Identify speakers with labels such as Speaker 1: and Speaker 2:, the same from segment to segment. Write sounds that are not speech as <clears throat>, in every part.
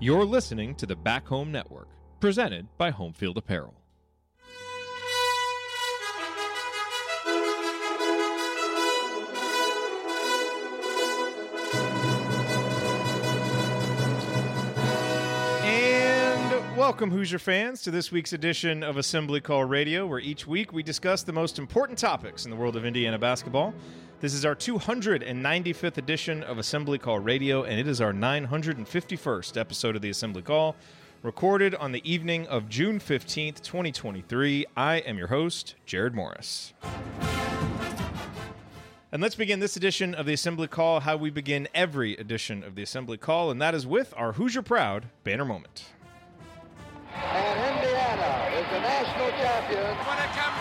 Speaker 1: You're listening to the Back Home Network, presented by Homefield Apparel. And welcome, Hoosier fans, to this week's edition of Assembly Call Radio, where each week we discuss the most important topics in the world of Indiana basketball. This is our 295th edition of Assembly Call Radio, and it is our 951st episode of the Assembly Call, recorded on the evening of June 15th, 2023. I am your host, Jerod Morris. And let's begin this edition of the Assembly Call how we begin every edition of the Assembly Call, and that is with our Hoosier Proud banner moment.
Speaker 2: And Indiana is the national champion.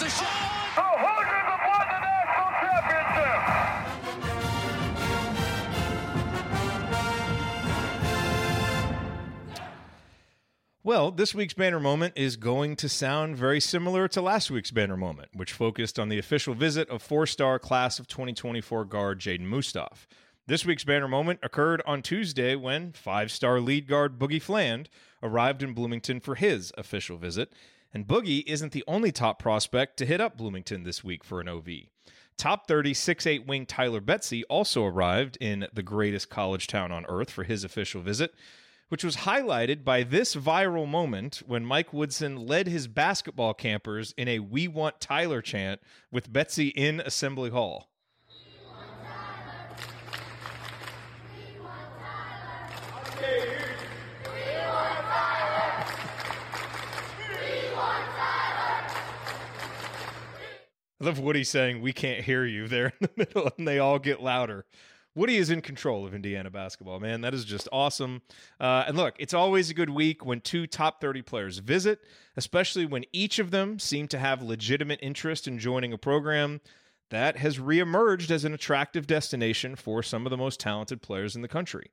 Speaker 3: Takes the shot.
Speaker 2: The Hoosiers have won the national championship.
Speaker 1: Well, this week's banner moment is going to sound very similar to last week's banner moment, which focused on the official visit of four star class of 2024 guard Jaden Mustaf. This week's banner moment occurred on Tuesday when five star lead guard Boogie Fland arrived in Bloomington for his official visit. And Boogie isn't the only top prospect to hit up Bloomington this week for an OV. Top 30 6'8 wing Tyler Betsey also arrived in the greatest college town on earth for his official visit, which was highlighted by this viral moment when Mike Woodson led his basketball campers in a We Want Tyler chant with Betsey in Assembly Hall. I love Woody saying, We can't hear you there in the <laughs> middle, and they all get louder. Woody is in control of Indiana basketball, man. That is just awesome. Uh, and look, it's always a good week when two top 30 players visit, especially when each of them seem to have legitimate interest in joining a program that has reemerged as an attractive destination for some of the most talented players in the country.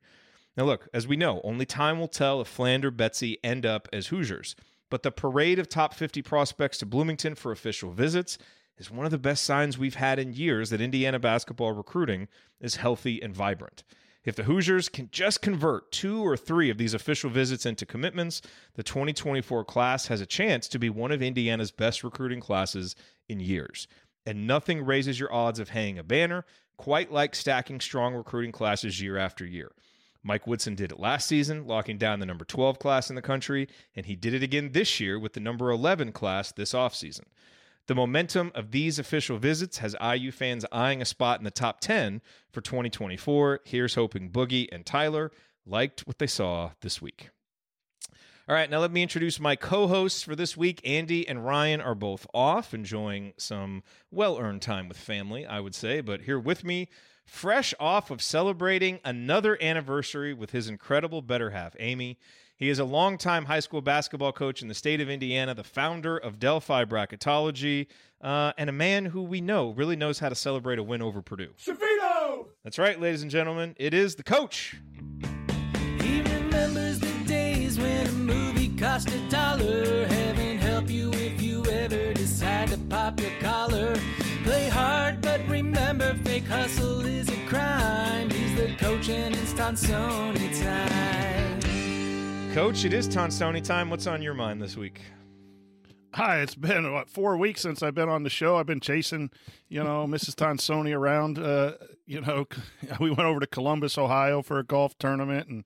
Speaker 1: Now, look, as we know, only time will tell if Fland or Betsey end up as Hoosiers. But the parade of top 50 prospects to Bloomington for official visits is one of the best signs we've had in years that Indiana basketball recruiting is healthy and vibrant. If the Hoosiers can just convert two or three of these official visits into commitments, the 2024 class has a chance to be one of Indiana's best recruiting classes in years. And nothing raises your odds of hanging a banner quite like stacking strong recruiting classes year after year. Mike Woodson did it last season, locking down the number 12 class in the country, and he did it again this year with the number 11 class this offseason. The momentum of these official visits has IU fans eyeing a spot in the top 10 for 2024. Here's hoping Boogie and Tyler liked what they saw this week. All right, now let me introduce my co hosts for this week. Andy and Ryan are both off, enjoying some well earned time with family, I would say. But here with me, fresh off of celebrating another anniversary with his incredible better half, Amy. He is a longtime high school basketball coach in the state of Indiana, the founder of Delphi Bracketology, uh, and a man who we know really knows how to celebrate a win over Purdue.
Speaker 2: Shafino!
Speaker 1: That's right, ladies and gentlemen. It is the coach.
Speaker 4: He remembers the days when a movie cost a dollar. Heaven help you if you ever decide to pop your collar. Play hard, but remember, fake hustle is a crime. He's the coach, and it's Tonsoni time.
Speaker 1: Coach, it is Tonsoni time. What's on your mind this week?
Speaker 5: Hi, it's been what four weeks since I've been on the show. I've been chasing, you know, Mrs. Tonsoni around. Uh, you know, <laughs> we went over to Columbus, Ohio, for a golf tournament, and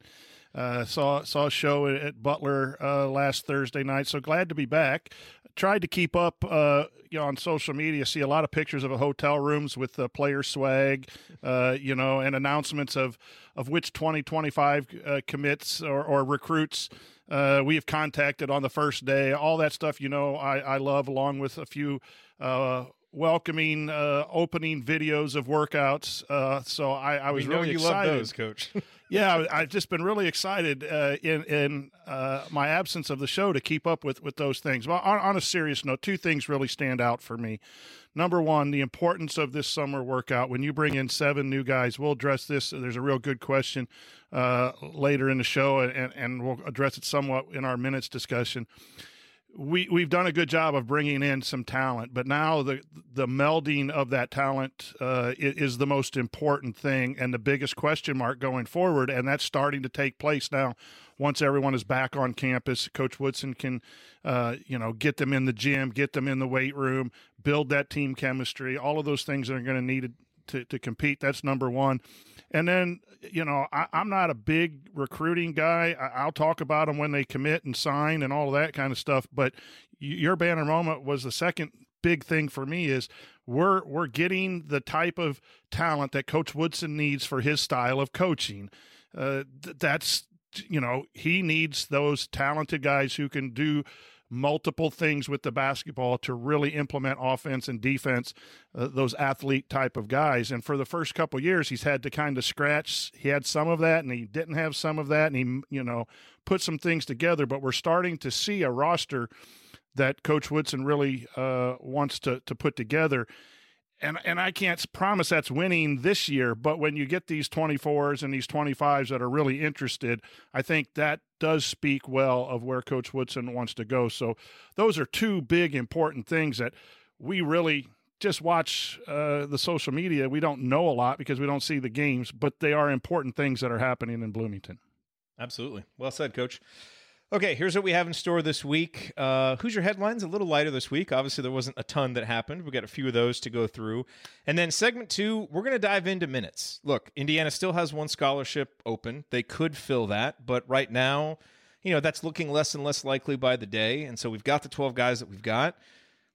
Speaker 5: uh, saw saw a show at Butler uh, last Thursday night. So glad to be back. Tried to keep up, uh, you know, on social media. See a lot of pictures of hotel rooms with uh, player swag, uh, you know, and announcements of of which 2025 uh, commits or, or recruits uh, we have contacted on the first day. All that stuff, you know, I, I love, along with a few uh, welcoming uh, opening videos of workouts. Uh, so I, I was really
Speaker 1: you
Speaker 5: excited.
Speaker 1: love those, Coach. <laughs>
Speaker 5: yeah, I- I've just been really excited uh, in in uh, my absence of the show to keep up with with those things. Well, on, on a serious note, two things really stand out for me. Number one, the importance of this summer workout. When you bring in seven new guys, we'll address this. There's a real good question uh, later in the show, and, and we'll address it somewhat in our minutes discussion we we've done a good job of bringing in some talent, but now the the melding of that talent uh, is, the most important thing and the biggest question mark going forward, and that's starting to take place now. Once everyone is back on campus, Coach Woodson can, uh, you know, get them in the gym, get them in the weight room, build that team chemistry, all of those things that are going to need to to compete. That's number one. And then, you know, I, am not a big recruiting guy. I, will talk about them when they commit and sign and all that kind of stuff. But your banner moment was the second big thing for me is we're we're getting the type of talent that Coach Woodson needs for his style of coaching. Uh, th- that's you know he needs those talented guys who can do multiple things with the basketball to really implement offense and defense, uh, those athlete type of guys. And for the first couple years, he's had to kind of scratch. He had some of that, and he didn't have some of that, and he you know put some things together. But we're starting to see a roster that Coach Woodson really uh, wants to to put together and and I can't promise that's winning this year, but when you get these 24s and these 25s that are really interested, I think that does speak well of where Coach Woodson wants to go. So those are two big important things that we really just watch uh, the social media. We don't know a lot because we don't see the games, but they are important things that are happening in Bloomington.
Speaker 1: Absolutely. Well said, Coach. Okay, here's what we have in store this week. Uh, Hoosier headlines a little lighter this week. Obviously, there wasn't a ton that happened. We got a few of those to go through, and then segment two, we're going to dive into minutes. Look, Indiana still has one scholarship open. They could fill that, but right now, you know, that's looking less and less likely by the day. And so we've got the 12 guys that we've got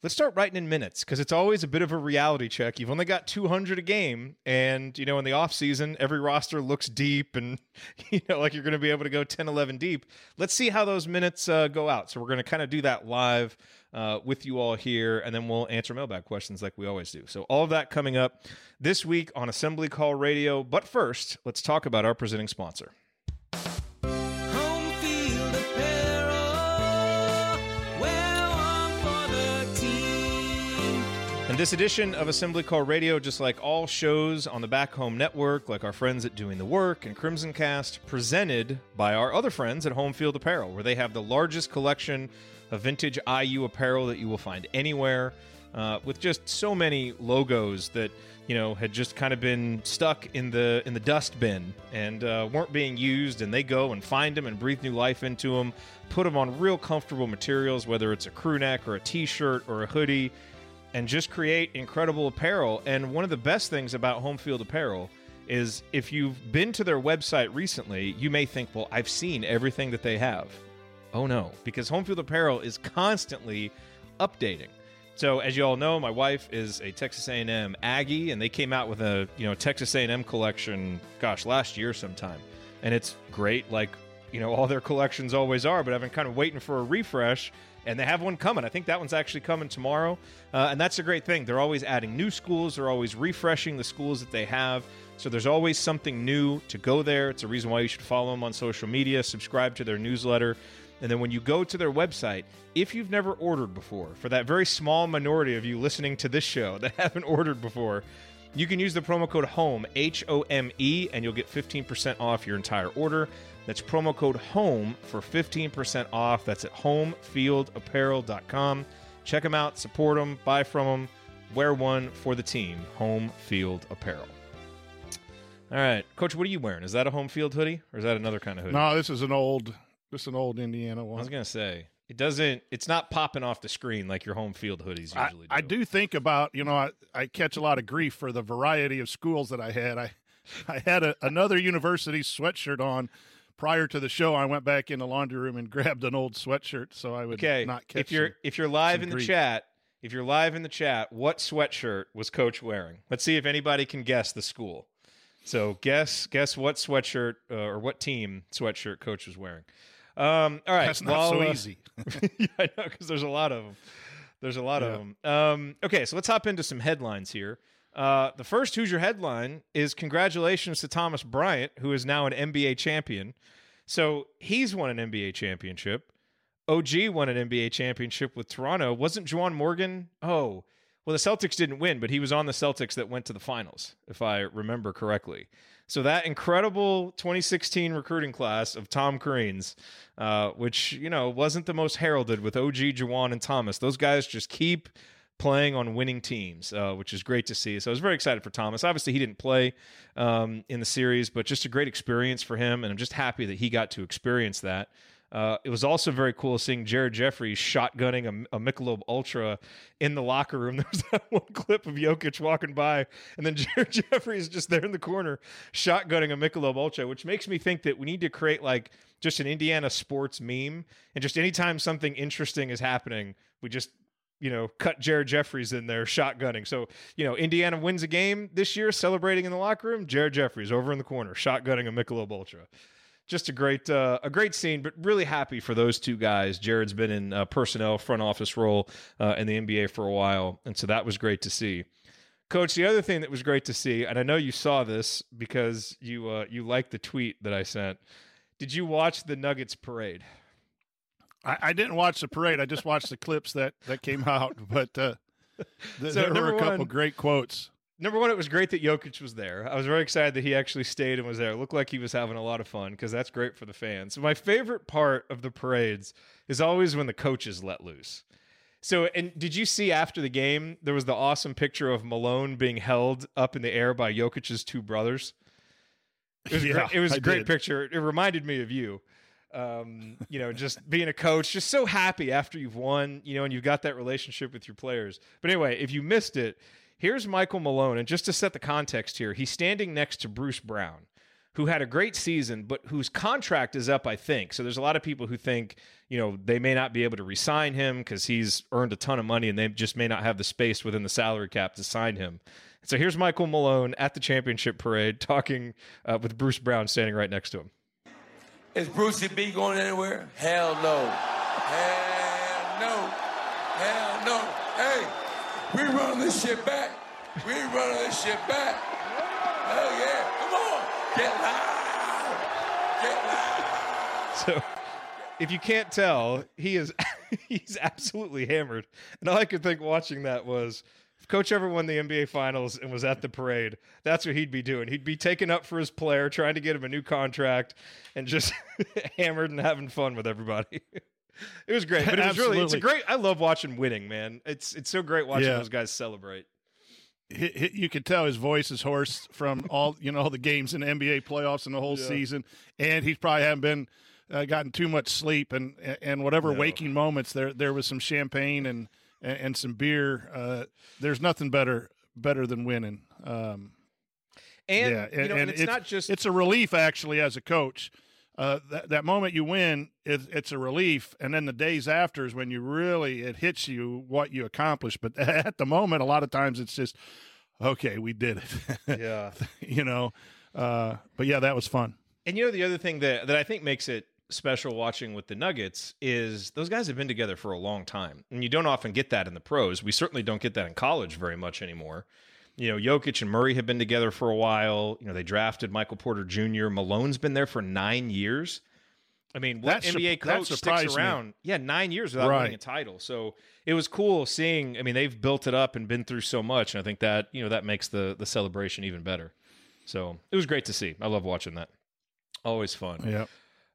Speaker 1: let's start writing in minutes because it's always a bit of a reality check. You've only got 200 a game, and you know in the off season, every roster looks deep, and <laughs> you know like you're going to be able to go 10, 11 deep. Let's see how those minutes uh, go out. So we're going to kind of do that live uh, with you all here, and then we'll answer mailbag questions like we always do. So all of that coming up this week on Assembly Call Radio. But first, let's talk about our presenting sponsor. This edition of Assembly Call Radio, just like all shows on the Back Home Network, like our friends at Doing the Work and Crimson Cast, presented by our other friends at Home Field Apparel, where they have the largest collection of vintage IU apparel that you will find anywhere, uh, with just so many logos that you know had just kind of been stuck in the in the dust bin and uh, weren't being used, and they go and find them and breathe new life into them, put them on real comfortable materials, whether it's a crew neck or a T-shirt or a hoodie and just create incredible apparel. And one of the best things about Home Field Apparel is if you've been to their website recently, you may think, well, I've seen everything that they have. Oh no, because Home Field Apparel is constantly updating. So as you all know, my wife is a Texas A&M Aggie, and they came out with a you know Texas A&M collection, gosh, last year sometime, and it's great, like you know all their collections always are. But I've been kind of waiting for a refresh, and they have one coming. I think that one's actually coming tomorrow, uh, and that's a great thing. They're always adding new schools. They're always refreshing the schools that they have. So there's always something new to go there. It's a reason why you should follow them on social media, subscribe to their newsletter. And then when you go to their website, if you've never ordered before, for that very small minority of you listening to this show <laughs> that haven't ordered before, you can use the promo code HOME, H O M E, and you'll get 15% off your entire order. That's promo code HOME for 15% off. That's at homefieldapparel.com. Check them out, support them, buy from them, wear one for the team. Home Field Apparel. All right, Coach, what are you wearing? Is that a home field hoodie or is that another kind of hoodie?
Speaker 5: No, this is an old, this an old Indiana one.
Speaker 1: I was gonna say it doesn't. It's not popping off the screen like your home field hoodies usually
Speaker 5: I, do. I do think about you know I, I catch a lot of grief for the variety of schools that I had. I <laughs> I had a, another university sweatshirt on prior to the show, I went back in the laundry room and <laughs> grabbed an old sweatshirt so I would
Speaker 1: okay.
Speaker 5: not catch.
Speaker 1: If you're
Speaker 5: some,
Speaker 1: if you're live in the grief. chat, if you're live in the chat, what sweatshirt was Coach wearing? Let's see if anybody can guess the school. So guess guess what sweatshirt uh, or what team sweatshirt Coach was wearing. Um, all right,
Speaker 5: that's not well, so uh, easy. <laughs>
Speaker 1: yeah, I know because there's a lot of them. There's a lot yeah. of them. Um, okay, so let's hop into some headlines here. Uh, the first Hoosier headline is congratulations to Thomas Bryant, who is now an NBA champion. So he's won an NBA championship. OG won an NBA championship with Toronto. Wasn't Juwan Morgan? Oh, Well, the Celtics didn't win, but he was on the Celtics that went to the finals, if I remember correctly. So that incredible 2016 recruiting class of Tom Crean's, uh, which you know wasn't the most heralded with OG, Juwan, and Thomas. Those guys just keep playing on winning teams, uh, which is great to see. So I was very excited for Thomas. Obviously, he didn't play um, in the series, but just a great experience for him, and I'm just happy that he got to experience that. Uh, it was also very cool seeing Jared Jeffries shotgunning a, a Michelob Ultra in the locker room. <laughs> There was that one clip of Jokic walking by, and then <laughs> Jared Jeffries just there in the corner shotgunning a Michelob Ultra, which makes me think that we need to create like just an Indiana sports meme, and just anytime something interesting is happening, we just you know, cut Jared Jeffries in there shotgunning. So, you know, Indiana wins a game this year, celebrating in the locker room. Jared Jeffries over in the corner, shotgunning a Michelob Ultra just a great uh, a great scene, but really happy for those two guys. Jared's been in uh, personnel front office role uh, in the NBA for a while, and so that was great to see. Coach, the other thing that was great to see, and I know you saw this because you uh, you liked the tweet that I sent. Did you watch the Nuggets parade?
Speaker 5: I, I didn't watch the parade. I just watched the clips that that came <laughs> out, but uh, th-
Speaker 1: So,
Speaker 5: there were a couple
Speaker 1: one-
Speaker 5: great quotes.
Speaker 1: Number one, it was great that Jokic was there. I was very excited that he actually stayed and was there. It looked like he was having a lot of fun because that's great for the fans. My favorite part of the parades is always when the coaches let loose. So, and did you see after the game there was the awesome picture of Malone being held up in the air by Jokic's two brothers? It was, <laughs>
Speaker 5: Yeah,
Speaker 1: great, it was a great
Speaker 5: did.
Speaker 1: picture. It reminded me of you. Um, you know, just being a coach, just so happy after you've won, you know, and you've got that relationship with your players. But anyway, if you missed it, here's Michael Malone. And just to set the context here, he's standing next to Bruce Brown, who had a great season, but whose contract is up, I think. So there's a lot of people who think, you know, they may not be able to re-sign him because he's earned a ton of money and they just may not have the space within the salary cap to sign him. So here's Michael Malone at the championship parade talking uh, with Bruce Brown standing right next to him.
Speaker 6: Is Brucey B going anywhere? Hell no. Hell no. Hell no. Hey, we running this shit back. We running this shit back. Hell yeah. Come on. Get loud. Get loud.
Speaker 1: So if you can't tell, he is <laughs> he's absolutely hammered. And all I could think watching that was if coach ever won the NBA finals and was at the parade, that's what he'd be doing. He'd be taking up for his player, trying to get him a new contract and just <laughs> hammered and having fun with everybody. <laughs> It was great, but it was really it's a great I love watching winning, man. It's it's so great watching
Speaker 5: Yeah.
Speaker 1: those guys celebrate.
Speaker 5: You could tell his voice is hoarse from all you know all the games in the NBA playoffs and the whole
Speaker 1: Yeah.
Speaker 5: season, and he's probably haven't been uh, gotten too much sleep, and and whatever
Speaker 1: No.
Speaker 5: waking moments there there was some champagne and and, and some beer. Uh, there's nothing better better than winning. Um,
Speaker 1: And
Speaker 5: yeah,
Speaker 1: you know, and, it's, not just
Speaker 5: it's a relief actually as a coach. Uh, that that moment you win, it, it's a relief, and then the days after is when you really it hits you what you accomplished. But <laughs> at the moment, a lot of times it's just okay, we did it. <laughs>
Speaker 1: yeah.
Speaker 5: you know. Uh, but yeah, that was fun.
Speaker 1: And you know the other thing that that I think makes it special watching with the Nuggets is those guys have been together for a long time. And you don't often get that in the pros. We certainly don't get that in college very much anymore. You know, Jokic and Murray have been together for a while. You know, they drafted Michael Porter Jr. Malone's been there for nine years. I mean, what
Speaker 5: That
Speaker 1: NBA
Speaker 5: that
Speaker 1: coach sticks
Speaker 5: me.
Speaker 1: around? Yeah, nine years without
Speaker 5: Right.
Speaker 1: winning a title. So it was cool seeing. I mean, they've built it up and been through so much, and I think that you know that makes the the celebration even better. So it was great to see. I love watching that. Always fun.
Speaker 5: Yeah.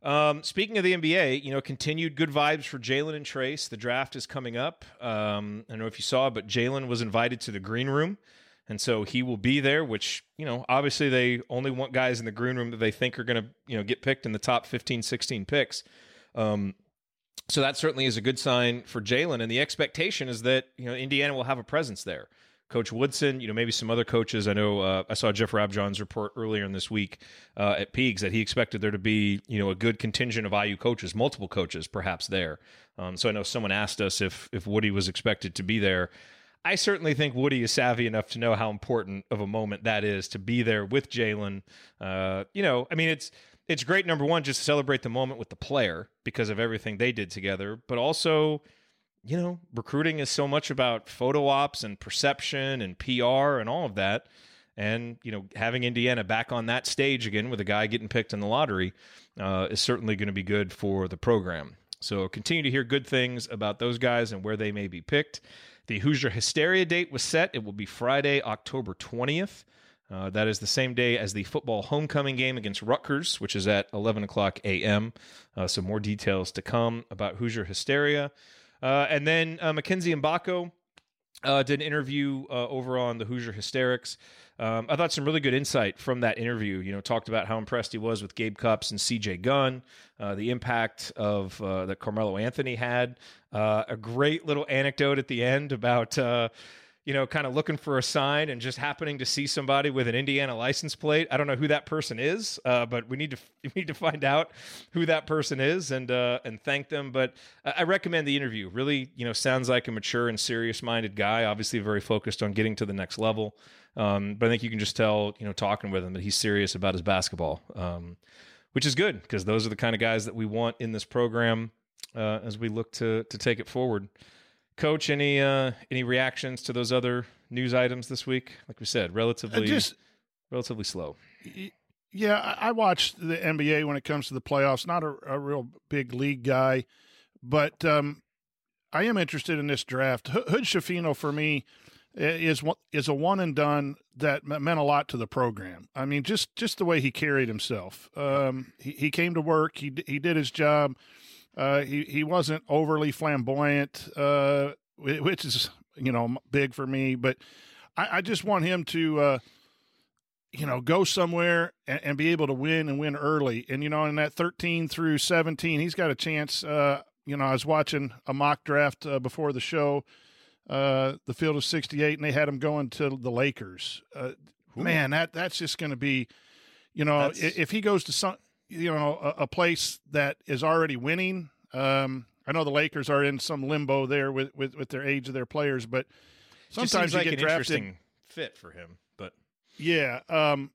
Speaker 1: Um, speaking of the NBA, you know, continued good vibes for Jalen and Trace. The draft is coming up. Um, I don't know if you saw, but Jalen was invited to the green room. And so he will be there, which, you know, obviously they only want guys in the green room that they think are going to, you know, get picked in the top 15, 16 picks. Um, so that certainly is a good sign for Jalen. And the expectation is that, you know, Indiana will have a presence there. Coach Woodson, you know, maybe some other coaches. I know uh, I saw Jeff Rabjohn's report earlier in this week uh, at Peegs that he expected there to be, you know, a good contingent of IU coaches, multiple coaches perhaps there. Um, so I know someone asked us if if Woody was expected to be there. I certainly think Woody is savvy enough to know how important of a moment that is to be there with Jalen. Uh, you know, I mean, it's it's great. Number one, just to celebrate the moment with the player because of everything they did together, but also, you know, recruiting is so much about photo ops and perception and PR and all of that. And you know, having Indiana back on that stage again with a guy getting picked in the lottery uh, is certainly going to be good for the program. So continue to hear good things about those guys and where they may be picked. The Hoosier Hysteria date was set. It will be Friday, October 20th. Uh, that is the same day as the football homecoming game against Rutgers, which is at 11 o'clock a.m. Uh, so more details to come about Hoosier Hysteria. Uh, and then uh, Mackenzie Mgbako uh, did an interview uh, over on the Hoosier Hysterics. Um, I thought some really good insight from that interview. You know, talked about how impressed he was with Gabe Cupps and CJ Gunn, uh, the impact of uh, that Carmelo Anthony had. Uh, a great little anecdote at the end about uh, you know, kind of looking for a sign and just happening to see somebody with an Indiana license plate. I don't know who that person is, uh, but we need to <laughs> we need to find out who that person is and uh, and thank them. But I recommend the interview. Really, you know, sounds like a mature and serious minded guy. Obviously, very focused on getting to the next level. Um, but I think you can just tell, you know, talking with him that he's serious about his basketball, um, which is good because those are the kind of guys that we want in this program uh, as we look to to take it forward. Coach, any uh, any reactions to those other news items this week? Like we said, relatively
Speaker 5: just
Speaker 1: relatively slow.
Speaker 5: Yeah, I watched the NBA when it comes to the playoffs. Not a, a real big league guy, but um, I am interested in this draft. Hood Schifino for me is one- is a one and done that meant a lot to the program. I mean, just just the way he carried himself. Um, he he came to work. He he did his job. Uh, he he wasn't overly flamboyant, uh, which is you know big for me. But I, I just want him to. Uh, you know, go somewhere and, and, be able to win and win early. And, you know, in that 13 through 17, he's got a chance. Uh, you know, I was watching a mock draft uh, before the show, uh, the field of 68, and they had him going to the Lakers. Uh, man, that that's just going to be, you know,
Speaker 1: That's-
Speaker 5: if he goes to some, you know, a, a place that is already winning. Um, I know the Lakers are in some limbo there with, with, with their age of their players, but sometimes
Speaker 1: seems
Speaker 5: you
Speaker 1: like
Speaker 5: get
Speaker 1: an
Speaker 5: drafted.
Speaker 1: interesting fit for him, but
Speaker 5: Yeah, um,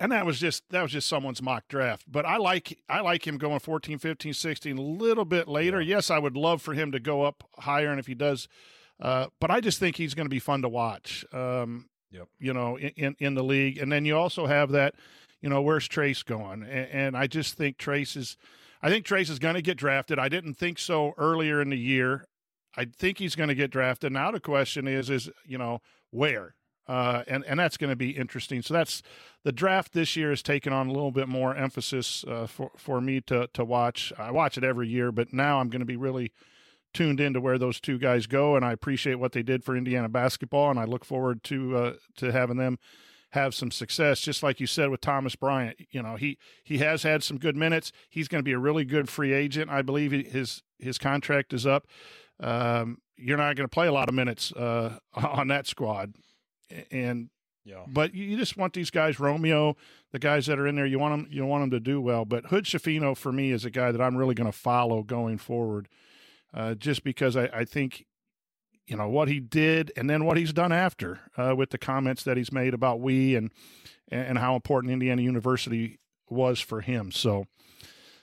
Speaker 5: and that was just that was just someone's mock draft. But I like I like him going 14, 15, 16, a little bit later. Yes, I would love for him to go up higher, and if he does, uh, but I just think he's going to be fun to watch. Um,
Speaker 1: Yep.
Speaker 5: You know, in, in in the league, and then you also have that. You know, where's Trace going? And, and I just think Trace is. I think Trace is going to get drafted. I didn't think so earlier in the year. I think he's going to get drafted. Now the question is, is you know where, uh, and and that's going to be interesting. So that's the draft this year has taken on a little bit more emphasis uh, for for me to to watch. I watch it every year, but now I'm going to be really tuned into where those two guys go, and I appreciate what they did for Indiana basketball, and I look forward to uh, to having them have some success. Just like you said with Thomas Bryant, you know he he has had some good minutes. He's going to be a really good free agent. I believe his his contract is up. Um, you're not going to play a lot of minutes uh, <laughs> on that squad, and
Speaker 1: yeah.
Speaker 5: but you just want these guys, Romeo, the guys that are in there. You want them, you want them to do well. But Hood Schifino for me is a guy that I'm really going to follow going forward, uh, just because I, I think, you know, what he did and then what he's done after uh, with the comments that he's made about we and and how important Indiana University was for him. So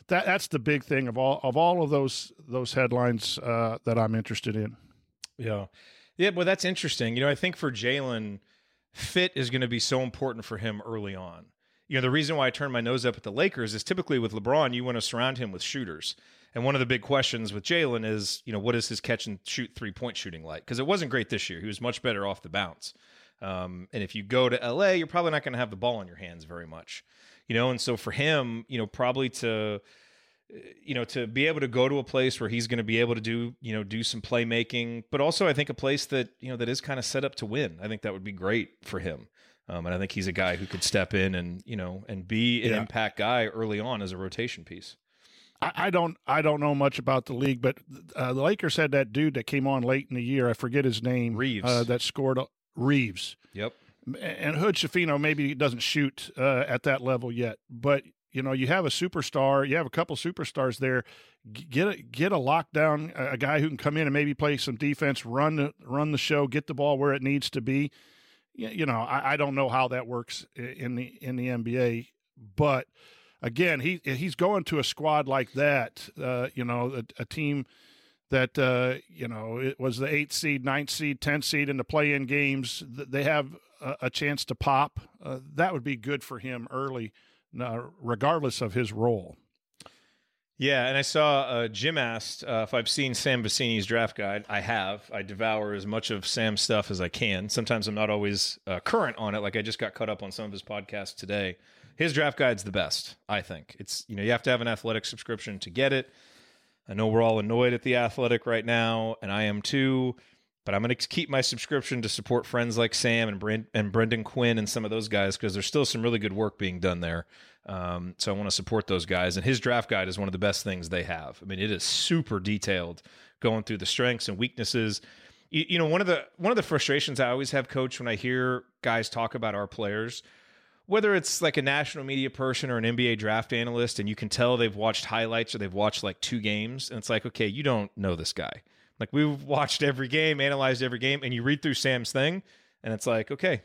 Speaker 5: that that's the big thing of all of all of those those headlines uh, that I'm interested in.
Speaker 1: Yeah. Yeah, well, that's interesting. You know, I think for Jalen, fit is going to be so important for him early on. You know, the reason why I turned my nose up at the Lakers is typically with LeBron, you want to surround him with shooters. And one of the big questions with Jalen is, you know, what is his catch and shoot three point shooting like? Because it wasn't great this year. He was much better off the bounce. Um, and if you go to LA, you're probably not going to have the ball in your hands very much, you know. And so for him, you know, probably to you know to be able to go to a place where he's going to be able to do you know do some playmaking but also i think a place that you know that is kind of set up to win i think that would be great for him um, and i think he's a guy who could step in and you know and be an
Speaker 5: Yeah.
Speaker 1: impact guy early on as a rotation piece
Speaker 5: I, I don't I don't know much about the league, but uh, the Lakers had that dude that came on late in the year. I forget his name.
Speaker 1: Reaves.
Speaker 5: uh, that scored a, Reaves
Speaker 1: yep
Speaker 5: and Hood Schifino. Maybe doesn't shoot uh, at that level yet, but you know you have a superstar. You have a couple superstars there. Get a get a lockdown, a guy who can come in and maybe play some defense, run the run the show, get the ball where it needs to be. You, you know, I, I don't know how that works in the in the NBA, but again, he he's going to a squad like that. Uh, you know, a, a team that uh, you know it was the eighth seed, ninth seed, tenth seed in the play-in games. They have a, a chance to pop. Uh, that would be good for him early, uh, regardless of his role.
Speaker 1: Yeah, and I saw uh, Jim asked uh, if I've seen Sam Vecenie's draft guide. I have. I devour as much of Sam's stuff as I can. Sometimes I'm not always uh, current on it. Like I just got caught up on some of his podcasts today. His draft guide's the best, I think. It's you know you have to have an athletic subscription to get it. I know we're all annoyed at the athletic right now, and I am too. But I'm going to keep my subscription to support friends like Sam and Brent, and Brendan Quinn and some of those guys because there's still some really good work being done there. Um, so I want to support those guys. And his draft guide is one of the best things they have. I mean, it is super detailed, going through the strengths and weaknesses. You, you know, one of the one of the frustrations I always have, Coach, when I hear guys talk about our players, whether it's like a national media person or an NBA draft analyst, and you can tell they've watched highlights or they've watched like two games, and it's like, okay, you don't know this guy. Like we've watched every game, analyzed every game, and you read through Sam's thing, and it's like, okay,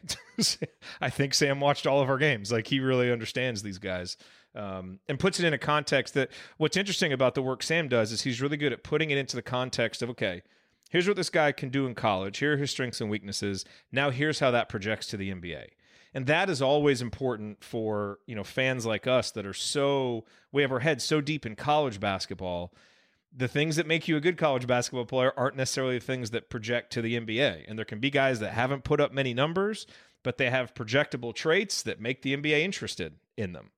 Speaker 1: <laughs> I think Sam watched all of our games. Like he really understands these guys. Um, and puts it in a context that what's interesting about the work Sam does is he's really good at putting it into the context of okay, here's what this guy can do in college. Here are his strengths and weaknesses. Now here's how that projects to the NBA. And that is always important for, you know, fans like us that are so we have our heads so deep in college basketball the things that make you a good college basketball player aren't necessarily the things that project to the NBA. And there can be guys that haven't put up many numbers, but they have projectable traits that make the NBA interested in them.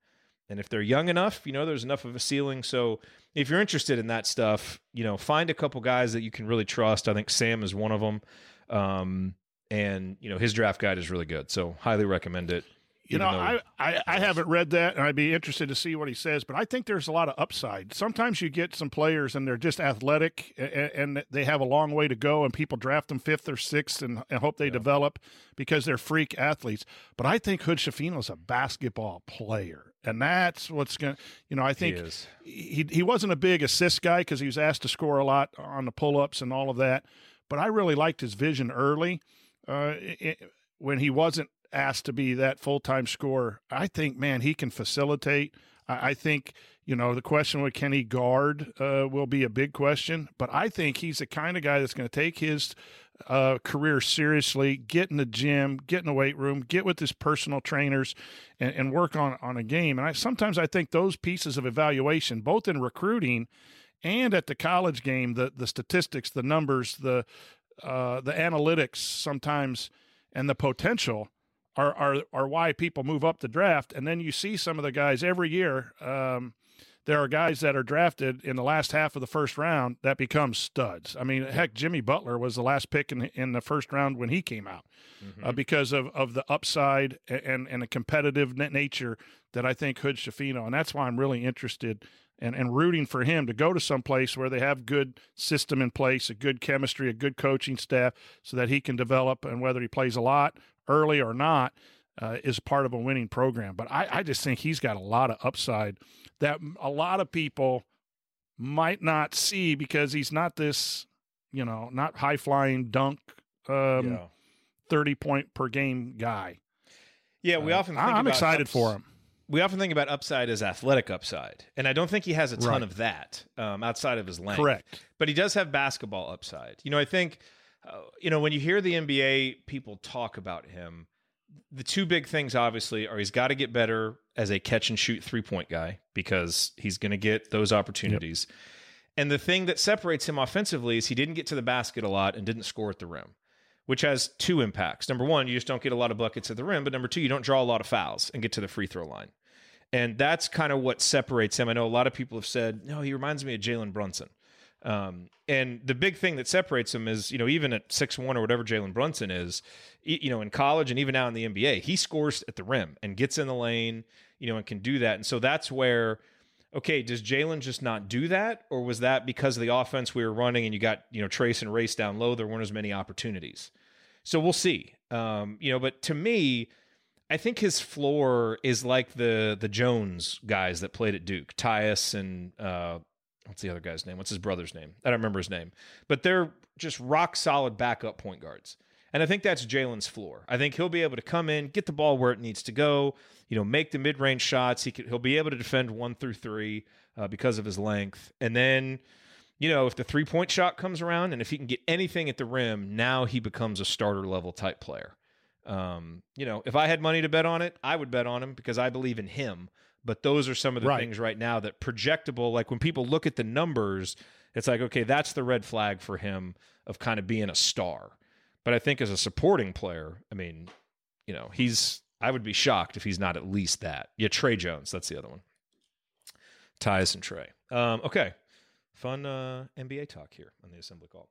Speaker 1: And if they're young enough, you know, there's enough of a ceiling. So if you're interested in that stuff, you know, find a couple guys that you can really trust. I think Sam is one of them. Um, and, you know, his draft guide is really good. So highly recommend it.
Speaker 5: You know, I, I, I haven't read that, and I'd be interested to see what he says. But I think there's a lot of upside. Sometimes you get some players, and they're just athletic, and, and they have a long way to go, and people draft them fifth or sixth, and, and hope they yeah. develop because they're freak athletes. But I think Hood Schifino is a basketball player, and that's what's going. to, You know, I think he, he he wasn't a big assist guy because he was asked to score a lot on the pull ups and all of that. But I really liked his vision early. Uh, it, when he wasn't asked to be that full time scorer, I think, man, he can facilitate. I, I think, you know, the question with can he guard uh, will be a big question, but I think he's the kind of guy that's going to take his uh, career seriously, get in the gym, get in the weight room, get with his personal trainers, and, and work on on a game. And I sometimes I think those pieces of evaluation, both in recruiting and at the college game, the the statistics, the numbers, the uh, the analytics, sometimes and the potential are, are are why people move up the draft. And then you see some of the guys every year. Um, there are guys that are drafted in the last half of the first round that become studs. I mean, heck, Jimmy Butler was the last pick in in the first round when he came out mm-hmm. uh, because of, of the upside and and the competitive nature that I think Hood Schifino, and that's why I'm really interested and, and rooting for him to go to some place where they have good system in place, a good chemistry, a good coaching staff, so that he can develop. And whether he plays a lot early or not, uh, is part of a winning program. But I, I just think he's got a lot of upside that a lot of people might not see because he's not this, you know, not high flying dunk, um, yeah. thirty point per game guy.
Speaker 1: Yeah, we uh, often. I'm
Speaker 5: excited ups- for him
Speaker 1: we often think about upside as athletic upside, and I don't think he has a ton right. of that um, outside of his length.
Speaker 5: Correct,
Speaker 1: but he does have basketball upside. You know, I think, uh, you know, when you hear the NBA people talk about him, the two big things obviously are he's got to get better as a catch and shoot three point guy because he's going to get those opportunities. Yep. And the thing that separates him offensively is he didn't get to the basket a lot and didn't score at the rim which has two impacts. Number one, you just don't get a lot of buckets at the rim, but number two, you don't draw a lot of fouls and get to the free throw line. And that's kind of what separates him. I know a lot of people have said, no, he reminds me of Jalen Brunson. Um, and the big thing that separates him is, you know, even at six one or whatever Jalen Brunson is, you know, in college and even now in the NBA, he scores at the rim and gets in the lane, you know, and can do that. And so that's where – okay, does Jalen just not do that? Or was that because of the offense we were running and you got, you know, Trace and Race down low, there weren't as many opportunities. So we'll see. Um, you know, but to me, I think his floor is like the the Jones guys that played at Duke, Tyus and uh, what's the other guy's name? What's his brother's name? I don't remember his name. But they're just rock solid backup point guards. And I think that's Jalen's floor. I think he'll be able to come in, get the ball where it needs to go, you know, make the mid range shots. He could, he'll be able to defend one through three uh, because of his length. And then, you know, if the three point shot comes around and if he can get anything at the rim, now he becomes a starter level type player. Um, you know, if I had money to bet on it, I would bet on him because I believe in him. but those are some of the
Speaker 5: Right.
Speaker 1: things right now that projectable. Like when people look at the numbers, it's like, okay, that's the red flag for him of kind of being a star. But I think as a supporting player, I mean, you know, he's, I would be shocked if he's not at least that. Yeah, Tre Jones, that's the other one. Tyus and Trey. Um, okay. Fun uh, NBA talk here on the assembly call.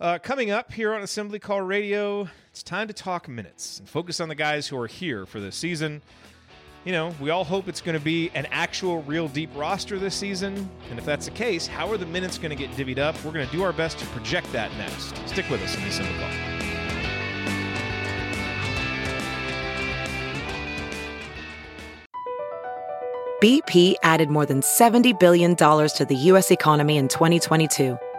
Speaker 1: Uh, coming up here on Assembly Call Radio, it's time to talk minutes and focus on the guys who are here for this season. You know, we all hope it's going to be an actual, real deep roster this season. And if that's the case, how are the minutes going to get divvied up? We're going to do our best to project that next. Stick with us in the Assembly Call.
Speaker 7: BP added more than $70 billion to the U.S. economy in 2022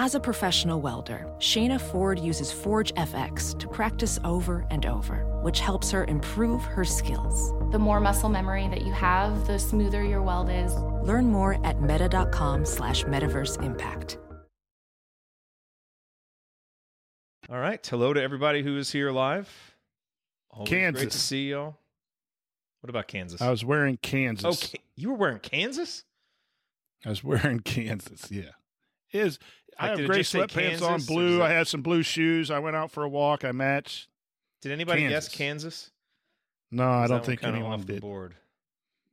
Speaker 8: As a professional welder, Shayna Ford uses Forge FX to practice over and over, which helps her improve her skills.
Speaker 9: The more muscle memory that you have, the smoother your weld is.
Speaker 8: Learn more at meta.com slash metaverse impact.
Speaker 1: All right. Hello to everybody who is here live. Always Great to
Speaker 5: Kansas.
Speaker 1: see y'all. What about Kansas?
Speaker 5: I was wearing Kansas.
Speaker 1: Oh, okay. You were wearing Kansas?
Speaker 5: I was wearing <laughs> Kansas. Yeah, is I have gray sweatpants on, blue. I had some blue shoes. I went out for a walk. I matched.
Speaker 1: Did anybody guess
Speaker 5: Kansas.
Speaker 1: Kansas?
Speaker 5: No, I don't think anyone
Speaker 1: off the
Speaker 5: did.
Speaker 1: board.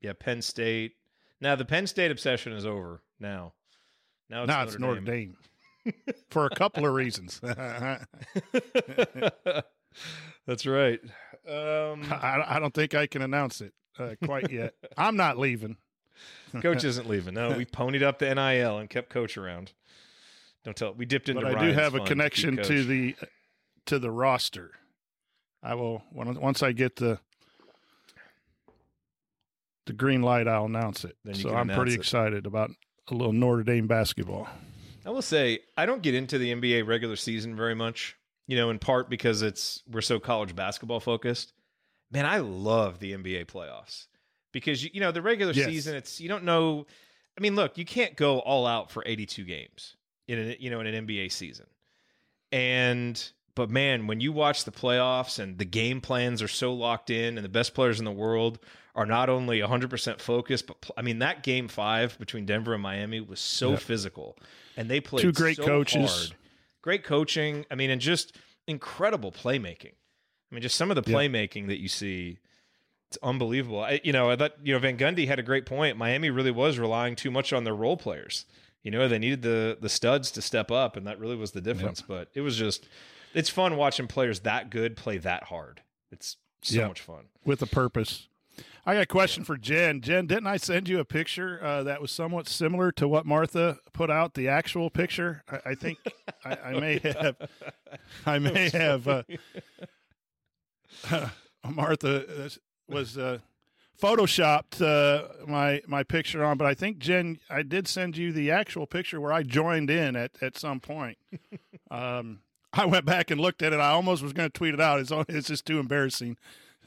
Speaker 1: Yeah, Penn State. Now the Penn State obsession is over. Now, now it's
Speaker 5: no,
Speaker 1: Notre
Speaker 5: it's Notre Dame. for a couple of reasons. <laughs> <laughs>
Speaker 1: That's right. Um, <laughs>
Speaker 5: I don't think I can announce it uh, quite yet. I'm not leaving.
Speaker 1: coach isn't leaving. No, we ponied up the NIL and kept coach around. Don't tell. We dipped into.
Speaker 5: but I do have a connection
Speaker 1: keep
Speaker 5: to the to the roster. I will once I get the the green light. I'll announce it.
Speaker 1: Then you
Speaker 5: So I'm pretty
Speaker 1: it.
Speaker 5: excited about a little Notre Dame basketball.
Speaker 1: I will say I don't get into the NBA regular season very much. You know, in part because it's we're so college basketball focused. Man, I love the NBA playoffs because you, you know the regular
Speaker 5: Yes.
Speaker 1: season. It's you don't know. I mean, look, you can't go all out for 82 games in an you know in an NBA season. And but man, when you watch the playoffs and the game plans are so locked in, and the best players in the world are not only 100% focused, but pl- I mean that game five between Denver and Miami was so
Speaker 5: Yep.
Speaker 1: physical, and they played
Speaker 5: Two great
Speaker 1: so
Speaker 5: coaches.
Speaker 1: hard. great coaching. I mean, and just incredible playmaking. I mean, just some of the
Speaker 5: Yep.
Speaker 1: playmaking that you see. It's unbelievable. I, you know, I thought you know Van Gundy had a great point. Miami really was relying too much on their role players. You know, they needed the the studs to step up, and that really was the difference. But it was just, it's fun watching players that good play that hard. It's so
Speaker 5: Yep.
Speaker 1: much fun.
Speaker 5: with a purpose. I got a question for Jen. Jen, didn't I send you a picture uh, that was somewhat similar to what Martha put out? The actual picture. I, I think I, I may <laughs> have. I may have. Uh, <laughs> Martha uh, was uh, photoshopped uh, my my picture on, but I think Jen, I did send you the actual picture where I joined in at at some point. <laughs> Um, I went back and looked at it. I almost was going to tweet it out. It's it's just too embarrassing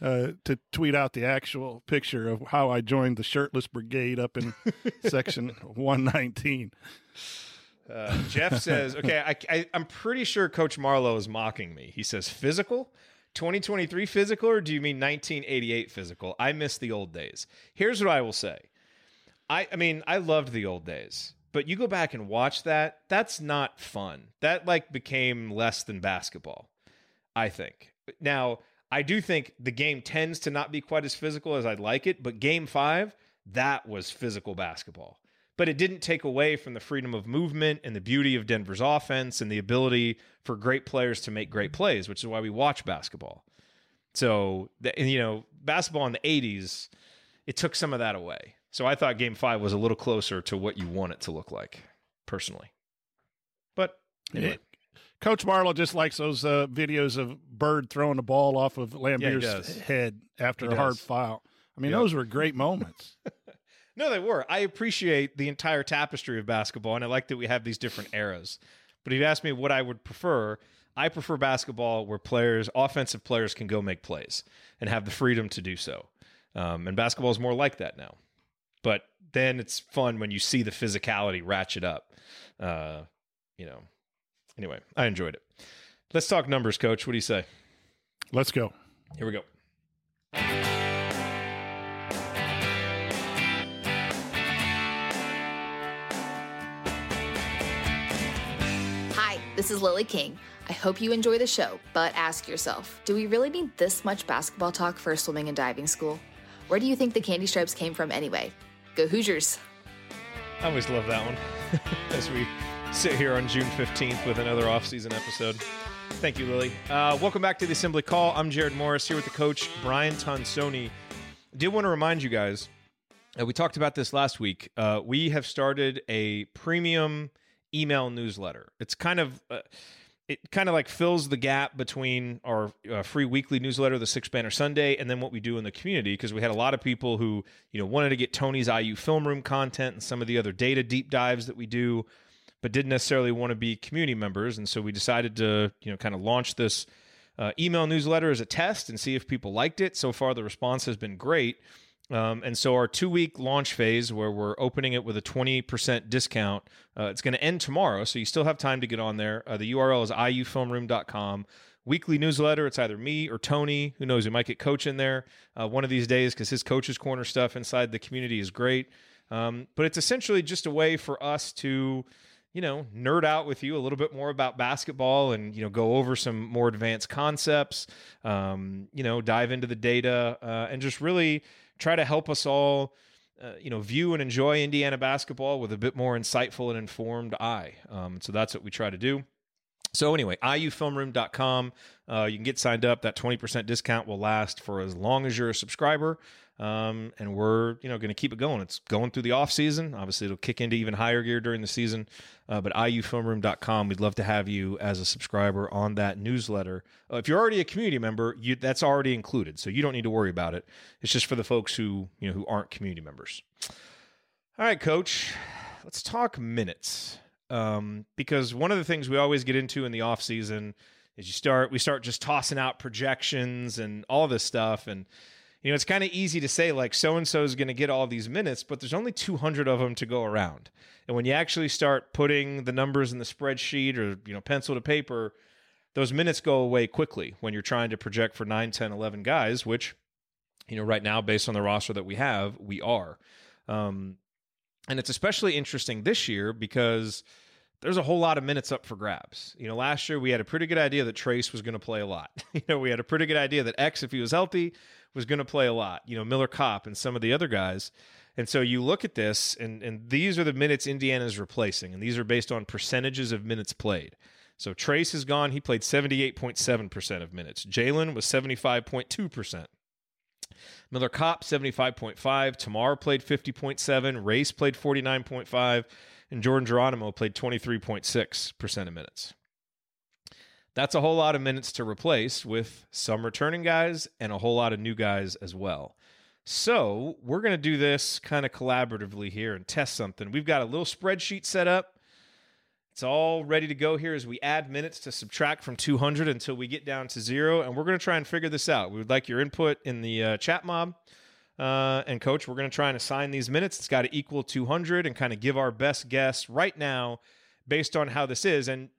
Speaker 5: uh, to tweet out the actual picture of how I joined the shirtless brigade up in <laughs> section 119.
Speaker 1: Uh, Jeff says, okay, I, I, I'm pretty sure Coach Marlowe is mocking me. He says, physical? 2023 physical, or do you mean 1988 physical? I miss the old days. Here's what I will say. I, I mean, I loved the old days, but you go back and watch that, that's not fun. That like became less than basketball, I think. Now, I do think the game tends to not be quite as physical as I'd like it, but game five, that was physical basketball but it didn't take away from the freedom of movement and the beauty of Denver's offense and the ability for great players to make great plays, which is why we watch basketball. So, and, you know, basketball in the 80s, it took some of that away. So I thought game five was a little closer to what you want it to look like, personally. But anyway,
Speaker 5: Coach Marlowe just likes those uh, videos of Bird throwing the ball off of Laimbeer's
Speaker 1: does.
Speaker 5: head after
Speaker 1: He
Speaker 5: a hard foul. I mean,
Speaker 1: Yep.
Speaker 5: those were great moments. <laughs>
Speaker 1: No, they were. I appreciate the entire tapestry of basketball, and I like that we have these different eras. But if you ask me what I would prefer, I prefer basketball where players, offensive players, can go make plays and have the freedom to do so. Um, and basketball is more like that now. But then it's fun when you see the physicality ratchet up. Uh, you know. Anyway, I enjoyed it. Let's talk numbers, Coach. What do you say?
Speaker 5: Let's go.
Speaker 1: Here we go.
Speaker 10: This is Lily King. I hope you enjoy the show, but ask yourself do we really need this much basketball talk for a swimming and diving school? Where do you think the candy stripes came from anyway? Go Hoosiers!
Speaker 1: I always love that one <laughs> as we sit here on June 15th with another off-season episode. Thank you, Lily. Uh, welcome back to the Assembly Call. I'm Jerod Morris here with the coach, Brian Tonsoni. Did want to remind you guys, uh, we talked about this last week. Uh, we have started a premium email newsletter. It's kind of uh, it kind of like fills the gap between our uh, free weekly newsletter, the Six Banner Sunday, and then what we do in the community because we had a lot of people who you know wanted to get Tony's IU film room content and some of the other data deep dives that we do, but didn't necessarily want to be community members, and so we decided to you know kind of launch this. Uh, email newsletter as a test and see if people liked it. So far, the response has been great. Um, and so our two week launch phase, where we're opening it with a 20% discount, uh, it's going to end tomorrow. So you still have time to get on there. Uh, the URL is iufilmroom.com. Weekly newsletter. It's either me or Tony. Who knows? We might get Coach in there uh, one of these days because his Coach's Corner stuff inside the community is great. Um, but it's essentially just a way for us to you know, nerd out with you a little bit more about basketball and, you know, go over some more advanced concepts, um, you know, dive into the data uh, and just really try to help us all, uh, you know, view and enjoy Indiana basketball with a bit more insightful and informed eye. Um, so that's what we try to do. So anyway, iufilmroom.com. Uh, you can get signed up. That 20% discount will last for as long as you're a subscriber. Um, and we're, you know, going to keep it going. It's going through the off season. Obviously, it'll kick into even higher gear during the season. Uh, but iufilmroom.com, we'd love to have you as a subscriber on that newsletter. Uh, if you're already a community member, you, that's already included, so you don't need to worry about it. It's just for the folks who, you know, who aren't community members. All right, coach, let's talk minutes. Um, because one of the things we always get into in the off season is you start we start just tossing out projections and all this stuff and you know it's kind of easy to say like so and so is going to get all these minutes but there's only 200 of them to go around and when you actually start putting the numbers in the spreadsheet or you know pencil to paper those minutes go away quickly when you're trying to project for 9 10 11 guys which you know right now based on the roster that we have we are um, and it's especially interesting this year because there's a whole lot of minutes up for grabs. You know, last year we had a pretty good idea that Trayce was going to play a lot. <laughs> you know, we had a pretty good idea that X, if he was healthy, was going to play a lot. You know, Miller Kopp and some of the other guys. And so you look at this, and, and these are the minutes Indiana is replacing, and these are based on percentages of minutes played. So Trayce is gone. He played 78.7% of minutes. Jalen was 75.2%. Miller Kopp, 75.5. Tamar played 50.7. Race played 49.5. And Jordan Geronimo played 23.6% of minutes. That's a whole lot of minutes to replace with some returning guys and a whole lot of new guys as well. So we're going to do this kind of collaboratively here and test something. We've got a little spreadsheet set up. It's all ready to go here as we add minutes to subtract from 200 until we get down to zero. And we're going to try and figure this out. We would like your input in the uh, chat mob. Uh, and coach, we're going to try and assign these minutes. It's got to equal 200 and kind of give our best guess right now based on how this is. And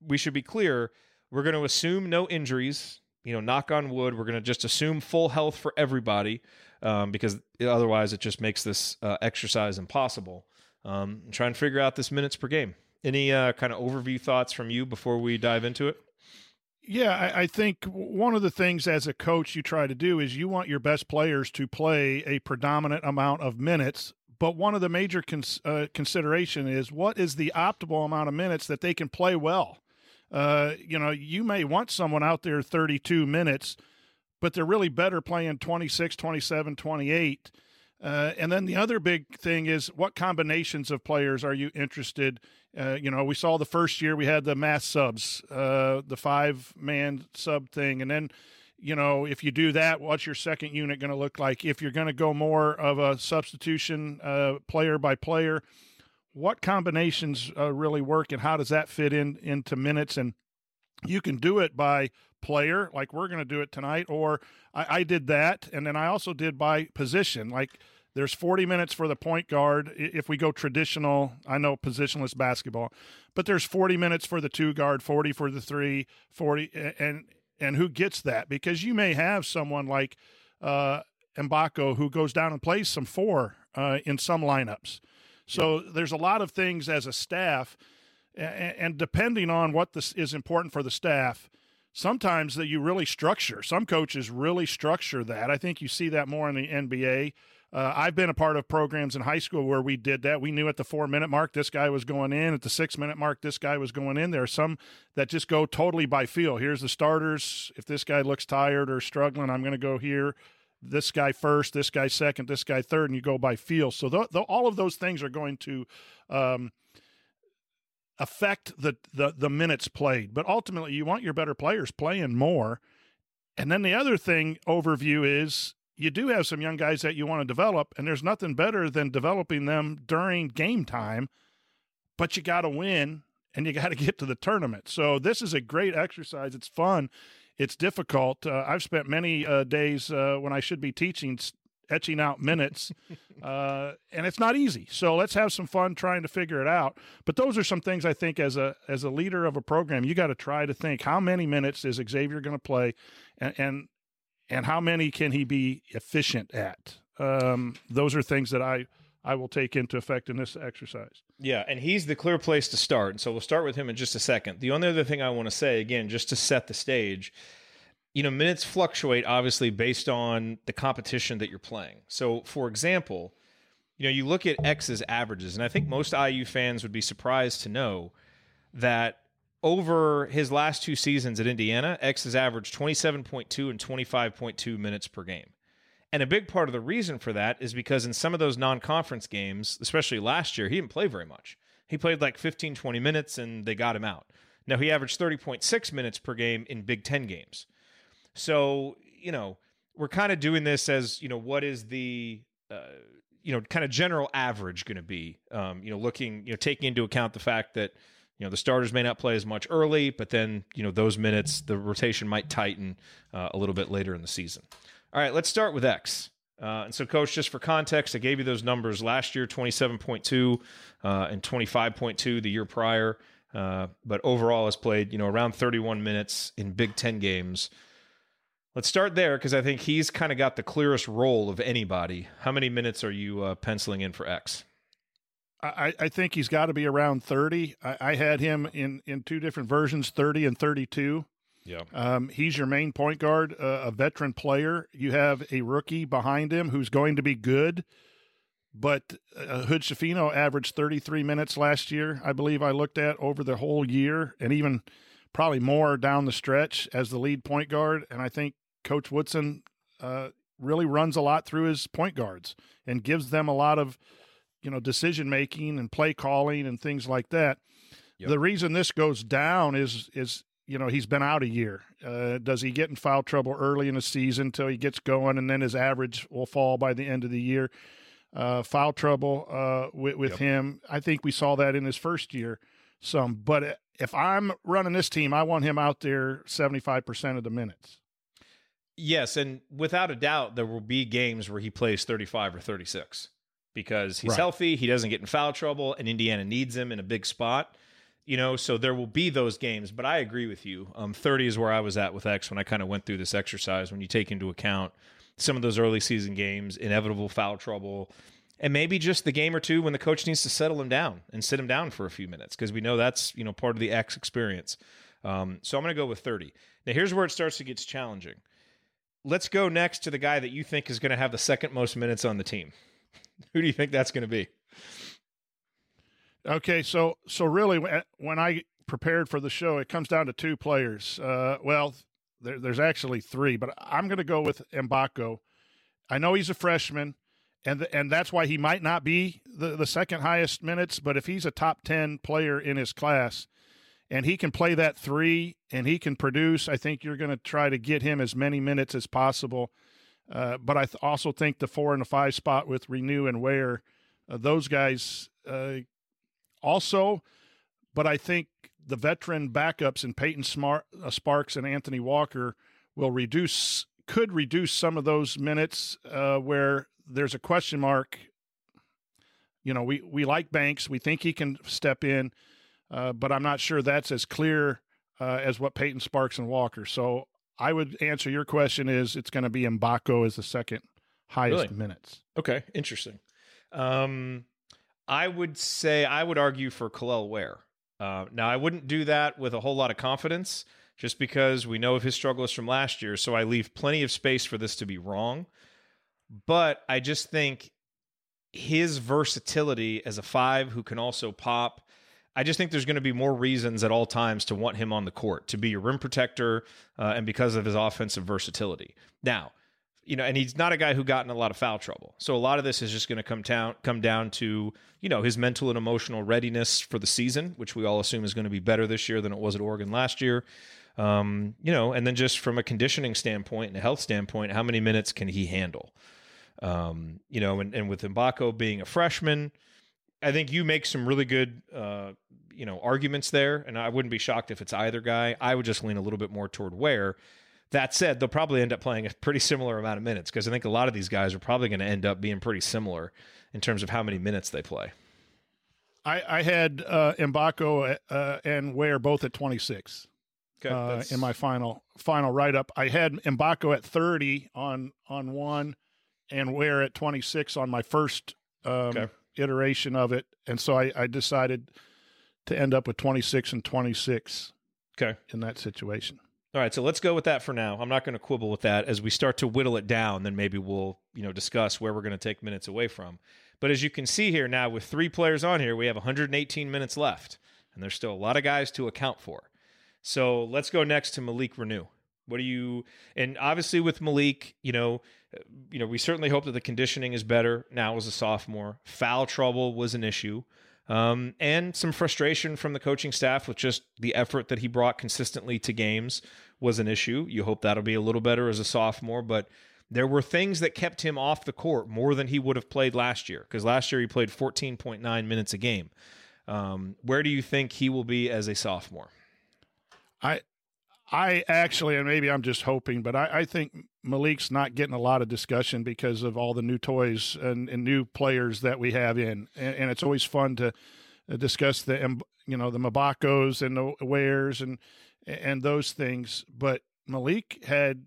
Speaker 1: we should be clear we're going to assume no injuries. You know, knock on wood. We're going to just assume full health for everybody um, because otherwise it just makes this uh, exercise impossible. Um, try and figure out this minutes per game. Any uh, kind of overview thoughts from you before we dive into it?
Speaker 5: Yeah, I, I, think one of the things as a coach you try to do is you want your best players to play a predominant amount of minutes. But one of the major cons- uh, consideration is what is the optimal amount of minutes that they can play well. Uh, you know, you may want someone out there 32 minutes, but they're really better playing 26, 27, 28. Uh, and then the other big thing is what combinations of players are you interested uh, you know, we saw the first year we had the mass subs, uh, the five man sub thing, and then you know, if you do that, what's your second unit going to look like? If you're going to go more of a substitution uh, player by player, what combinations uh, really work and how does that fit in into minutes? And you can do it by player, like we're going to do it tonight, or I, I did that. And then I also did by position, like there's 40 minutes for the point guard if we go traditional i know positionless basketball but there's 40 minutes for the two guard 40 for the three 40 and and who gets that because you may have someone like uh, Mgbako who goes down and plays some four uh, in some lineups. So yeah. there's a lot of things as a staff, and, depending on what this is important for the staff, sometimes that you really structure. Some coaches really structure that. I think you see that more in the NBA. Uh, I've been a part of programs in high school where we did that. We knew at the four minute mark this guy was going in. At the six minute mark, this guy was going in. There are some that just go totally by feel. Here's the starters. If this guy looks tired or struggling, I'm going to go here. This guy first, this guy second, this guy third, and you go by feel. So th- th- all of those things are going to um, affect the, the the minutes played. But ultimately, you want your better players playing more. And then the other thing overview is you do have some young guys that you want to develop, and there's nothing better than developing them during game time. But you got to win and you got to <laughs> get to the tournament. So this is a great exercise. It's fun. It's difficult. Uh, I've spent many uh, days uh, when I should be teaching etching out minutes, <laughs> uh, and it's not easy. So let's have some fun trying to figure it out. But those are some things I think as a as a leader of a program, you got to try to think how many minutes is Xavier going to play, and, and and how many can he be efficient at? Um, those are things that I I will take into effect in this exercise.
Speaker 1: Yeah, and he's the clear place to start. And so we'll start with him in just a second. The only other thing I want to say, again, just to set the stage, you know, minutes fluctuate obviously based on the competition that you're playing. So, for example, you know, you look at X's averages, and I think most IU fans would be surprised to know that over his last two seasons at Indiana, X has averaged 27.2 and 25.2 minutes per game. And a big part of the reason for that is because in some of those non conference games, especially last year, he didn't play very much. He played like 15, 20 minutes and they got him out. Now, he averaged 30.6 minutes per game in Big Ten games. So, you know, we're kind of doing this as, you know, what is the, uh, you know, kind of general average going to be, um, you know, looking, you know, taking into account the fact that, you know the starters may not play as much early, but then you know those minutes, the rotation might tighten uh, a little bit later in the season. All right, let's start with X. Uh, and so, coach, just for context, I gave you those numbers last year 27.2 uh, and 25.2 the year prior. Uh, but overall, has played you know around 31 minutes in Big Ten games. Let's start there because I think he's kind of got the clearest role of anybody. How many minutes are you uh, penciling in for X?
Speaker 5: I, I think he's got to be around 30. I, I, had him in, in two different versions, 30 and 32.
Speaker 1: Yeah.
Speaker 5: Um, he's your main point guard, uh, a veteran player. You have a rookie behind him who's going to be good. But uh, Hood Schifino averaged 33 minutes last year, I believe I looked at over the whole year, and even probably more down the stretch as the lead point guard. And I think Coach Woodson uh, really runs a lot through his point guards and gives them a lot of – you know decision making and play calling and things like that. Yep. The reason this goes down is is you know he's been out a year. Uh, does he get in foul trouble early in the season until he gets going, and then his average will fall by the end of the year? Uh, foul trouble uh, with, with yep. him. I think we saw that in his first year some. But if I'm running this team, I want him out there 75% of the minutes.
Speaker 1: Yes, and without a doubt, there will be games where he plays 35 or 36 because he's right. healthy, he doesn't get in foul trouble, and Indiana needs him in a big spot. You know, so there will be those games, but I agree with you. Um, 30 is where I was at with X when I kind of went through this exercise. When you take into account some of those early season games, inevitable foul trouble, and maybe just the game or two when the coach needs to settle him down and sit him down for a few minutes because we know that's you know part of the X experience. Um, so I'm going to go with 30. Now here's where it starts to get challenging. Let's go next to the guy that you think is going to have the second most minutes on the team. <laughs> Who do you think that's going to be?
Speaker 5: Okay, so so really, when I prepared for the show, it comes down to two players. Uh, well, there, there's actually three, but I'm going to go with Mgbako. I know he's a freshman, and and that's why he might not be the, the second highest minutes. But if he's a top ten player in his class, and he can play that three and he can produce, I think you're going to try to get him as many minutes as possible. Uh, but I th- also think the four and the five spot with Reneau and Ware, uh, those guys uh, also. But I think the veteran backups in Peyton Smart, uh, Sparks and Anthony Walker will reduce could reduce some of those minutes uh, where there's a question mark. You know, we we like Banks. We think he can step in, uh, but I'm not sure that's as clear uh, as what Payton Sparks and Walker. So I would answer your question is it's going to be Mgbako as the second highest
Speaker 1: Really?
Speaker 5: minutes.
Speaker 1: Okay, interesting. Um, I would say I would argue for Kel'el Ware. Uh, now I wouldn't do that with a whole lot of confidence, just because we know of his struggles from last year. So I leave plenty of space for this to be wrong. But I just think his versatility as a five who can also pop. I just think there's going to be more reasons at all times to want him on the court to be your rim protector uh, and because of his offensive versatility. Now, you know, and he's not a guy who got in a lot of foul trouble. So a lot of this is just going to come down come down to you know his mental and emotional readiness for the season, which we all assume is going to be better this year than it was at Oregon last year. Um, you know, and then just from a conditioning standpoint and a health standpoint, how many minutes can he handle? Um, you know, and, and with Mgbako being a freshman, I think you make some really good, uh, you know, arguments there, and I wouldn't be shocked if it's either guy. I would just lean a little bit more toward Ware. That said, they'll probably end up playing a pretty similar amount of minutes because I think a lot of these guys are probably going to end up being pretty similar in terms of how many minutes they play.
Speaker 5: I, I had uh, Mgbako uh, and Ware both at 26
Speaker 1: Okay,
Speaker 5: uh, in my final final write up. I had Mgbako at 30 on on one, and Ware at 26 on my first um,
Speaker 1: Okay.
Speaker 5: iteration of it, and so I, I decided to end up with 26 and 26
Speaker 1: Okay.
Speaker 5: in that situation.
Speaker 1: All right, so let's go with that for now. I'm not going to quibble with that. As we start to whittle it down, then maybe we'll, you know, discuss where we're going to take minutes away from. But as you can see here now, with three players on here, we have 118 minutes left, and there's still a lot of guys to account for. So let's go next to Malik Reneau. What do you? And obviously with Malik, you know, you know, we certainly hope that the conditioning is better now as a sophomore. Foul trouble was an issue, um, and some frustration from the coaching staff with just the effort that he brought consistently to games was an issue. You hope that'll be a little better as a sophomore, but there were things that kept him off the court more than he would have played last year because last year he played 14.9 minutes a game. Um, where do you think he will be as a sophomore?
Speaker 5: I I actually, and maybe I'm just hoping, but I, I think Malik's not getting a lot of discussion because of all the new toys and, and new players that we have in, and, and it's always fun to uh, discuss the you know the Mgbakos and the Wares and and those things. But Malik had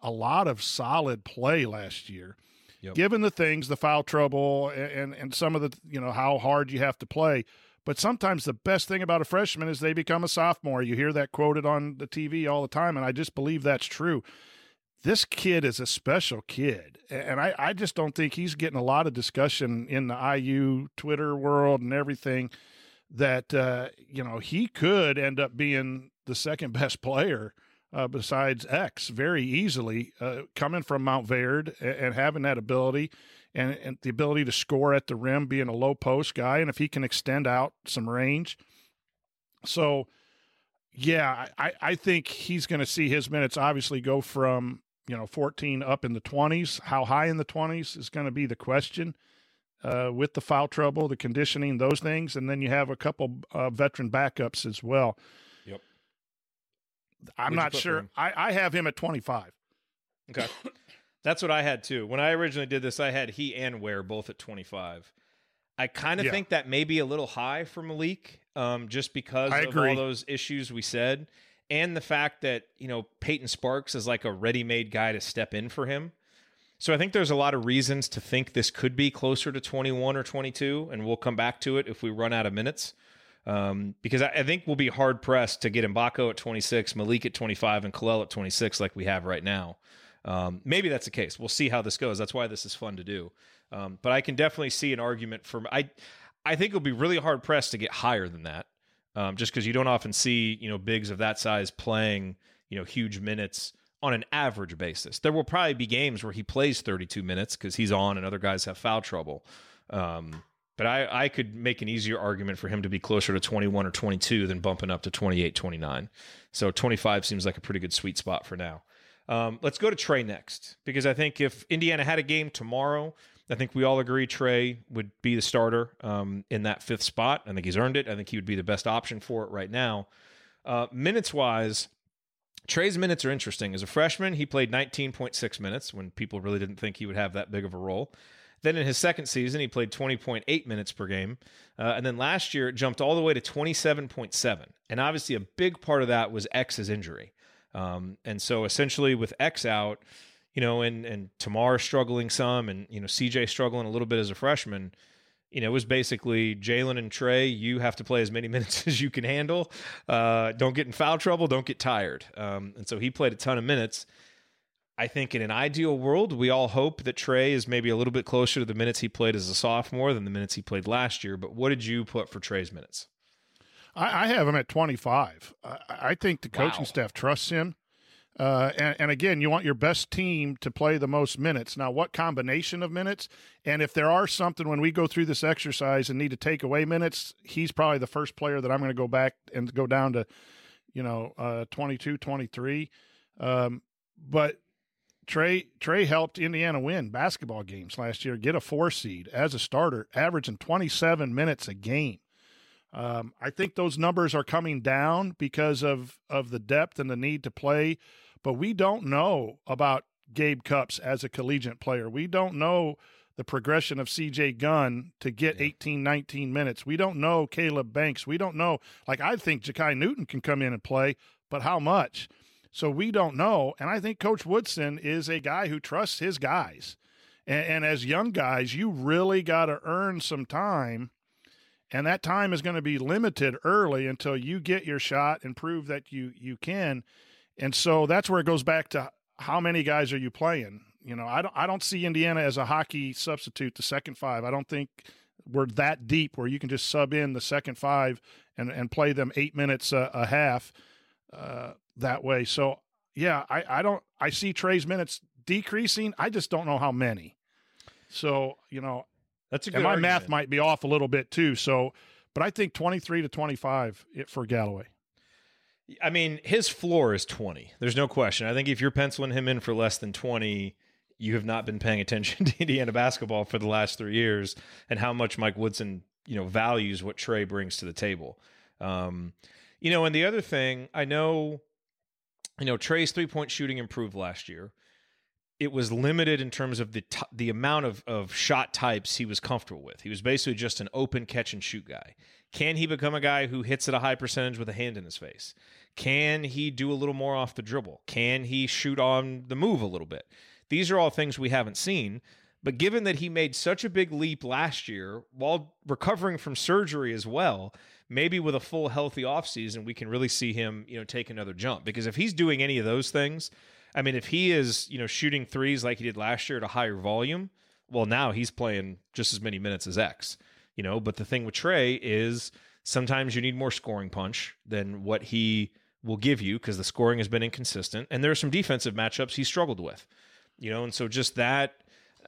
Speaker 5: a lot of solid play last year.
Speaker 1: Yep.
Speaker 5: Given the things, the foul trouble, and and some of the you know how hard you have to play, but sometimes the best thing about a freshman is they become a sophomore. You hear that quoted on the TV all the time, and I just believe that's true. This kid is a special kid, and I, I just don't think he's getting a lot of discussion in the IU Twitter world and everything. That uh, you know he could end up being the second <laughs> best player uh, besides X very easily, uh, coming from Montverde and, and having that ability and, and the ability to score at the rim, being a low post guy, and if he can extend out some range. So, yeah, I, I think he's going to see his minutes obviously go from you know 14 up in the 20s. How high in the 20s is going to be the question. Uh, with the foul trouble, the conditioning, those things, and then you have a couple uh, veteran backups as well.
Speaker 1: Yep.
Speaker 5: I'm
Speaker 1: Where'd
Speaker 5: not sure. I, I have him at 25.
Speaker 1: Okay. That's what I had too. When I originally did this, I had he and Ware both at 25. I kind of
Speaker 5: Yeah.
Speaker 1: think that may be a little high for Malik, um, just because
Speaker 5: I
Speaker 1: of
Speaker 5: agree.
Speaker 1: all those issues we said, and the fact that you know Payton Sparks is like a ready-made guy to step in for him. So I think there's a lot of reasons to think this could be closer to 21 or 22, and we'll come back to it if we run out of minutes. Um, because I, I think we'll be hard pressed to get Mgbako at 26, Malik at 25, and Kel'el at 26, like we have right now. Um, maybe that's the case. We'll see how this goes. That's why this is fun to do. Um, but I can definitely see an argument for I. I think it'll be really hard pressed to get higher than that, um, just because you don't often see you know bigs of that size playing you know huge minutes on an average basis. There will probably be games where he plays 32 minutes because he's on and other guys have foul trouble. Um, but I, I could make an easier argument for him to be closer to 21 or 22 than bumping up to 28, 29. So 25 seems like a pretty good sweet spot for now. Um, let's go to Trey next because I think if Indiana had a game tomorrow, I think we all agree Trey would be the starter um, in that fifth spot. I think he's earned it. I think he would be the best option for it right now. Uh, minutes wise, Trey's minutes are interesting. As a freshman, he played 19.6 minutes when people really didn't think he would have that big of a role. Then in his second season, he played 20.8 minutes per game. Uh, and then last year, it jumped all the way to 27.7. And obviously, a big part of that was X's injury. Um, and so essentially, with X out, you know, and, and Tamar struggling some and, you know, CJ struggling a little bit as a freshman, you know, it was basically Jalen and Trey, you have to play as many <laughs> minutes as you can handle. Uh, don't get in foul trouble, don't get tired. Um, and so he played a ton of minutes. I think in an ideal world, we all hope that Trey is maybe a little bit closer to the minutes he played as a sophomore than the minutes he played last year. But what did you put for Trey's minutes?
Speaker 5: I, I have him at 25. I, I think the coaching
Speaker 1: Wow.
Speaker 5: staff trusts him. Uh, and, and again, you want your best team to play the most minutes. Now, what combination of minutes? And if there are something when we go through this exercise and need to take away minutes, he's probably the first player that I'm going to go back and go down to, you know, uh, 22, 23. Um, but Trey Trey helped Indiana win basketball games last year, get a four seed as a starter, averaging 27 minutes a game. Um, I think those numbers are coming down because of of the depth and the need to play, but we don't know about Gabe Cupps as a collegiate player. We don't know the progression of CJ Gunn to get 18, 19 minutes. We don't know Caleb Banks. We don't know. Like I think Jakai Newton can come in and play, but how much? So we don't know. And I think Coach Woodson is a guy who trusts his guys. And, and as young guys, you really got to earn some time. And that time is going to be limited early until you get your shot and prove that you you can. And so that's where it goes back to how many guys are you playing? You know, I don't I don't see Indiana as a hockey substitute, the second five. I don't think we're that deep where you can just sub in the second five and and play them eight minutes a, a half uh, that way. So yeah, I I don't I see Trey's minutes decreasing. I just don't know how many. So you know,
Speaker 1: That's a good
Speaker 5: and my
Speaker 1: argument.
Speaker 5: math might be off a little bit too. So, but I think twenty three to twenty five for Galloway.
Speaker 1: I mean, his floor is 20. There's no question. I think if you're penciling him in for less than 20, you have not been paying attention <laughs> to Indiana basketball for the last three years and how much Mike Woodson, you know, values what Trey brings to the table. Um, you know, and the other thing, I know, you know, Trey's three point shooting improved last year. It was limited in terms of the t- the amount of, of shot types he was comfortable with. He was basically just an open catch and shoot guy. Can he become a guy who hits at a high percentage with a hand in his face? Can he do a little more off the dribble? Can he shoot on the move a little bit? These are all things we haven't seen. But given that he made such a big leap last year while recovering from surgery as well, maybe with a full healthy offseason, we can really see him, you know, take another jump. Because if he's doing any of those things, I mean, if he is, you know, shooting threes like he did last year at a higher volume, well, now he's playing just as many minutes as X, you know. But the thing with Trey is sometimes you need more scoring punch than what he will give you because the scoring has been inconsistent. And there are some defensive matchups he struggled with, you know, and so just that,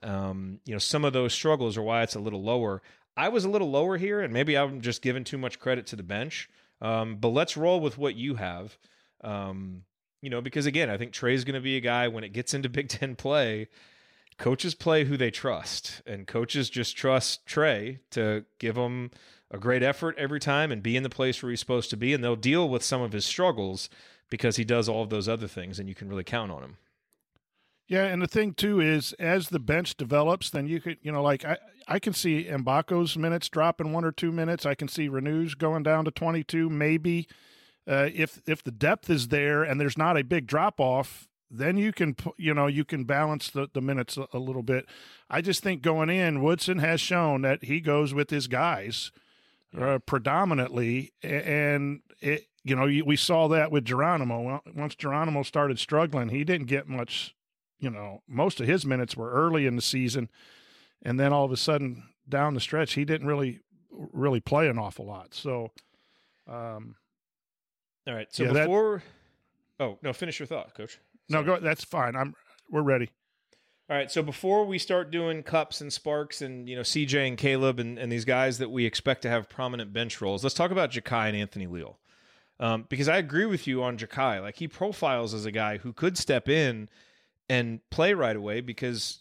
Speaker 1: um, you know, some of those struggles are why it's a little lower. I was a little lower here, and maybe I'm just giving too much credit to the bench. Um, but let's roll with what you have. Um, you know, because again, I think Trey's going to be a guy when it gets into Big Ten play. Coaches play who they trust, and coaches just trust Trey to give them a great effort every time and be in the place where he's supposed to be, and they'll deal with some of his struggles because he does all of those other things, and you can really count on him.
Speaker 5: Yeah, and the thing too is, as the bench develops, then you could, you know, like I, I can see Mgbako's minutes dropping one or two minutes. I can see Reneau's going down to twenty two, maybe. Uh, if if the depth is there and there's not a big drop off, then you can, you know, you can balance the, the minutes a, a little bit. I just think going in, Woodson has shown that he goes with his guys uh, predominantly, and it, you know, we saw that with Geronimo. Once Geronimo started struggling, he didn't get much you know, most of his minutes were early in the season, and then all of a sudden down the stretch, he didn't really really play an awful lot. So, um,
Speaker 1: All right. So
Speaker 5: Yeah, that-
Speaker 1: before, oh no, finish your thought, Coach.
Speaker 5: no, go. That's fine. I'm we're ready.
Speaker 1: All right, so before we start doing Cupps and Sparks and you know CJ and Caleb and, and these guys that we expect to have prominent bench roles, let's talk about Jakai and Anthony Leal. Um, because I agree with you on Jakai. Like he profiles as a guy who could step in and play right away because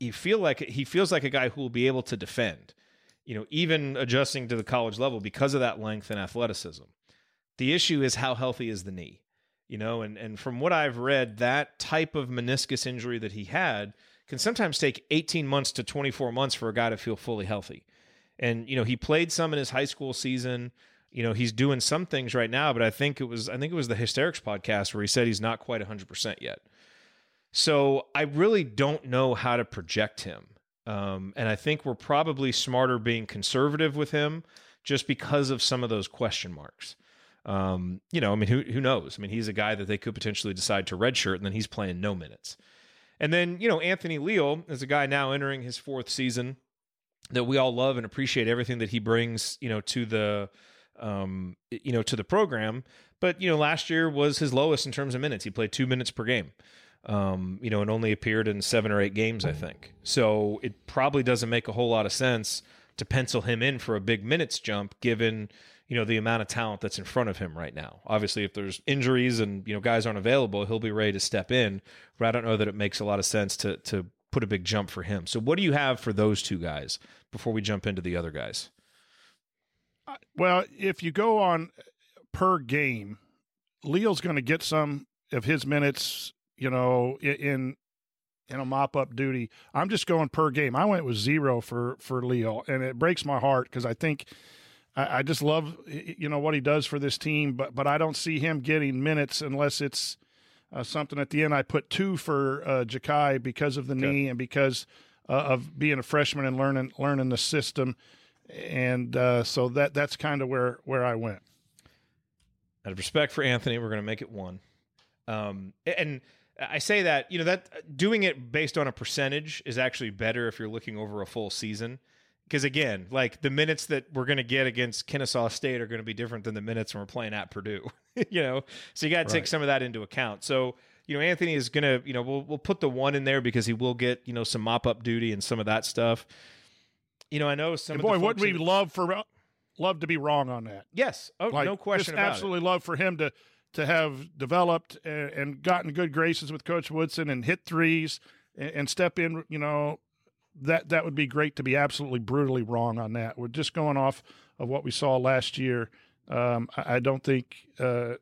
Speaker 1: you feel like he feels like a guy who will be able to defend. You know, even adjusting to the college level because of that length and athleticism. The issue is how healthy is the knee you know and and from what i've read that type of meniscus injury that he had can sometimes take 18 months to 24 months for a guy to feel fully healthy. And you know he played some in his high school season. You know he's doing some things right now but i think it was i think it was the hysterics podcast where he said he's not quite 100% yet. So i really don't know how to project him. Um, and i think we're probably smarter being conservative with him just because of some of those question marks um, you know, I mean, who who knows? I mean, he's a guy that they could potentially decide to redshirt, and then he's playing no minutes. And then you know, Anthony Leal is a guy now entering his fourth season that we all love and appreciate everything that he brings, you know, to the um, you know, to the program. But you know, last year was his lowest in terms of minutes. He played two minutes per game. Um, you know, and only appeared in seven or eight games, I think. So it probably doesn't make a whole lot of sense to pencil him in for a big minutes jump, given you know the amount of talent that's in front of him right now. Obviously, if there's injuries and you know guys aren't available, he'll be ready to step in. But I don't know that it makes a lot of sense to to put a big jump for him. So, what do you have for those two guys before we jump into the other guys?
Speaker 5: Well, if you go on uh, per game, Leal's going to get some of his minutes, you know, in in a mop up duty. I'm just going per game. I went with zero for for Leal, and it breaks my heart because I think I, I, just love you know what he does for this team, but but I don't see him getting minutes unless it's uh, something at the end. I put two for uh, Jakai because of the okay. knee and because uh, of being a freshman and learning learning the system, and uh, so that that's kind of where where I went.
Speaker 1: Out of respect for Anthony, we're going to make it one, um, and. I say that you know that doing it based on a percentage is actually better if you're looking over a full season because again, like the minutes that we're going to get against Kennesaw State are going to be different than the minutes when we're playing at Purdue. <laughs> you know, so you got to right. take some of that into account. So you know, Anthony is going to, you know, we'll we'll put the one in there because he will get you know some mop up duty and some of that stuff. You know, I know some.
Speaker 5: boy, would we in, love for love to be wrong on that?
Speaker 1: Yes, oh, like, no question about
Speaker 5: absolutely
Speaker 1: it.
Speaker 5: love for him to to have developed and, and, gotten good graces with Coach Woodson and hit threes and, and step in, you know, that that would be great to be absolutely brutally wrong on that. We're just going off of what we saw last year. Um, I, I, don't think uh,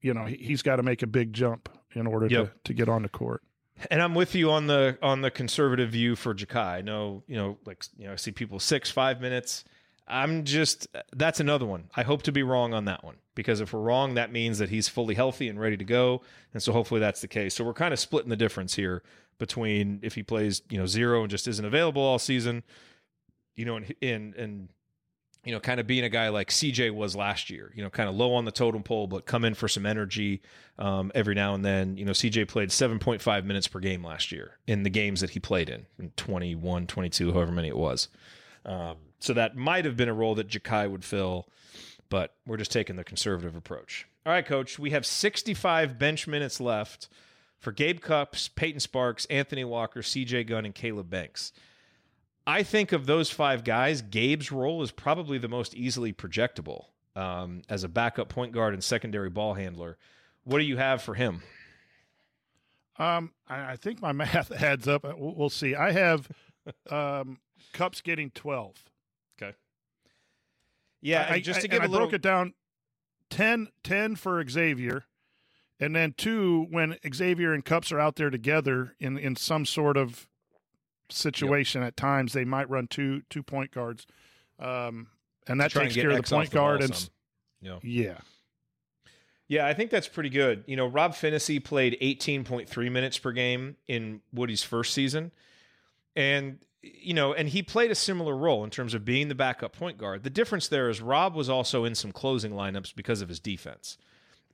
Speaker 5: you know he, has got to make a big jump in order yep. to, to get on the court.
Speaker 1: And I'm with you on the on the conservative view for Jakai. I know you know like you know I see people six five minutes. I'm just that's another one. I hope to be wrong on that one because if we're wrong, that means that he's fully healthy and ready to go, and so hopefully that's the case. So we're kind of splitting the difference here between if he plays, you know, zero and just isn't available all season, you know, and and and you know, kind of being a guy like CJ was last year, you know, kind of low on the totem pole, but come in for some energy um, every now and then. You know, CJ played 7.5 minutes per game last year in the games that he played in, in 21, 22, however many it was. Um, so that might have been a role that Jakai would fill, but we're just taking the conservative approach. All right, coach, we have 65 bench minutes left for Gabe Cupps, Payton Sparks, Anthony Walker, CJ Gunn, and Caleb Banks. I think of those five guys, Gabe's role is probably the most easily projectable um, as a backup point guard and secondary ball handler. What do you have for him?
Speaker 5: Um, I, I think my <laughs> math adds up. We'll, we'll see. I have <laughs> um, Cupps getting twelve.
Speaker 1: Okay. Yeah,
Speaker 5: I,
Speaker 1: just to
Speaker 5: I,
Speaker 1: give a
Speaker 5: I
Speaker 1: little...
Speaker 5: broke it down 10, 10 for Xavier, and then two, when Xavier and Cupps are out there together in in some sort of situation, yep. at times they might run two two point guards, um, and that takes care of the point guard. and
Speaker 1: yeah,
Speaker 5: yeah,
Speaker 1: yeah. I think that's pretty good. You know, Rob Phinisee played eighteen point three minutes per game in Woody's first season, and you know, and he played a similar role in terms of being the backup point guard. The difference there is Rob was also in some closing lineups because of his defense.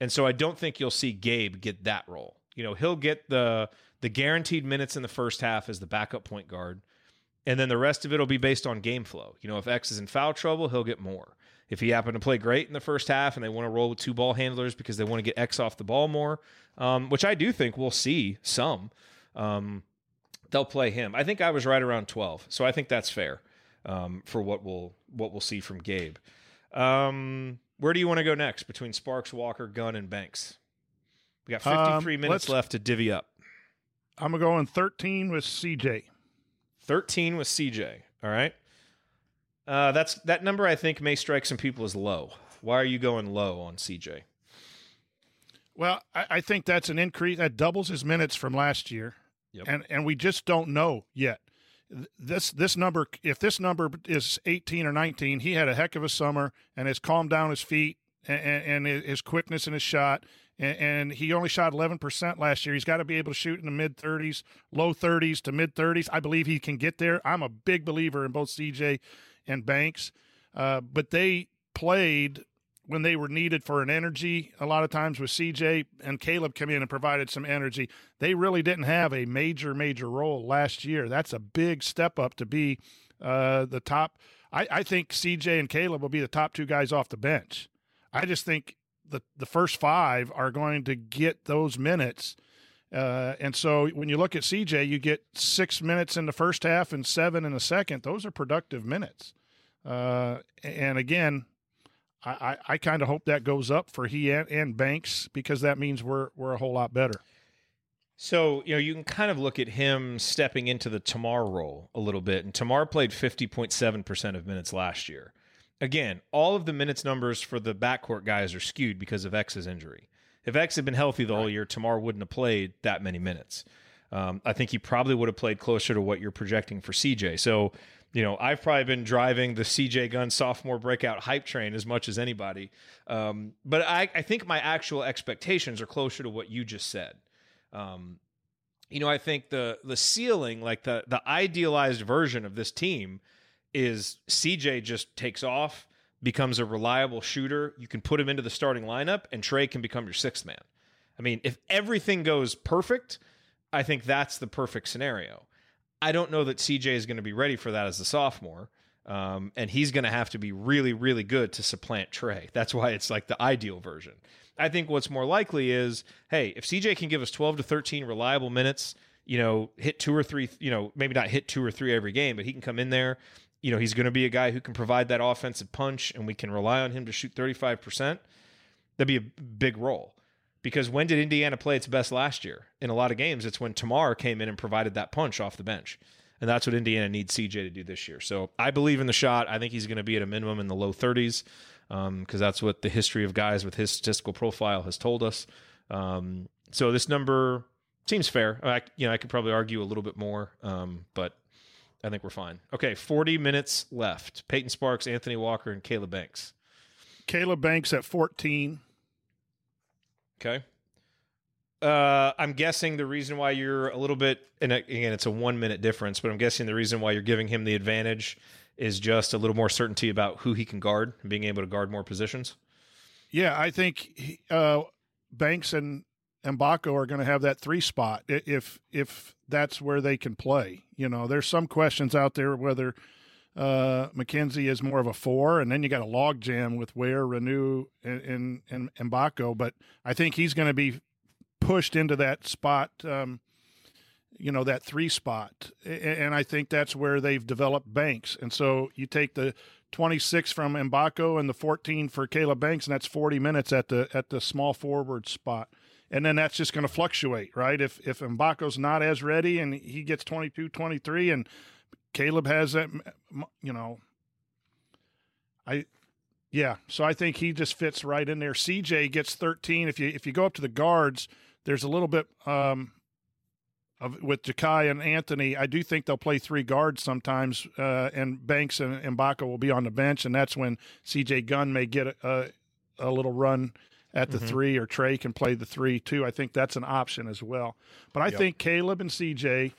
Speaker 1: And so I don't think you'll see Gabe get that role. You know, he'll get the the guaranteed minutes in the first half as the backup point guard. And then the rest of it will be based on game flow. You know, if X is in foul trouble, he'll get more. If he happened to play great in the first half and they want to roll with two ball handlers because they want to get X off the ball more, um, which I do think we'll see some, um, they'll play him. I think I was right around 12, so I think that's fair um, for what we'll what we'll see from Gabe. Um, where do you want to go next between Sparks, Walker, Gunn, and Banks? We got 53
Speaker 5: Um,
Speaker 1: minutes left to divvy up.
Speaker 5: I'm going 13 with CJ.
Speaker 1: 13 with CJ. All right. Uh, that's that number. I think may strike some people as low. Why are you going low on CJ?
Speaker 5: Well, I, I think that's an increase that doubles his minutes from last year,
Speaker 1: Yep.
Speaker 5: and and we just don't know yet. Th- This this number, if this number is 18 or 19, he had a heck of a summer and has calmed down his feet and, and, and his quickness in his shot. And, and he only shot 11% last year. He's got to be able to shoot in the mid 30s, low 30s to mid 30s. I believe he can get there. I'm a big believer in both CJ and Banks, uh, but they played when they were needed for an energy. A lot of times with CJ and Caleb come in and provided some energy. They really didn't have a major, major role last year. That's a big step up to be uh, the top. I, I think CJ and Caleb will be the top two guys off the bench. I just think the the first five are going to get those minutes. Uh, and so when you look at CJ, you get six minutes in the first half and seven in the second. Those are productive minutes. Uh, and again, I, I, I kind of hope that goes up for he and, and Banks because that means we're we're a whole lot better.
Speaker 1: So, you know, you can kind of look at him stepping into the Tamar role a little bit. And Tamar played 50.7% of minutes last year. Again, all of the minutes numbers for the backcourt guys are skewed because of X's injury. If X had been healthy the whole year, Tamar wouldn't have played that many minutes. Um, I think he probably would have played closer to what you're projecting for CJ. So, you know, I've probably been driving the CJ Gunn sophomore breakout hype train as much as anybody. Um, but I, I think my actual expectations are closer to what you just said. Um, you know, I think the the ceiling, like the the idealized version of this team, is CJ just takes off, becomes a reliable shooter. You can put him into the starting lineup, and Trey can become your sixth man. I mean, if everything goes perfect, I think that's the perfect scenario. I don't know that CJ is going to be ready for that as a sophomore. Um, and he's going to have to be really, really good to supplant Trey. That's why it's like the ideal version. I think what's more likely is hey, if CJ can give us 12 to 13 reliable minutes, you know, hit two or three, you know, maybe not hit two or three every game, but he can come in there. You know, he's going to be a guy who can provide that offensive punch and we can rely on him to shoot 35%. That'd be a big role. Because when did Indiana play its best last year? In a lot of games, it's when Tamar came in and provided that punch off the bench. And that's what Indiana needs CJ to do this year. So I believe in the shot. I think he's going to be at a minimum in the low 30s because um, that's what the history of guys with his statistical profile has told us. Um, so this number seems fair. I, you know, I could probably argue a little bit more, um, but I think we're fine. Okay, 40 minutes left. Payton Sparks, Anthony Walker, and Caleb Banks.
Speaker 5: Caleb Banks at 14.
Speaker 1: Okay. Uh, I'm guessing the reason why you're a little bit, and again, it's a one minute difference, but I'm guessing the reason why you're giving him the advantage is just a little more certainty about who he can guard and being able to guard more positions.
Speaker 5: Yeah, I think he- uh, Banks and Mgbako are going to have that three spot if if that's where they can play. You know, there's some questions out there whether uh, Mackenzie is more of a four, and then you got a log jam with Ware, Reneau, and and, and Mgbako. But I think he's going to be pushed into that spot. Um, you know that three spot, A- and I think that's where they've developed Banks. And so you take the 26 from Mgbako and the 14 for Caleb Banks, and that's 40 minutes at the at the small forward spot. And then that's just going to fluctuate, right? If if Mgbako's not as ready and he gets 22, 23, and Caleb has that, you know, I, yeah. So I think he just fits right in there. CJ gets 13. If you if you go up to the guards, there's a little bit um, of with Jakai and Anthony. I do think they'll play three guards sometimes, uh, and Banks and Mgbako will be on the bench, and that's when CJ Gunn may get a, a, a little run at the
Speaker 1: Mhm.
Speaker 5: three, or Trey can play the three too. I think that's an option as well. But I
Speaker 1: Yep.
Speaker 5: think Caleb and CJ,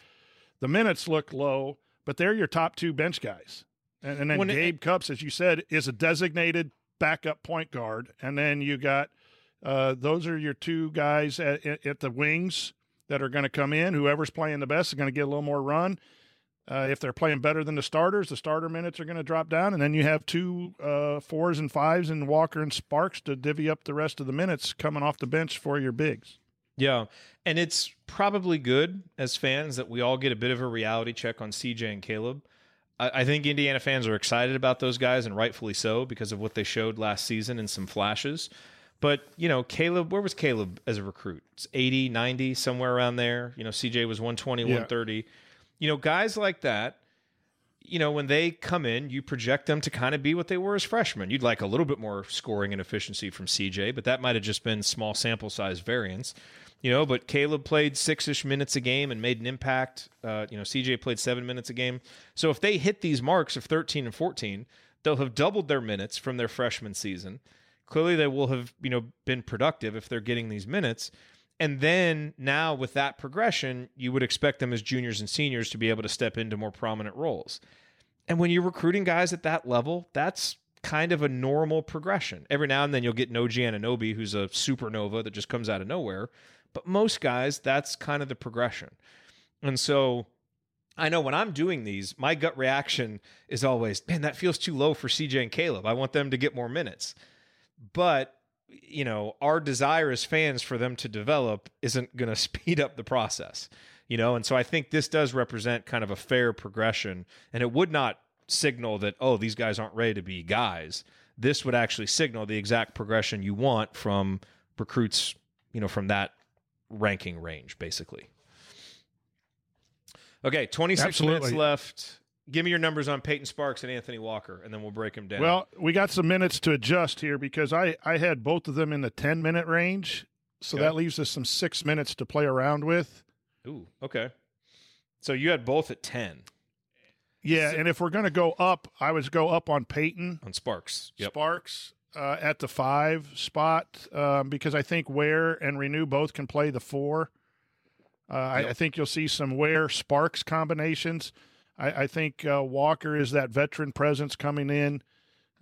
Speaker 5: the minutes look low, but they're your top two bench guys. And, and then
Speaker 1: When it-
Speaker 5: Gabe Cupps, as you said, is a designated backup point guard. And then you got uh, those are your two guys at, at, at the wings that are going to come in. Whoever's playing the best is going to get a little more run. Uh, if they're playing better than the starters, the starter minutes are going to drop down, and then you have two uh, fours and fives and Walker and Sparks to divvy up the rest of the minutes coming off the bench for your bigs.
Speaker 1: Yeah. And it's probably good as fans that we all get a bit of a reality check on CJ and Caleb. I, I think Indiana fans are excited about those guys, and rightfully so, because of what they showed last season in some flashes. But, you know, Caleb, where was Caleb as a recruit? It's 80, 90, somewhere around there. You know, CJ was 120,
Speaker 5: Yeah.
Speaker 1: 130. You know, guys like that, you know, when they come in, you project them to kind of be what they were as freshmen. You'd like a little bit more scoring and efficiency from CJ, but that might have just been small sample size variance. You know, but Caleb played six ish minutes a game and made an impact. Uh, you know, CJ played seven minutes a game. So if they hit these marks of 13 and 14, they'll have doubled their minutes from their freshman season. Clearly, they will have, you know, been productive if they're getting these minutes. And then now with that progression, you would expect them as juniors and seniors to be able to step into more prominent roles. And when you're recruiting guys at that level, that's kind of a normal progression. Every now and then you'll get an OG Anunoby, who's a supernova that just comes out of nowhere. But most guys, that's kind of the progression. And so I know when I'm doing these, my gut reaction is always, man, that feels too low for CJ and Caleb. I want them to get more minutes. But you know, our desire as fans for them to develop isn't going <laughs> to speed up the process, you know? And so I think this does represent kind of a fair progression. And it would not signal that, oh, these guys aren't ready to be guys. This would actually signal the exact progression you want from recruits, you know, from that ranking range, basically. Okay, 26
Speaker 5: Absolutely.
Speaker 1: minutes left. Give me your numbers on Payton Sparks and Anthony Walker, and then we'll break them down.
Speaker 5: Well, we got some minutes to adjust here because I, I had both of them in the 10 minute range. So
Speaker 1: Okay.
Speaker 5: that leaves us some six minutes to play around with.
Speaker 1: Ooh, okay. So you had both at 10
Speaker 5: Yeah. And if we're going to go up, I would go up on Payton
Speaker 1: on Sparks. Yep.
Speaker 5: Sparks uh, at the five spot um, because I think Ware and Reneau both can play the four. Uh, I, I think you'll see some Ware Sparks combinations. I, I think uh, Walker is that veteran presence coming in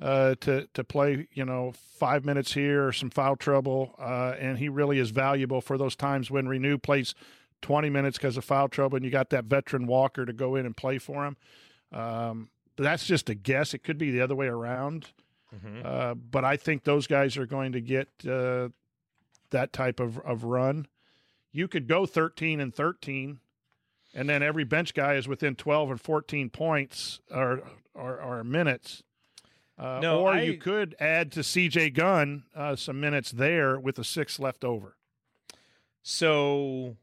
Speaker 5: uh, to to play. You know, five minutes here or some foul trouble, uh, and he really is valuable for those times when Reneau plays twenty minutes because of foul trouble, and you got that veteran Walker to go in and play for him. Um, but that's just a guess. It could be the other way around.
Speaker 1: Mm-hmm.
Speaker 5: Uh, but I think those guys are going to get uh, that type of, of run. You could go 13 and 13, and then every bench guy is within 12 and 14 points or, or, or minutes. Uh,
Speaker 1: No,
Speaker 5: or
Speaker 1: I-
Speaker 5: you could add to CJ Gunn uh, some minutes there with a six left over.
Speaker 1: So,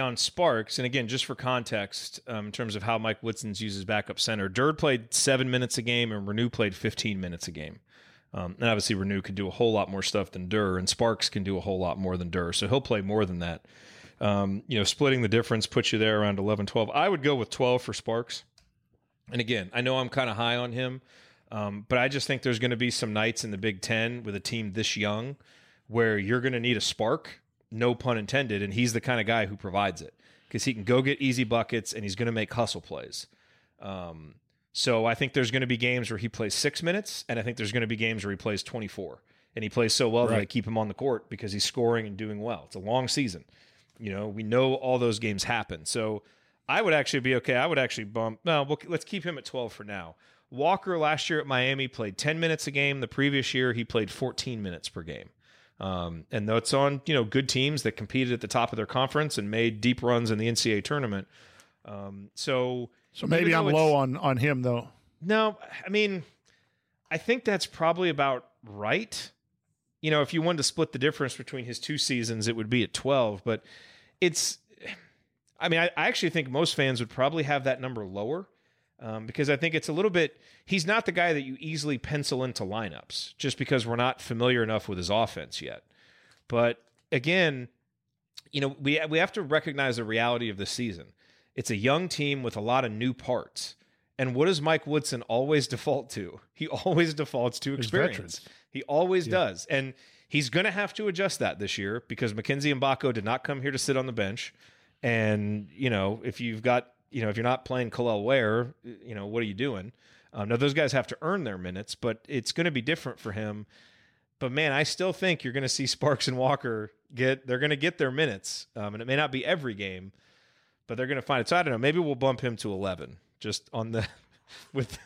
Speaker 1: on Sparks, and again, just for context, um, in terms of how Mike Woodson's uses backup center, Durd played seven minutes a game and Reneau played 15 minutes a game. Um, and obviously, Reneau can do a whole lot more stuff than Durr, and Sparks can do a whole lot more than Durr. So he'll play more than that. Um, you know, splitting the difference puts you there around 11, 12. I would go with 12 for Sparks. And again, I know I'm kind of high on him, um, but I just think there's going to be some nights in the Big Ten with a team this young where you're going to need a spark, no pun intended, and he's the kind of guy who provides it because he can go get easy buckets and he's going to make hustle plays. Um, so I think there's going to be games where he plays six minutes, and I think there's going to be games where he plays 24, and he plays so well that I keep him on the court because he's scoring and doing well. It's a long season. You know, we know all those games happen. So I would actually be okay. I would actually bump. No, we'll, let's keep him at 12 for now. Walker last year at Miami played 10 minutes a game. The previous year he played 14 minutes per game. Um, and that's on you know good teams that competed at the top of their conference and made deep runs in the NCAA tournament. Um, so
Speaker 5: So maybe I'm low on, on him, though.
Speaker 1: no, I mean, I think that's probably about right. You know, if you wanted to split the difference between his two seasons, it would be at 12. But it's, I mean, I, I actually think most fans would probably have that number lower um, because I think it's a little bit, he's not the guy that you easily pencil into lineups just because we're not familiar enough with his offense yet. But again, you know, we, we have to recognize the reality of the season. It's a young team with a lot of new parts. And what does Mike Woodson always <laughs> default to? He always defaults to experience. He always does. And he's going to have to adjust that this year because Mackenzie Mgbako did not come here to sit on the bench. And, you know, if you've got, you know, if you're not playing Kel'el Ware, you know, what are you doing? Um, now, those guys have to earn their minutes, but it's going to be different for him. But man, I still think you're going to see <laughs> Sparks and Walker get, they're going to get their minutes. Um, and it may not be every game, but they're going to find it. So I don't know. Maybe we'll bump him to 11 just on the <laughs> with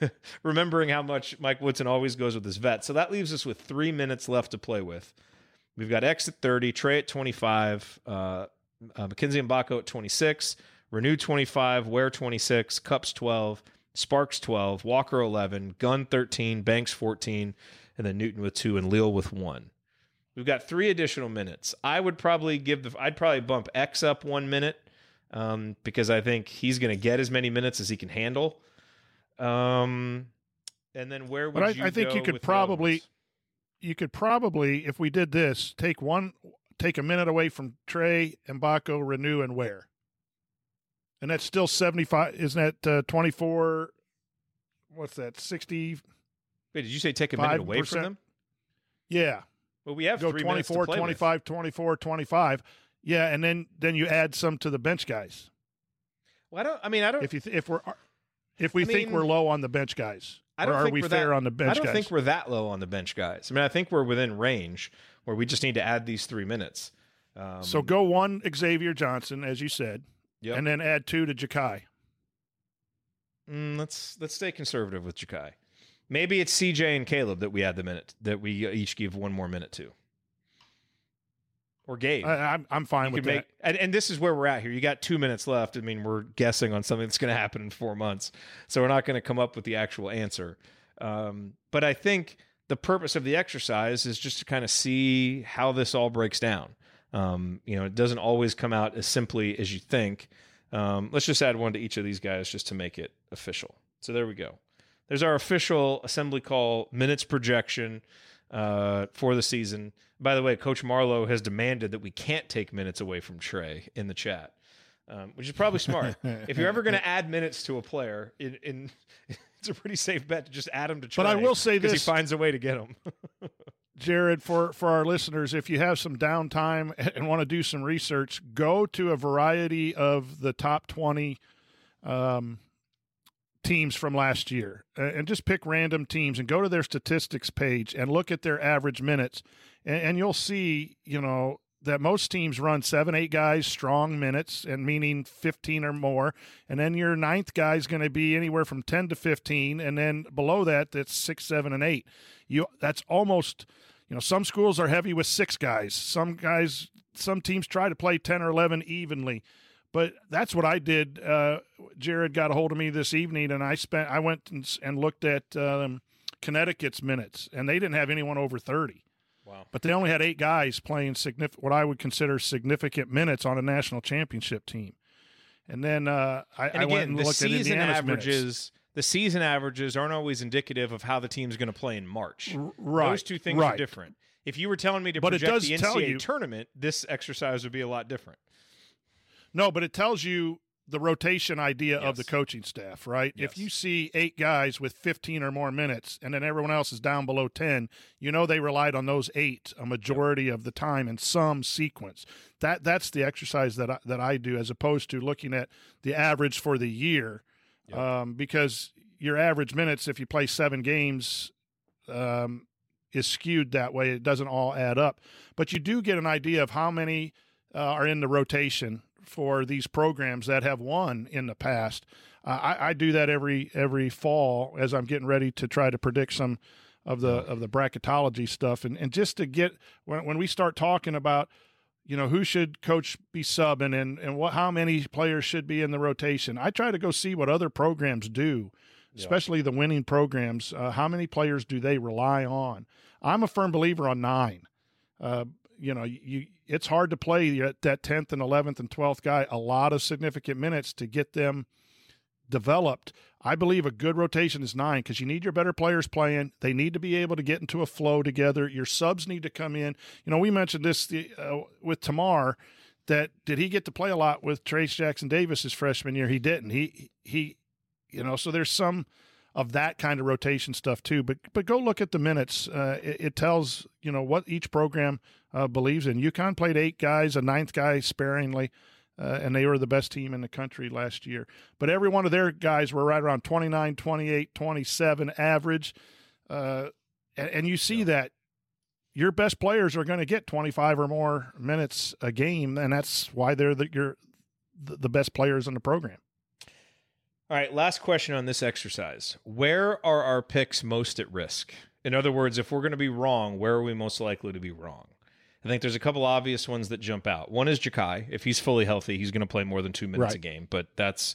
Speaker 1: remembering how much Mike Woodson always goes with his vet. So that leaves us with three minutes left to play with. We've got X at 30, Trey at 25, uh, uh, Mackenzie Mgbako at 26, Reneau 25, Ware 26, Cupps 12, Sparks 12, Walker 11, Gunn 13, Banks 14, and then Newton with two and Leal with one. We've got three additional minutes. I would probably give the, I'd probably bump X up one minute um, because I think he's going to get as many minutes as he can handle. Um, and then where would
Speaker 5: But I,
Speaker 1: you
Speaker 5: I think you could probably, you could probably, if we did this, take one, take a minute away from Trey, Mgbako, Reneau, and Ware. And that's still 75. Isn't that uh, 24? What's that? 60.
Speaker 1: Wait, did you say take a minute away from them?
Speaker 5: Yeah.
Speaker 1: Well, we have
Speaker 5: Go
Speaker 1: three minutes to
Speaker 5: 24,
Speaker 1: play with.
Speaker 5: 25, 24, 25. Yeah. And then, then you add some to the bench guys.
Speaker 1: Well, I don't. I mean, I don't.
Speaker 5: If you, th- if we're, if we
Speaker 1: I
Speaker 5: think
Speaker 1: mean,
Speaker 5: we're low on the bench guys,
Speaker 1: I don't
Speaker 5: or are
Speaker 1: think
Speaker 5: we fair
Speaker 1: that,
Speaker 5: on the bench
Speaker 1: I don't
Speaker 5: guys?
Speaker 1: think we're that low on the bench guys. I mean, I think we're within range where we just need to add these three minutes. Um,
Speaker 5: so go one Xavier Johnson, as you said,
Speaker 1: Yep.
Speaker 5: and then add two to Jakai.
Speaker 1: mm, let's let's stay conservative with Jakai. Maybe it's CJ and Caleb that we add the minute that we each give one more minute to, or Gabe.
Speaker 5: I, I'm I'm fine
Speaker 1: You
Speaker 5: with that.
Speaker 1: make, and, and this is where we're at here. You got two minutes left. I mean, we're guessing on something that's going to happen in four months, so we're not going to come up with the actual answer. Um, but I think the purpose of the exercise is just to kind of see how this all breaks down. Um, you know, it doesn't always come out as simply as you think. Um, let's just add one to each of these guys just to make it official. So there we go. There's our official assembly call minutes projection uh, for the season. By the way, Coach Marlowe has demanded that we can't take minutes away from Trey in the chat, um, which is probably smart. <laughs> if you're ever going to add minutes to a player, in, in <laughs> it's a pretty safe bet to just add him to Trey.
Speaker 5: But I will say
Speaker 1: because
Speaker 5: this-
Speaker 1: he finds a way to get him. <laughs>
Speaker 5: Jerod, for, for our listeners, if you have some downtime <laughs> and want to do some research, go to a variety of the top 20 um, teams from last year and just pick random teams and go to their statistics page and look at their average minutes. And, and you'll see, you know, that most teams run seven, eight guys strong minutes, and meaning 15 or more. And then your ninth guy is going to be anywhere from 10 to 15. And then below that, that's six, seven, and eight. You That's almost, you know, some schools are heavy with six guys. Some guys, some teams try to play 10 or 11 evenly. But that's what I did. Uh, Jerod got a hold of me this evening, and I spent. I went and, and looked at um, Connecticut's minutes, and they didn't have anyone over thirty.
Speaker 1: Wow.
Speaker 5: But they only had eight guys playing significant, what I would consider significant minutes on a national championship team. And then uh, I,
Speaker 1: And
Speaker 5: I went and
Speaker 1: the
Speaker 5: looked at the
Speaker 1: season
Speaker 5: Indiana's
Speaker 1: averages.
Speaker 5: minutes.
Speaker 1: The season averages aren't always indicative of how the team's going to play in March.
Speaker 5: right,
Speaker 1: Those two things are different. If you were telling me to
Speaker 5: But
Speaker 1: project the NCAA
Speaker 5: you-
Speaker 1: tournament, this exercise would be a lot different.
Speaker 5: No, but it tells you the rotation idea of the coaching staff, right?
Speaker 1: Yes.
Speaker 5: If you see eight guys with 15 or more minutes and then everyone else is down below 10, you know they relied on those eight a majority of the time in some sequence. That that's the exercise that I, that I do as opposed to looking at the average for the year. Um, because your average minutes if you play 7 games um, is skewed that way. It doesn't all add up. But you do get an idea of how many uh, are in the rotation for these programs that have won in the past. Uh, I, I do that every every fall as I'm getting ready to try to predict some of the of the bracketology stuff, and, and just to get when when we start talking about you know who should coach be subbing and and what how many players should be in the rotation. I try to go see what other programs do, especially the winning programs. Uh, how many players do they rely on? I'm a firm believer on nine. Uh, you know, you it's hard to play that that tenth and eleventh and twelfth guy a lot of significant minutes to get them developed. I believe a good rotation is nine because you need your better players playing. They need to be able to get into a flow together. Your subs need to come in. You know, we mentioned this uh, with Tamar. That did he get to play a lot with Trayce Jackson Davis his freshman year? He didn't. He he, you know. So there's some of that kind of rotation stuff too. But but go look at the minutes. Uh, it, it tells you know what each program uh, believes in. UConn played eight guys, a ninth guy sparingly, uh, and they were the best team in the country last year. But every one of their guys were right around 29, 28, 27 average. Uh, and, and you see that your best players are going to get 25 or more minutes a game, and that's why they're the, your, the, the best players in the program.
Speaker 1: All right, last question on this exercise. Where are our picks most at risk? In other words, if we're going to be wrong, where are we most likely to be wrong? I think there's a couple obvious ones that jump out. One is Jakai. If he's fully healthy, he's going to play more than two minutes
Speaker 5: Right.
Speaker 1: a game. But that's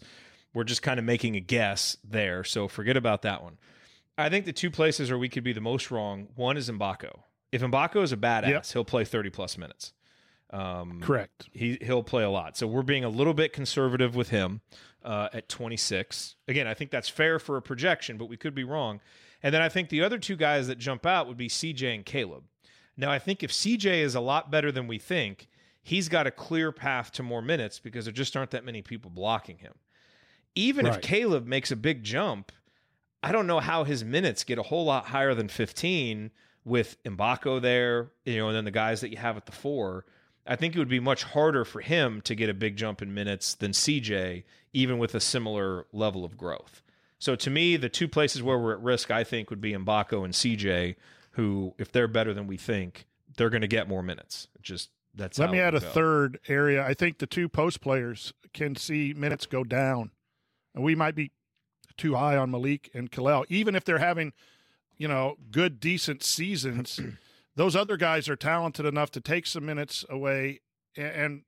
Speaker 1: we're just kind of making a guess there. So forget about that one. I think the two places where we could be the most wrong. One is Mgbako. If Mgbako is a badass,
Speaker 5: Yep.
Speaker 1: he'll play 30 plus minutes. Um,
Speaker 5: Correct.
Speaker 1: He he'll play a lot. So we're being a little bit conservative with him uh, at 26. Again, I think that's fair for a projection, but we could be wrong. And then I think the other two guys that jump out would be CJ and Caleb. Now I think if CJ is a lot better than we think, he's got a clear path to more minutes because there just aren't that many people blocking him. Even if Caleb makes a big jump, I don't know how his minutes get a whole lot higher than 15 with Mgbako there, you know, and then the guys that you have at the four. I think it would be much harder for him to get a big jump in minutes than CJ, even with a similar level of growth. So to me, the two places where we're at risk, I think, would be Mgbako and CJ, who, if they're better than we think, they're going to get more minutes. Just that's
Speaker 5: Let me add a
Speaker 1: go.
Speaker 5: third area. I think the two post players can see minutes go down. And we might be too high on Malik and Kel'el, even if they're having, you know, good, decent seasons. <clears throat> those other guys are talented enough to take some minutes away. And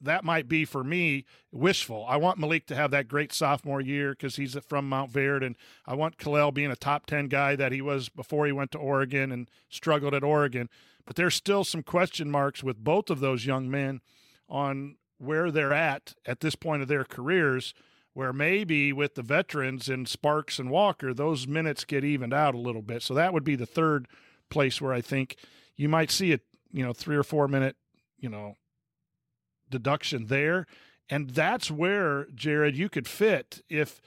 Speaker 5: that might be for me wishful. I want Malik to have that great sophomore year because he's from Montverde, and I want Kel'el being a top ten guy that he was before he went to Oregon and struggled at Oregon. But there's still some question marks with both of those young men on where they're at at this point of their careers. Where maybe with the veterans and Sparks and Walker, those minutes get evened out a little bit. So that would be the third place where I think you might see a you know three or four minute you know deduction there. And that's where, Jerod, you could fit if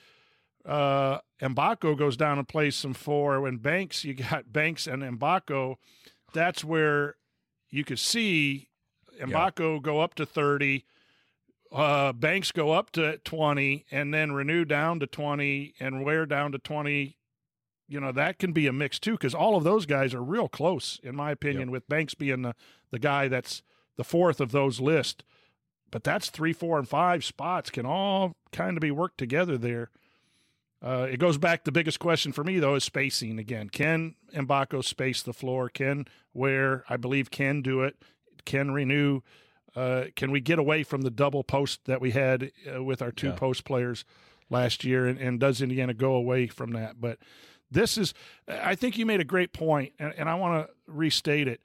Speaker 5: uh Mgbako goes down and plays some four. When Banks, you got Banks and Mgbako, that's where you could see Mgbako go up to 30, uh, Banks go up to 20, and then Reneau down to 20, and Ware down to 20. You know, that can be a mix too, because all of those guys are real close, in my opinion, with Banks being the, the guy that's the fourth of those list but that's three, four, and five spots can all kind of be worked together there. Uh, it goes back. The biggest question for me though is spacing again. Can Mgbako space the floor? Can Ware I believe can do it? Can Reneau? Uh, can we get away from the double post that we had uh, with our two
Speaker 1: Yeah.
Speaker 5: post players last year? And, and does Indiana go away from that? But this is, I think you made a great point, and, and I want to restate it.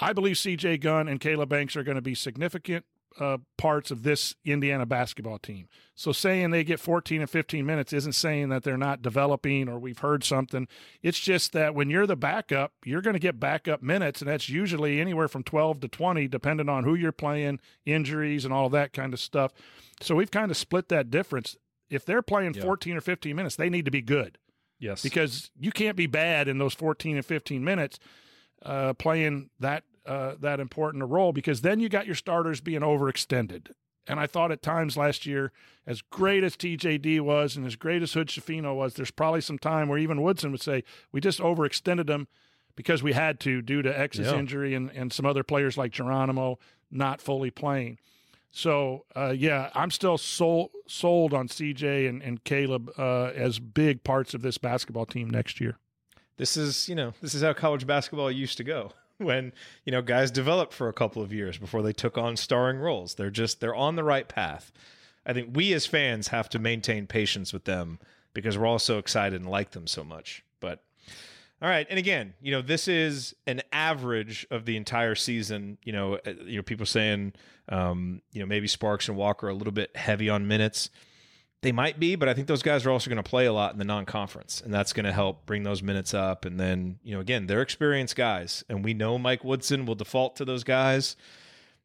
Speaker 5: I believe CJ Gunn and Caleb Banks are going to be significant uh, parts of this Indiana basketball team. So saying they get 14 and 15 minutes isn't saying that they're not developing or we've heard something. It's just that when you're the backup, you're going to get backup minutes, and that's usually anywhere from 12 to 20, depending on who you're playing, injuries, and all that kind of stuff. So we've kind of split that difference. If they're playing
Speaker 1: Yeah.
Speaker 5: 14 or 15 minutes, they need to be good
Speaker 1: Yes.
Speaker 5: because you can't be bad in those 14 and 15 minutes uh, playing that uh, that important a role because then you got your starters being overextended. And I thought at times last year, as great as TJD was and as great as Hood Schifino was, there's probably some time where even Woodson would say, we just overextended them because we had to due to X's
Speaker 1: Yeah.
Speaker 5: injury and, and some other players like Geronimo not fully playing. So uh, yeah, I'm still sold sold on CJ and, and Caleb uh, as big parts of this basketball team next year.
Speaker 1: this is you know this is how college basketball used to go <laughs> when you know guys developed for a couple of years before they took on starring roles. They're just they're on the right path. I think we as fans have to maintain patience with them because we're all so excited and like them so much. But all right and again you know this is an average of the entire season you know uh, you know people saying um you know maybe sparks and walker are a little bit heavy on minutes they might be, but I think those guys are also going to play a lot in the non-conference, and that's going to help bring those minutes up. And then, you know, again, they're experienced guys, and we know Mike Woodson will default to those guys.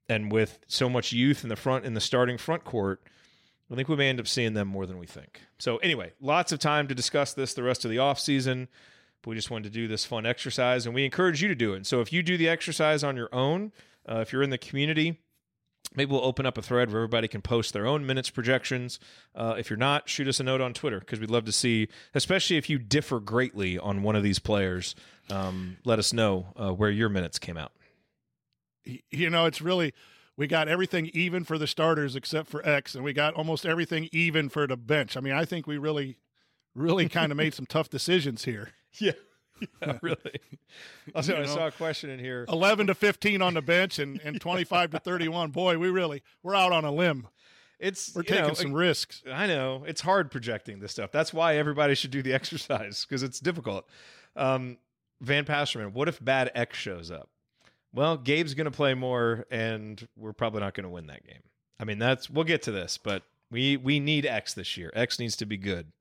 Speaker 1: And with so much youth in the front in the starting front court, I think we may end up seeing them more than we think. So anyway, lots of time to discuss this the rest of the offseason. But we just wanted to do this fun exercise, and we encourage you to do it. So if you do the exercise on your own, uh, if you're in the community, maybe we'll open up a thread where everybody can post their own minutes projections. Uh, if you're not, shoot us a note on Twitter because we'd love to see, especially if you differ greatly on one of these players. Um, let us know uh, where your minutes came out.
Speaker 5: You know, it's really we got everything even for the starters except for X, and we got almost everything even for the bench. I mean, I think we really, really kind of made some tough decisions here. <laughs>
Speaker 1: Yeah. yeah, <laughs> really. Also,
Speaker 5: You
Speaker 1: I saw a question in here.
Speaker 5: 11 to 15 on the bench and, and 25 to 31. Boy, we really we're out on a limb.
Speaker 1: It's
Speaker 5: We're taking
Speaker 1: know,
Speaker 5: some risks.
Speaker 1: I know it's hard projecting this stuff. That's why everybody should do the <laughs> exercise because it's difficult. Um, Van Passerman, what if Bad X shows up? Well, Gabe's going to play more, and we're probably not going to win that game. I mean, that's we'll get to this, but we we need X this year. X needs to be good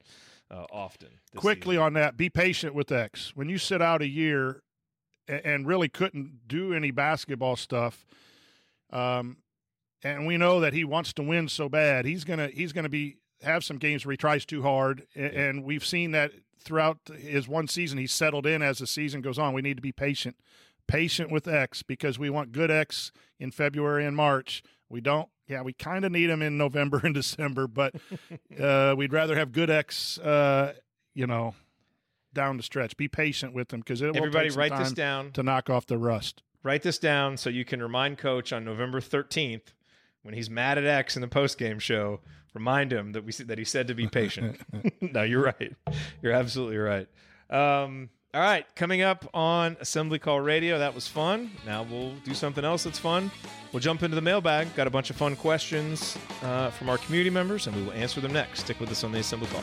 Speaker 1: uh, often.
Speaker 5: Quickly on that, be patient with X. When you sit out a year and really couldn't do any basketball stuff, um, and we know that he wants to win so bad, he's gonna he's gonna be have some games where he tries too hard, a- and we've seen that throughout his one season. He's settled in as the season goes on. We need to be patient, patient with X because we want good X in February and March. We don't. Yeah, we kind of need him in November <laughs> and December, but uh, we'd rather have good X. Uh, you know, down the stretch. Be patient with them because it will
Speaker 1: Everybody write this down.
Speaker 5: to knock off the rust.
Speaker 1: Write this down so you can remind Coach on November 13th when he's mad at X in the postgame show. Remind him that we that he said to be patient. <laughs> <laughs> no, you're right. You're absolutely right. Um, all right, coming up on Assembly Call Radio. That was fun. Now we'll do something else that's fun. We'll jump into the mailbag. Got a bunch of fun questions uh, from our community members, and we will answer them next. Stick with us on the Assembly Call.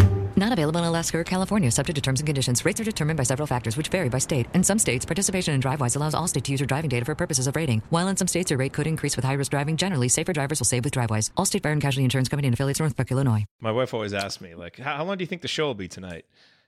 Speaker 11: Not available in Alaska or California, subject to terms and conditions. Rates are determined by several factors, which vary by state. In some states, participation in DriveWise allows Allstate to use your driving data for purposes of rating. While in some states, your rate could increase with high risk driving. Generally, safer drivers will save with DriveWise. Allstate Fire and Casualty Insurance Company and affiliates, Northbrook, Illinois.
Speaker 1: My wife always asks me, like, how, how long do you think the show will be tonight?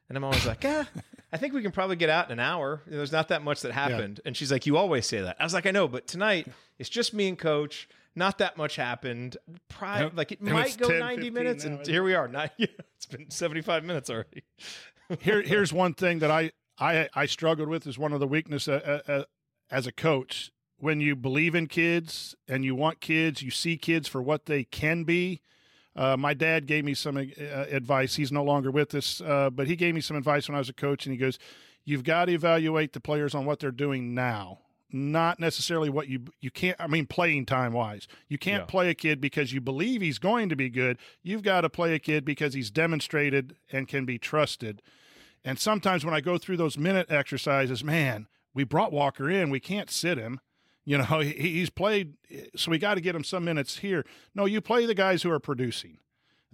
Speaker 1: And I'm always like, yeah, I think we can probably get out in an hour. There's not that much that happened. And she's like, you always say that. I was like, I know, but tonight it's just me and Coach. Not that much happened. Pri-. Like it
Speaker 5: And
Speaker 1: might go
Speaker 5: 10,
Speaker 1: 90 minutes, and here we are. <laughs> Not, yeah, it's been 75 minutes already. <laughs>
Speaker 5: Here, here's one thing that I, I I struggled with is one of the weakness uh, uh, uh, as a coach. When you believe in kids and you want kids, you see kids for what they can be. Uh, my dad gave me some uh, advice. He's no longer with us, uh, but he gave me some advice when I was a coach, and he goes, "You've got to evaluate the players on what they're doing now, not necessarily what you you can't. I mean, playing time wise, you can't
Speaker 1: Yeah.
Speaker 5: play a kid because you believe he's going to be good. You've got to play a kid because he's demonstrated and can be trusted. And sometimes when I go through those minute exercises, man, we brought Walker in. We can't sit him. You know, <laughs> he, he's played, so we got to get him some minutes here. No, you play the guys who are producing,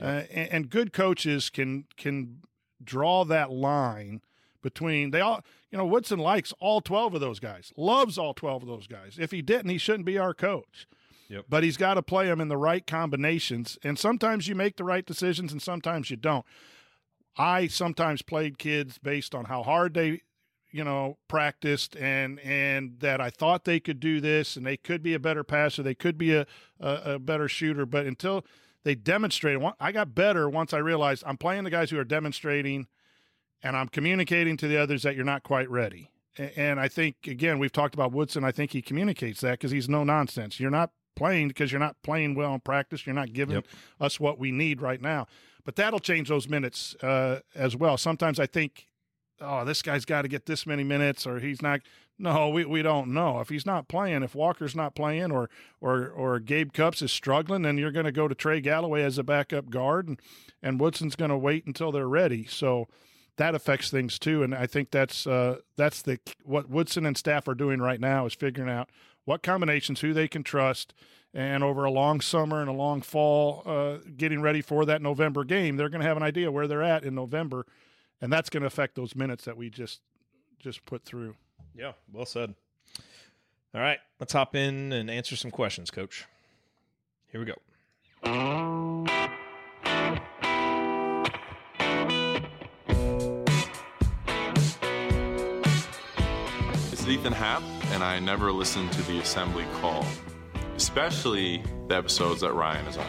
Speaker 5: uh, and, and good coaches can can draw that line between they all. You know, Woodson likes all twelve of those guys, loves all twelve of those guys. If he didn't, he shouldn't be our coach.
Speaker 1: Yep.
Speaker 5: But he's got to play them in the right combinations, and sometimes you make the right decisions, and sometimes you don't. I sometimes played kids based on how hard they, you know, practiced and and that I thought they could do this and they could be a better passer, they could be a a, a better shooter, but until they demonstrated, I got better once I realized I'm playing the guys who are demonstrating, and I'm communicating to the others that you're not quite ready. And I think again we've talked about Woodson. I think he communicates that because he's no nonsense. You're not playing because you're not playing well in practice. You're not giving
Speaker 1: Yep.
Speaker 5: us what we need right now. But that'll change those minutes uh, as well. Sometimes I think, oh, this guy's got to get this many minutes, or he's not. No, we, we don't know if he's not playing. If Walker's not playing, or or or Gabe Cupps is struggling, then you're going to go to Trey Galloway as a backup guard, and and Woodson's going to wait until they're ready. So that affects things too. And I think that's uh, that's the what Woodson and staff are doing right now is figuring out what combinations, who they can trust, and over a long summer and a long fall, uh, getting ready for that November game, they're going to have an idea where they're at in November, and that's going to affect those minutes that we just just put through.
Speaker 1: Yeah, well said. All right, let's hop in and answer some questions, Coach. Here we go.
Speaker 12: Ethan Happ, and I never listen to the assembly call, especially the episodes that Ryan is on.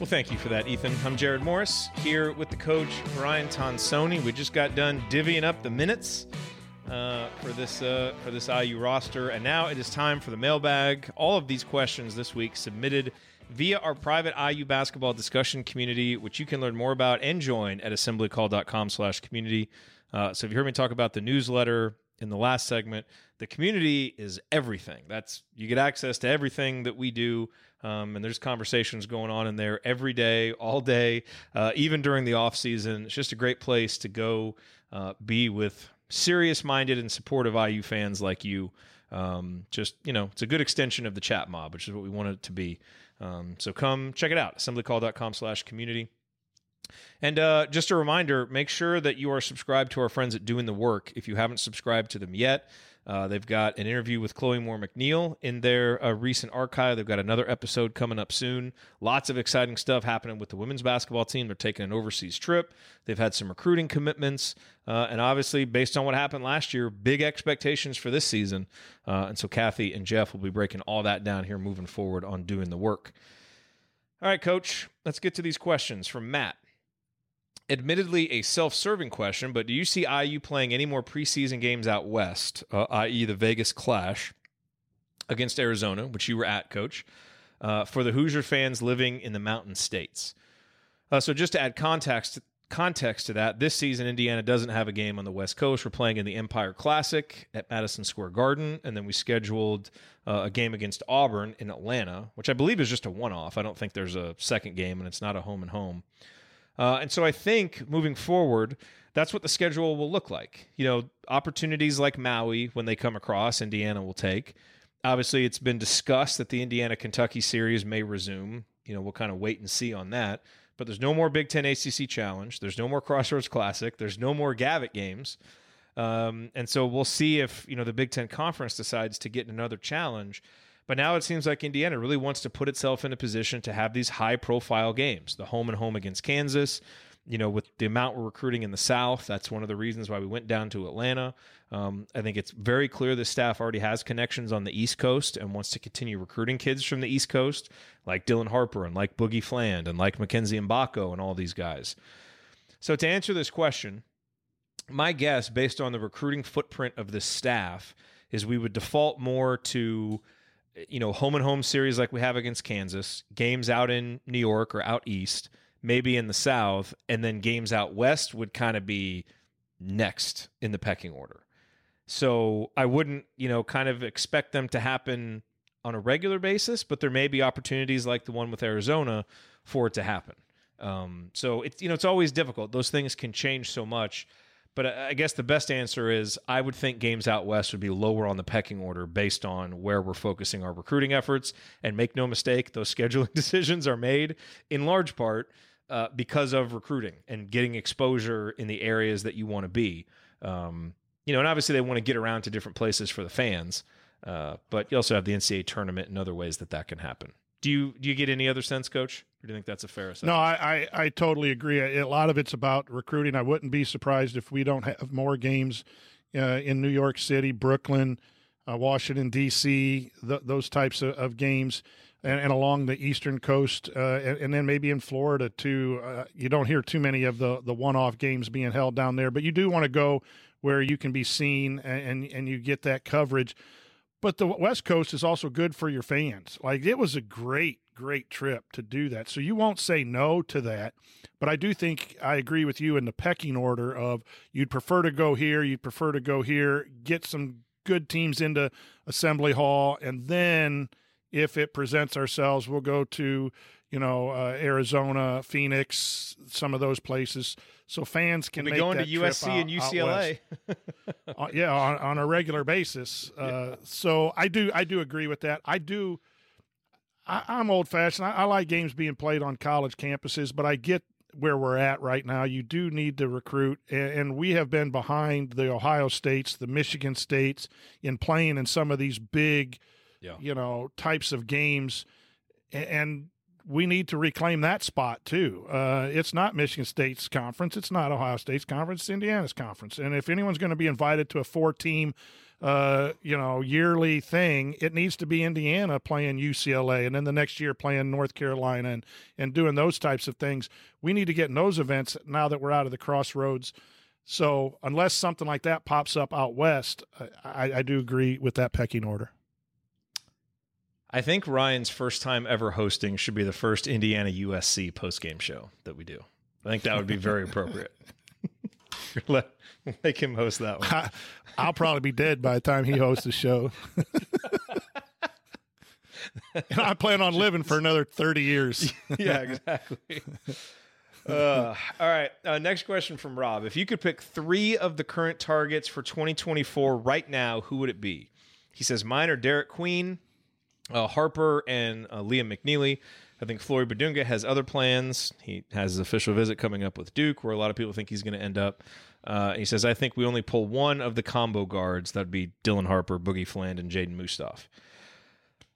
Speaker 1: Well, thank you for that, Ethan. I'm Jerod Morris here with the coach Ryan Tonsoni. We just got done divvying up the minutes uh, for this uh, for this IU roster, and now it is time for the mailbag. All of these questions this week submitted via our private IU basketball discussion community, which you can learn more about and join at assemblycall.com/community. Uh, so if you heard me talk about the newsletter in the last segment, the community is everything. That's you get access to everything that we do, um, and there's conversations going on in there every day, all day, uh, even during the off season. It's just a great place to go uh, be with serious-minded and supportive IU fans like you. Um, just you know, it's a good extension of the chat mob, which is what we want it to be. Um, so come check it out, assemblycall.com/community. And uh, just a reminder make sure that you are subscribed to our friends at Doing the Work. If you haven't subscribed to them yet, uh, they've got an interview with Chloe Moore McNeil in their uh, recent archive. They've got another episode coming up soon. Lots of exciting stuff happening with the women's basketball team. They're taking an overseas trip. They've had some recruiting commitments. Uh, and obviously, based on what happened last year, big expectations for this season. Uh, and so, Kathy and Jeff will be breaking all that down here moving forward on Doing the Work. All right, coach, let's get to these questions from Matt admittedly a self-serving question, but do you see IU playing any more preseason games out west, uh, i.e., the Vegas Clash against Arizona, which you were at, Coach, uh, for the Hoosier fans living in the Mountain States? Uh, so, just to add context context to that, this season Indiana doesn't have a game on the West Coast. We're playing in the Empire Classic at Madison Square Garden, and then we scheduled uh, a game against Auburn in Atlanta, which I believe is just a one-off. I don't think there's a second game, and it's not a home and home. Uh, and so I think moving forward, that's what the schedule will look like. You know, opportunities like Maui, when they come across, Indiana will take. Obviously, it's been discussed that the Indiana Kentucky series may resume. You know, we'll kind of wait and see on that. But there's no more Big Ten ACC Challenge. There's no more Crossroads Classic. There's no more Gavitt games. Um, and so we'll see if, you know, the Big Ten Conference decides to get another challenge. But now it seems like Indiana really wants to put itself in a position to have these high profile games, the home and home against Kansas. You know, with the amount we're recruiting in the South, that's one of the reasons why we went down to Atlanta. Um, I think it's very clear the staff already has connections on the East Coast and wants to continue recruiting kids from the East Coast, like Dylan Harper and like Boogie Fland and like Mackenzie Mgbako and all these guys. So, to answer this question, my guess, based on the recruiting footprint of the staff, is we would default more to you know, home and home series like we have against Kansas, games out in New York or out east, maybe in the South, and then games out west would kind of be next in the pecking order. So I wouldn't, you know, kind of expect them to happen on a regular basis, but there may be opportunities like the one with Arizona for it to happen. Um, so it's you know it's always difficult. Those things can change so much. But I guess the best answer is I would think games out west would be lower on the pecking order based on where we're focusing our recruiting efforts. And make no mistake, those <laughs> scheduling decisions are made in large part uh, because of recruiting and getting exposure in the areas that you want to be. Um, you know, and obviously they want to get around to different places for the fans, uh, but you also have the NCAA tournament and other ways that that can happen. Do you do you get any other sense, Coach? Or do you think that's a fair assessment?
Speaker 5: No, I, I, I totally agree. A lot of it's about recruiting. I wouldn't be surprised if we don't have more games uh, in New York City, Brooklyn, uh, Washington D.C., th- those types of, of games, and, and, along the eastern coast, uh, and, and, then maybe in Florida too. Uh, you don't hear too many of the the one off games being held down there, but you do want to go where you can be seen and and you get that coverage. But the West Coast is also good for your fans. Like it was a great great trip to do that. So you won't say no to that. But I do think I agree with you in the pecking order of you'd prefer to go here, you'd prefer to go here, get some good teams into Assembly Hall, and then if it presents ourselves, we'll go to you know uh, Arizona, Phoenix, some of those places, so fans can make
Speaker 1: going to USC and
Speaker 5: out- out
Speaker 1: UCLA. <laughs>
Speaker 5: uh, yeah, on, on a regular basis. Uh, so I do I do agree with that. I do. I, I'm old fashioned. I, I like games being played on college campuses, but I get where we're at right now. You do need to recruit, and, and we have been behind the Ohio States, the Michigan States in playing in some of these big,
Speaker 1: Yeah.
Speaker 5: you know, types of games, and we need to reclaim that spot too. Uh, it's not Michigan State's conference, it's not Ohio State's conference, it's Indiana's conference, and if anyone's going to be invited to a four-team uh, you know, yearly thing, it needs to be Indiana playing UCLA and then the next year playing North Carolina and, and doing those types of things. We need to get in those events now that we're out of the crossroads. So unless something like that pops up out west, I, I do agree with that pecking order.
Speaker 1: I think Ryan's first time ever hosting should be the first Indiana USC postgame show that we do. I think that would be very appropriate. <laughs> Let make him host that one.
Speaker 5: I, I'll probably be dead by the time he hosts the show. and <laughs> I plan on living for another 30 years. <laughs>
Speaker 1: yeah, exactly. Uh, all right. Uh, next question from Rob. If you could pick three of the current targets for 2024 right now, who would it be? He says mine are Derek Queen, uh, Harper, and uh, Liam McNeely. I think Flory Bidunga has other plans. He has his official visit coming up with Duke, where a lot of people think he's going to end up. Uh, he says, I think we only pull one of the combo guards. That'd be Dylan Harper, Boogie Fland, and Jaden Mustaf.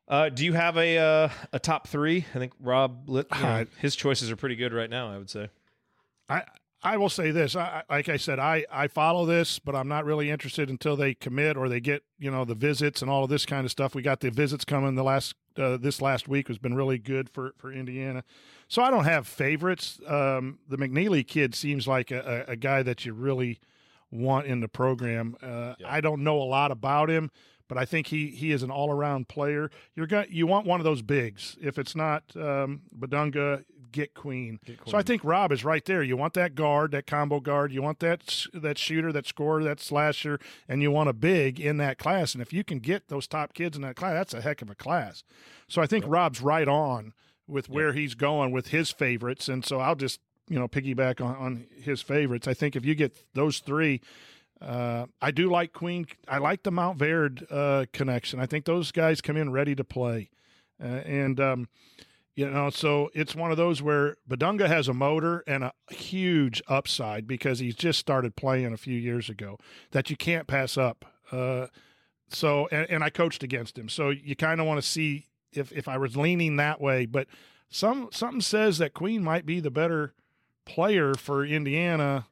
Speaker 1: Uh, do you have a uh, a top three? I think Rob, lit, you know,
Speaker 5: Uh,
Speaker 1: his choices are pretty good right now. I would say.
Speaker 5: I I will say this. I, like I said, I, I follow this, but I'm not really interested until they commit or they get you know the visits and all of this kind of stuff. We got the visits coming. The last uh, this last week has been really good for for Indiana. So I don't have favorites. Um, the McNeely kid seems like a, a, guy that you really want in the program. Uh, I don't know a lot about him, but I think he he is an all around player. You're going you want one of those bigs. If it's not um, Bidunga, get Queen. So I think Rob is right there. You want that guard, that combo guard. You want that that shooter, that scorer, that slasher, and you want a big in that class. And if you can get those top kids in that class, that's a heck of a class. So I think Rob's right on with where he's going with his favorites. And so I'll just you know piggyback on, on his favorites. I think if you get those three. Uh, I do like Queen. I like the Mount Verde uh, connection. I think those guys come in ready to play, uh, and um, you know, so it's one of those where Bidunga has a motor and a huge upside because he's just started playing a few years ago that you can't pass up. Uh, so, and, and I coached against him, so you kind of want to see if if I was leaning that way, but some something says that Queen might be the better player for Indiana.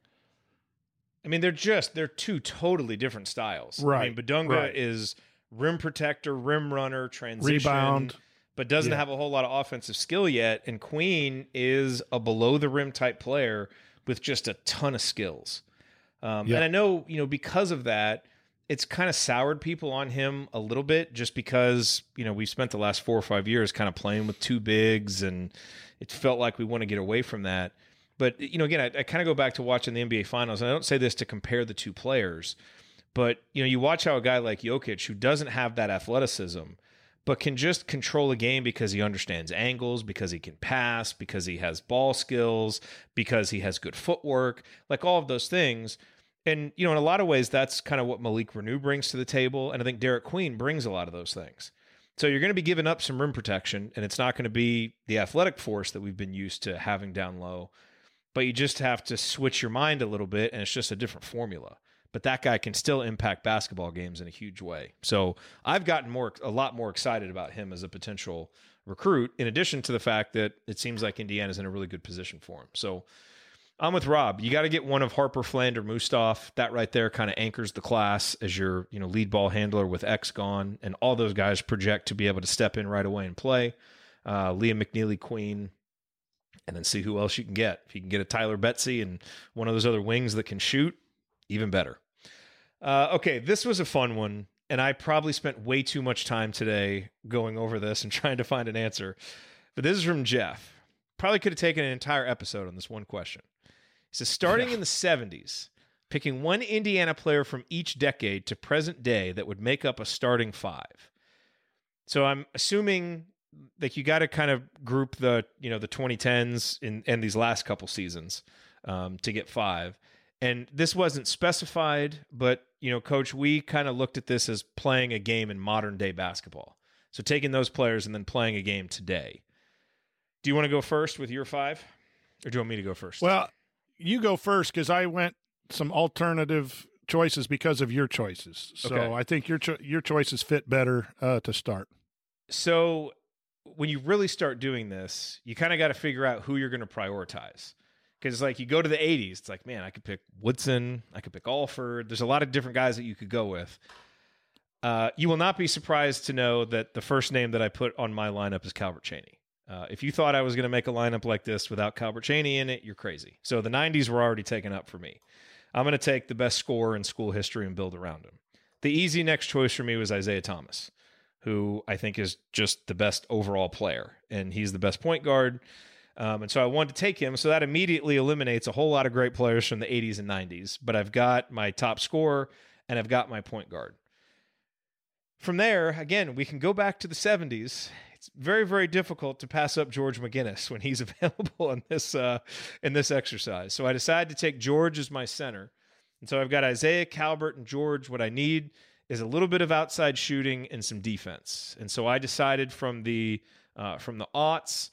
Speaker 1: I mean, they're just they're two totally different styles.
Speaker 5: Right.
Speaker 1: I mean, Bidunga
Speaker 5: right.
Speaker 1: is rim protector, rim runner, transition,
Speaker 5: Rebound.
Speaker 1: But doesn't
Speaker 5: Yeah.
Speaker 1: have a whole lot of offensive skill yet. And Queen is a below the rim type player with just a ton of skills. Um,
Speaker 5: Yeah.
Speaker 1: And I know you know because of that, it's kind of soured people on him a little bit, just because you know we've spent the last four or five years kind of playing with two bigs, and it felt like we want to get away from that. But you know, again, I, I kind of go back to watching the NBA Finals, and I don't say this to compare the two players, but you know, you watch how a guy like Jokic, who doesn't have that athleticism, but can just control a game because he understands angles, because he can pass, because he has ball skills, because he has good footwork, like all of those things. And you know, in a lot of ways, that's kind of what Malik Reneau brings to the table, and I think Derek Queen brings a lot of those things. So you're going to be giving up some rim protection, and it's not going to be the athletic force that we've been used to having down low but you just have to switch your mind a little bit and it's just a different formula but that guy can still impact basketball games in a huge way. So i've gotten more a lot more excited about him as a potential recruit in addition to the fact that it seems like indiana's in a really good position for him. So i'm with rob. You got to get one of harper Fland or mustaf that right there kind of anchors the class as your you know lead ball handler with x gone and all those guys project to be able to step in right away and play. Uh, liam mcneely queen and then see who else you can get. If you can get a Tyler Betsey and one of those other wings that can shoot, even better. Uh, okay, this was a fun one, and I probably spent way too much time today going over this and <laughs> trying to find an answer. But this is from Jeff. Probably could have taken an entire episode on this one question. He says, starting in the 70s, picking one Indiana player from each decade to present day that would make up a starting five. So I'm assuming like you got to kind of group the you know the 2010s in and these last couple seasons um, to get five. And this wasn't specified, but you know, coach, we kind of looked at this as playing a game in modern day basketball. So taking those players and then playing a game today. Do you want to go first with your five? Or do you want me to go first?
Speaker 5: Well, you go first because I went some alternative choices because of your choices. So
Speaker 1: Okay.
Speaker 5: I think your cho- your choices fit better uh, to start.
Speaker 1: So when you really start doing this, you kind of got to figure out who you're going to prioritize. Because like you go to the 80s, it's like, man, I could pick Woodson, I could pick Alford. There's a lot of different guys that you could go with. Uh, you will not be surprised to know that the first name that I put on my lineup is Calbert Cheaney. Uh, if you thought I was going to make a lineup like this without Calbert Cheaney in it, you're crazy. So the 90s were already taken up for me. I'm going to take the best scorer in school history and build around him. The easy next choice for me was Isiah Thomas, who I think is just the best overall player, and he's the best point guard. Um, and so I wanted to take him. So that immediately eliminates a whole lot of great players from the 80s and 90s. But I've got my top scorer and I've got my point guard. From there, again, we can go back to the 70s. It's very, very difficult to pass up George McGinnis when he's <laughs> available in this uh, in this exercise. So I decided to take George as my center. And so I've got Isiah, Calbert, and George. What I need is a little bit of outside shooting and some defense. And so I decided from the uh, from the aughts,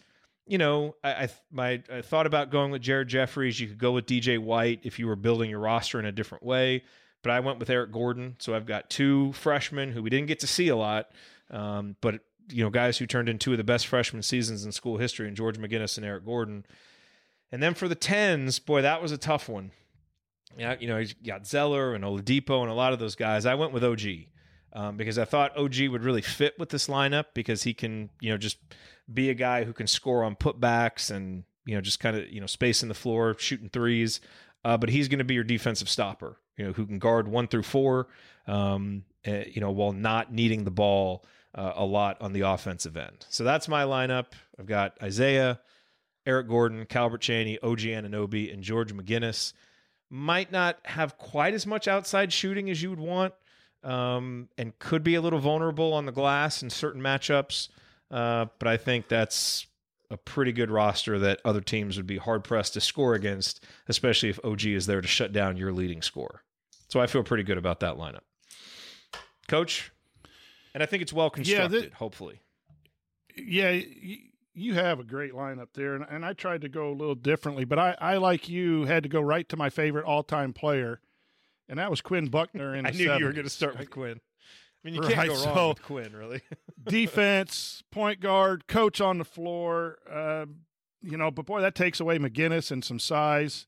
Speaker 1: you know, I I, my, I thought about going with Jared Jeffries. You could go with DJ White if you were building your roster in a different way. But I went with Eric Gordon. So I've got two freshmen who we didn't get to see a lot, um, but you know, guys who turned in two of the best freshman seasons in school history, and George McGinnis and Eric Gordon. And then for the tens, boy, that was a tough one. Yeah, you know, you got Zeller and Oladipo and a lot of those guys. I went with OG um, because I thought OG would really fit with this lineup because he can, you know, just be a guy who can score on putbacks and you know just kind of you know spacing the floor, shooting threes. Uh, but he's going to be your defensive stopper, you know, who can guard one through four, um, uh, you know, while not needing the ball uh, a lot on the offensive end. So that's my lineup. I've got Isiah, Eric Gordon, Calbert Cheaney, OG Anunoby, and George McGinnis. Might not have quite as much outside shooting as you would want, um, and could be a little vulnerable on the glass in certain matchups. Uh, but I think that's a pretty good roster that other teams would be hard pressed to score against, especially if OG is there to shut down your leading scorer. So I feel pretty good about that lineup. Coach, and I think it's well
Speaker 5: Yeah,
Speaker 1: constructed,
Speaker 5: that-
Speaker 1: hopefully.
Speaker 5: Yeah, y- you have a great lineup there, and, and I tried to go a little differently, but I, I like you had to go right to my favorite all time player, and that was Quinn Buckner. In <laughs>
Speaker 1: I knew you were going to start with Quinn. I mean, you
Speaker 5: Right,
Speaker 1: can't go wrong
Speaker 5: so-
Speaker 1: with Quinn, really. <laughs>
Speaker 5: defense, point guard, coach on the floor. Uh, you know, but boy, that takes away McGinnis and some size.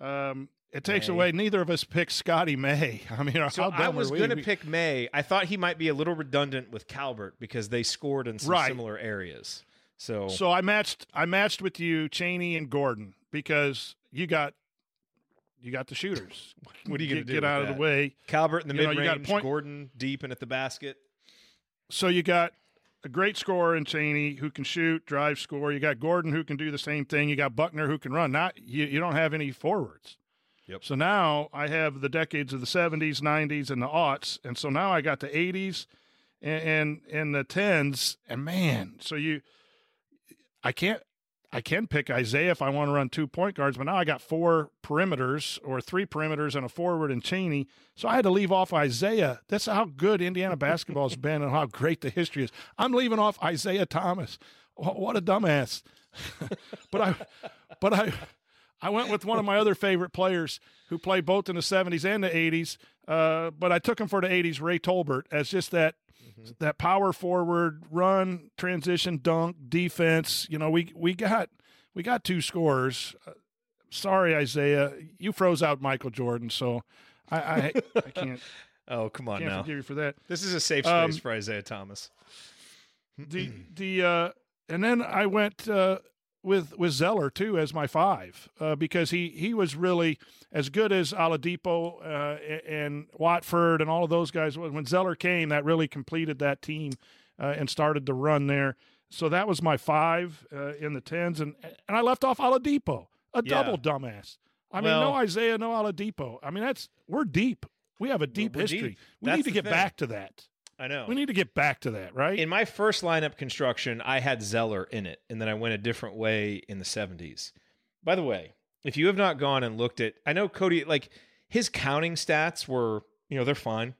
Speaker 5: Um, it takes
Speaker 1: May.
Speaker 5: away. Neither of us picked Scotty May. <laughs> I mean,
Speaker 1: So I was going to pick May. I thought he might be a little redundant with Calbert because they scored in some
Speaker 5: Right.
Speaker 1: similar areas. So,
Speaker 5: So I matched. I matched with you, Cheaney and Gordon, because you got you got the shooters. <laughs>
Speaker 1: what are you going to
Speaker 5: Get-
Speaker 1: do?
Speaker 5: Get
Speaker 1: with
Speaker 5: out of
Speaker 1: that?
Speaker 5: the way.
Speaker 1: Calbert in the
Speaker 5: You
Speaker 1: mid
Speaker 5: you got
Speaker 1: range,
Speaker 5: point-
Speaker 1: Gordon deep and at the basket.
Speaker 5: So you got a great scorer in Cheaney who can shoot, drive, score. You got Gordon who can do the same thing. You got Buckner who can run. Not you, you don't have any forwards.
Speaker 1: Yep.
Speaker 5: So now I have the decades of the 70s, 90s, and the aughts. And so now I got the 80s and, and, and the 10s. And man, so you, I can't, I can pick Isiah if I want to run two point guards, but now I got four perimeters or three perimeters and a forward and Cheaney. So I had to leave off Isiah. That's how good Indiana basketball has been and how great the history is. I'm leaving off Isiah Thomas. What a dumbass. <laughs> but I, but I, I went with one of my other favorite players who played both in the 70s and the 80s. Uh, but I took him for the 80s, Ray Tolbert, as just that that power forward, run, transition, dunk, defense. You know, we we got we got two scores Uh, sorry, Isiah, you froze out Michael Jordan, so I I, I can't. <laughs>
Speaker 1: Oh, come on
Speaker 5: can't
Speaker 1: now.
Speaker 5: forgive you for that.
Speaker 1: This is a safe
Speaker 5: Um,
Speaker 1: space for Isiah Thomas.
Speaker 5: the <clears throat> the uh and then I went uh with with Zeller too as my five uh, because he he was really as good as Oladipo uh, and Watford and all of those guys. When Zeller came, that really completed that team uh, and started to run there. So that was my five uh, in the tens, and and I left off Oladipo, a
Speaker 1: Yeah.
Speaker 5: double dumbass. I mean, no Isiah, no Oladipo. I mean, that's we're deep. We have a deep history.
Speaker 1: deep.
Speaker 5: We need to get
Speaker 1: thing.
Speaker 5: back to that.
Speaker 1: I know.
Speaker 5: We need to get back to that, right?
Speaker 1: In my first lineup construction, I had Zeller in it, and then I went a different way in the 70s. By the way, if you have not gone and looked at, I know Cody, like his counting stats were, you know, they're fine.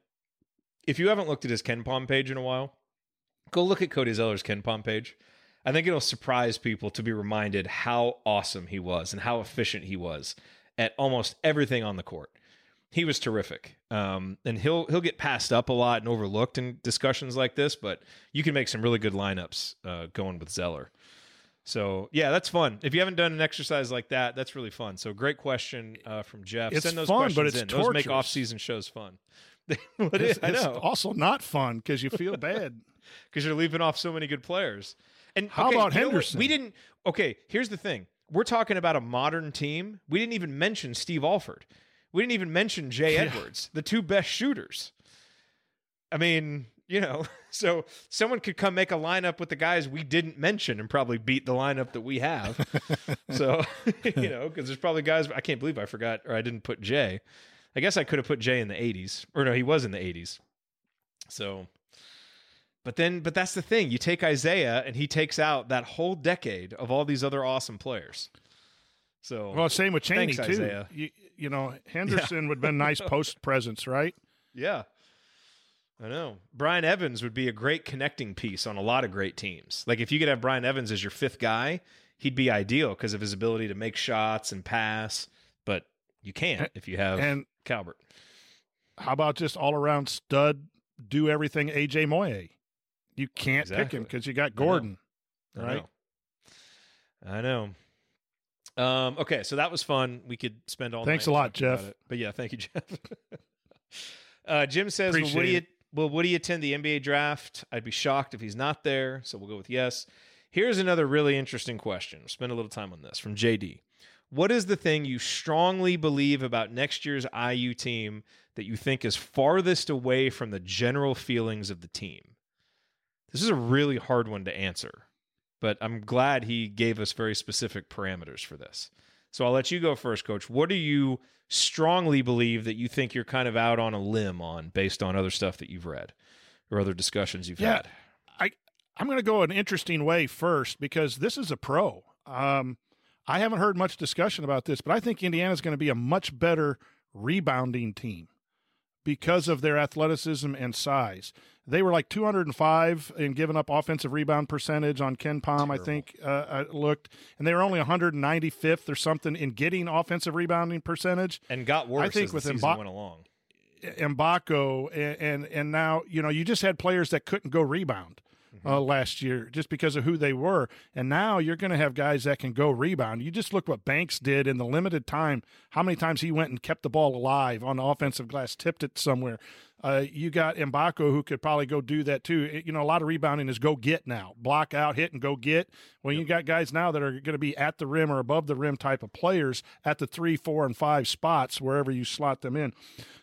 Speaker 1: If you haven't looked at his KenPom page in a while, go look at Cody Zeller's KenPom page. I think it'll surprise people to be reminded how awesome he was and how efficient he was at almost everything on the court. He was terrific, um, and he'll he'll get passed up a lot and overlooked in discussions like this. But you can make some really good lineups uh, going with Zeller. So yeah, that's fun. If you haven't done an exercise like that, that's really fun. So great question uh, from Jeff.
Speaker 5: It's
Speaker 1: Send those
Speaker 5: fun,
Speaker 1: questions
Speaker 5: but it's
Speaker 1: in. Those make off-season shows fun. <laughs> <laughs>
Speaker 5: It's,
Speaker 1: I
Speaker 5: it's
Speaker 1: know
Speaker 5: also not fun because you feel <laughs> bad.
Speaker 1: because you're leaving off so many good players. And
Speaker 5: How
Speaker 1: okay,
Speaker 5: about? Henderson?
Speaker 1: We didn't. Okay, here's the thing: we're talking about a modern team. We didn't even mention Steve Alford. We didn't even mention Jay
Speaker 5: Yeah.
Speaker 1: Edwards, the two best shooters. I mean, you know, <laughs> so someone could come make a lineup with the guys we didn't mention and probably beat the lineup that we have. <laughs> so, <laughs> you know, because there's probably guys I can't believe I forgot or I didn't put Jay. I guess I could have put Jay in the 80s, or no, he was in the 80s. So, but then, but that's the thing. You take Isiah, and he takes out that whole decade of all these other awesome players. So,
Speaker 5: Well, same with Cheaney
Speaker 1: thanks,
Speaker 5: too. You, you know, <laughs> Henderson would have been nice post presence, right?
Speaker 1: Yeah. I know. Brian Evans would be a great connecting piece on a lot of great teams. Like if you could have Brian Evans as your fifth guy, he'd be ideal because of his ability to make shots and pass. But you can't if you have
Speaker 5: And
Speaker 1: Calbert.
Speaker 5: how about just all around stud, do everything AJ Moye? You can't pick him because you got
Speaker 1: I know.
Speaker 5: Gordon,
Speaker 1: I
Speaker 5: right?
Speaker 1: know. I know. Um, okay, so that was fun. We could spend all
Speaker 5: Thanks a lot, Jeff.
Speaker 1: But yeah, thank you, <laughs> Jeff. uh, Jim says, will
Speaker 5: Appreciate
Speaker 1: Woody,
Speaker 5: it.
Speaker 1: will Woody attend the NBA draft? I'd be shocked if he's not there. So we'll go with yes. Here's another really interesting question. We'll spend a little time on this from JD. What is the thing you strongly believe about next year's IU team that you think is farthest away from the general feelings of the team? This is a really hard one to answer, but I'm glad he gave us very specific parameters for this. So I'll let you go first, coach. What do you strongly believe that you think you're kind of out on a limb on based on other stuff that you've read or other discussions you've
Speaker 5: Yeah,
Speaker 1: had?
Speaker 5: I I'm going to go an interesting way first because this is a pro. Um, I haven't heard much discussion about this, but I think Indiana's going to be a much better rebounding team because of their athleticism and size. They were like 205 in giving up offensive rebound percentage on KenPom, I think uh, I looked, and they were only 195th or something in getting offensive rebounding percentage.
Speaker 1: And got worse
Speaker 5: I think
Speaker 1: as
Speaker 5: with
Speaker 1: the
Speaker 5: Mba-
Speaker 1: went along.
Speaker 5: Mgbako and, and and now you know you just had players that couldn't go rebound uh, last year just because of who they were, and now you're going to have guys that can go rebound. You just look what Banks did in the limited time. How many times he went and kept the ball alive on the offensive glass, tipped it somewhere. Uh, you got Mgbako who could probably go do that too. It- you know, a lot of rebounding is go get now, block out, hit, and go get. Well, you got guys now that are going to be at the rim or above the rim type of players at the three, four, and five spots wherever you slot them in.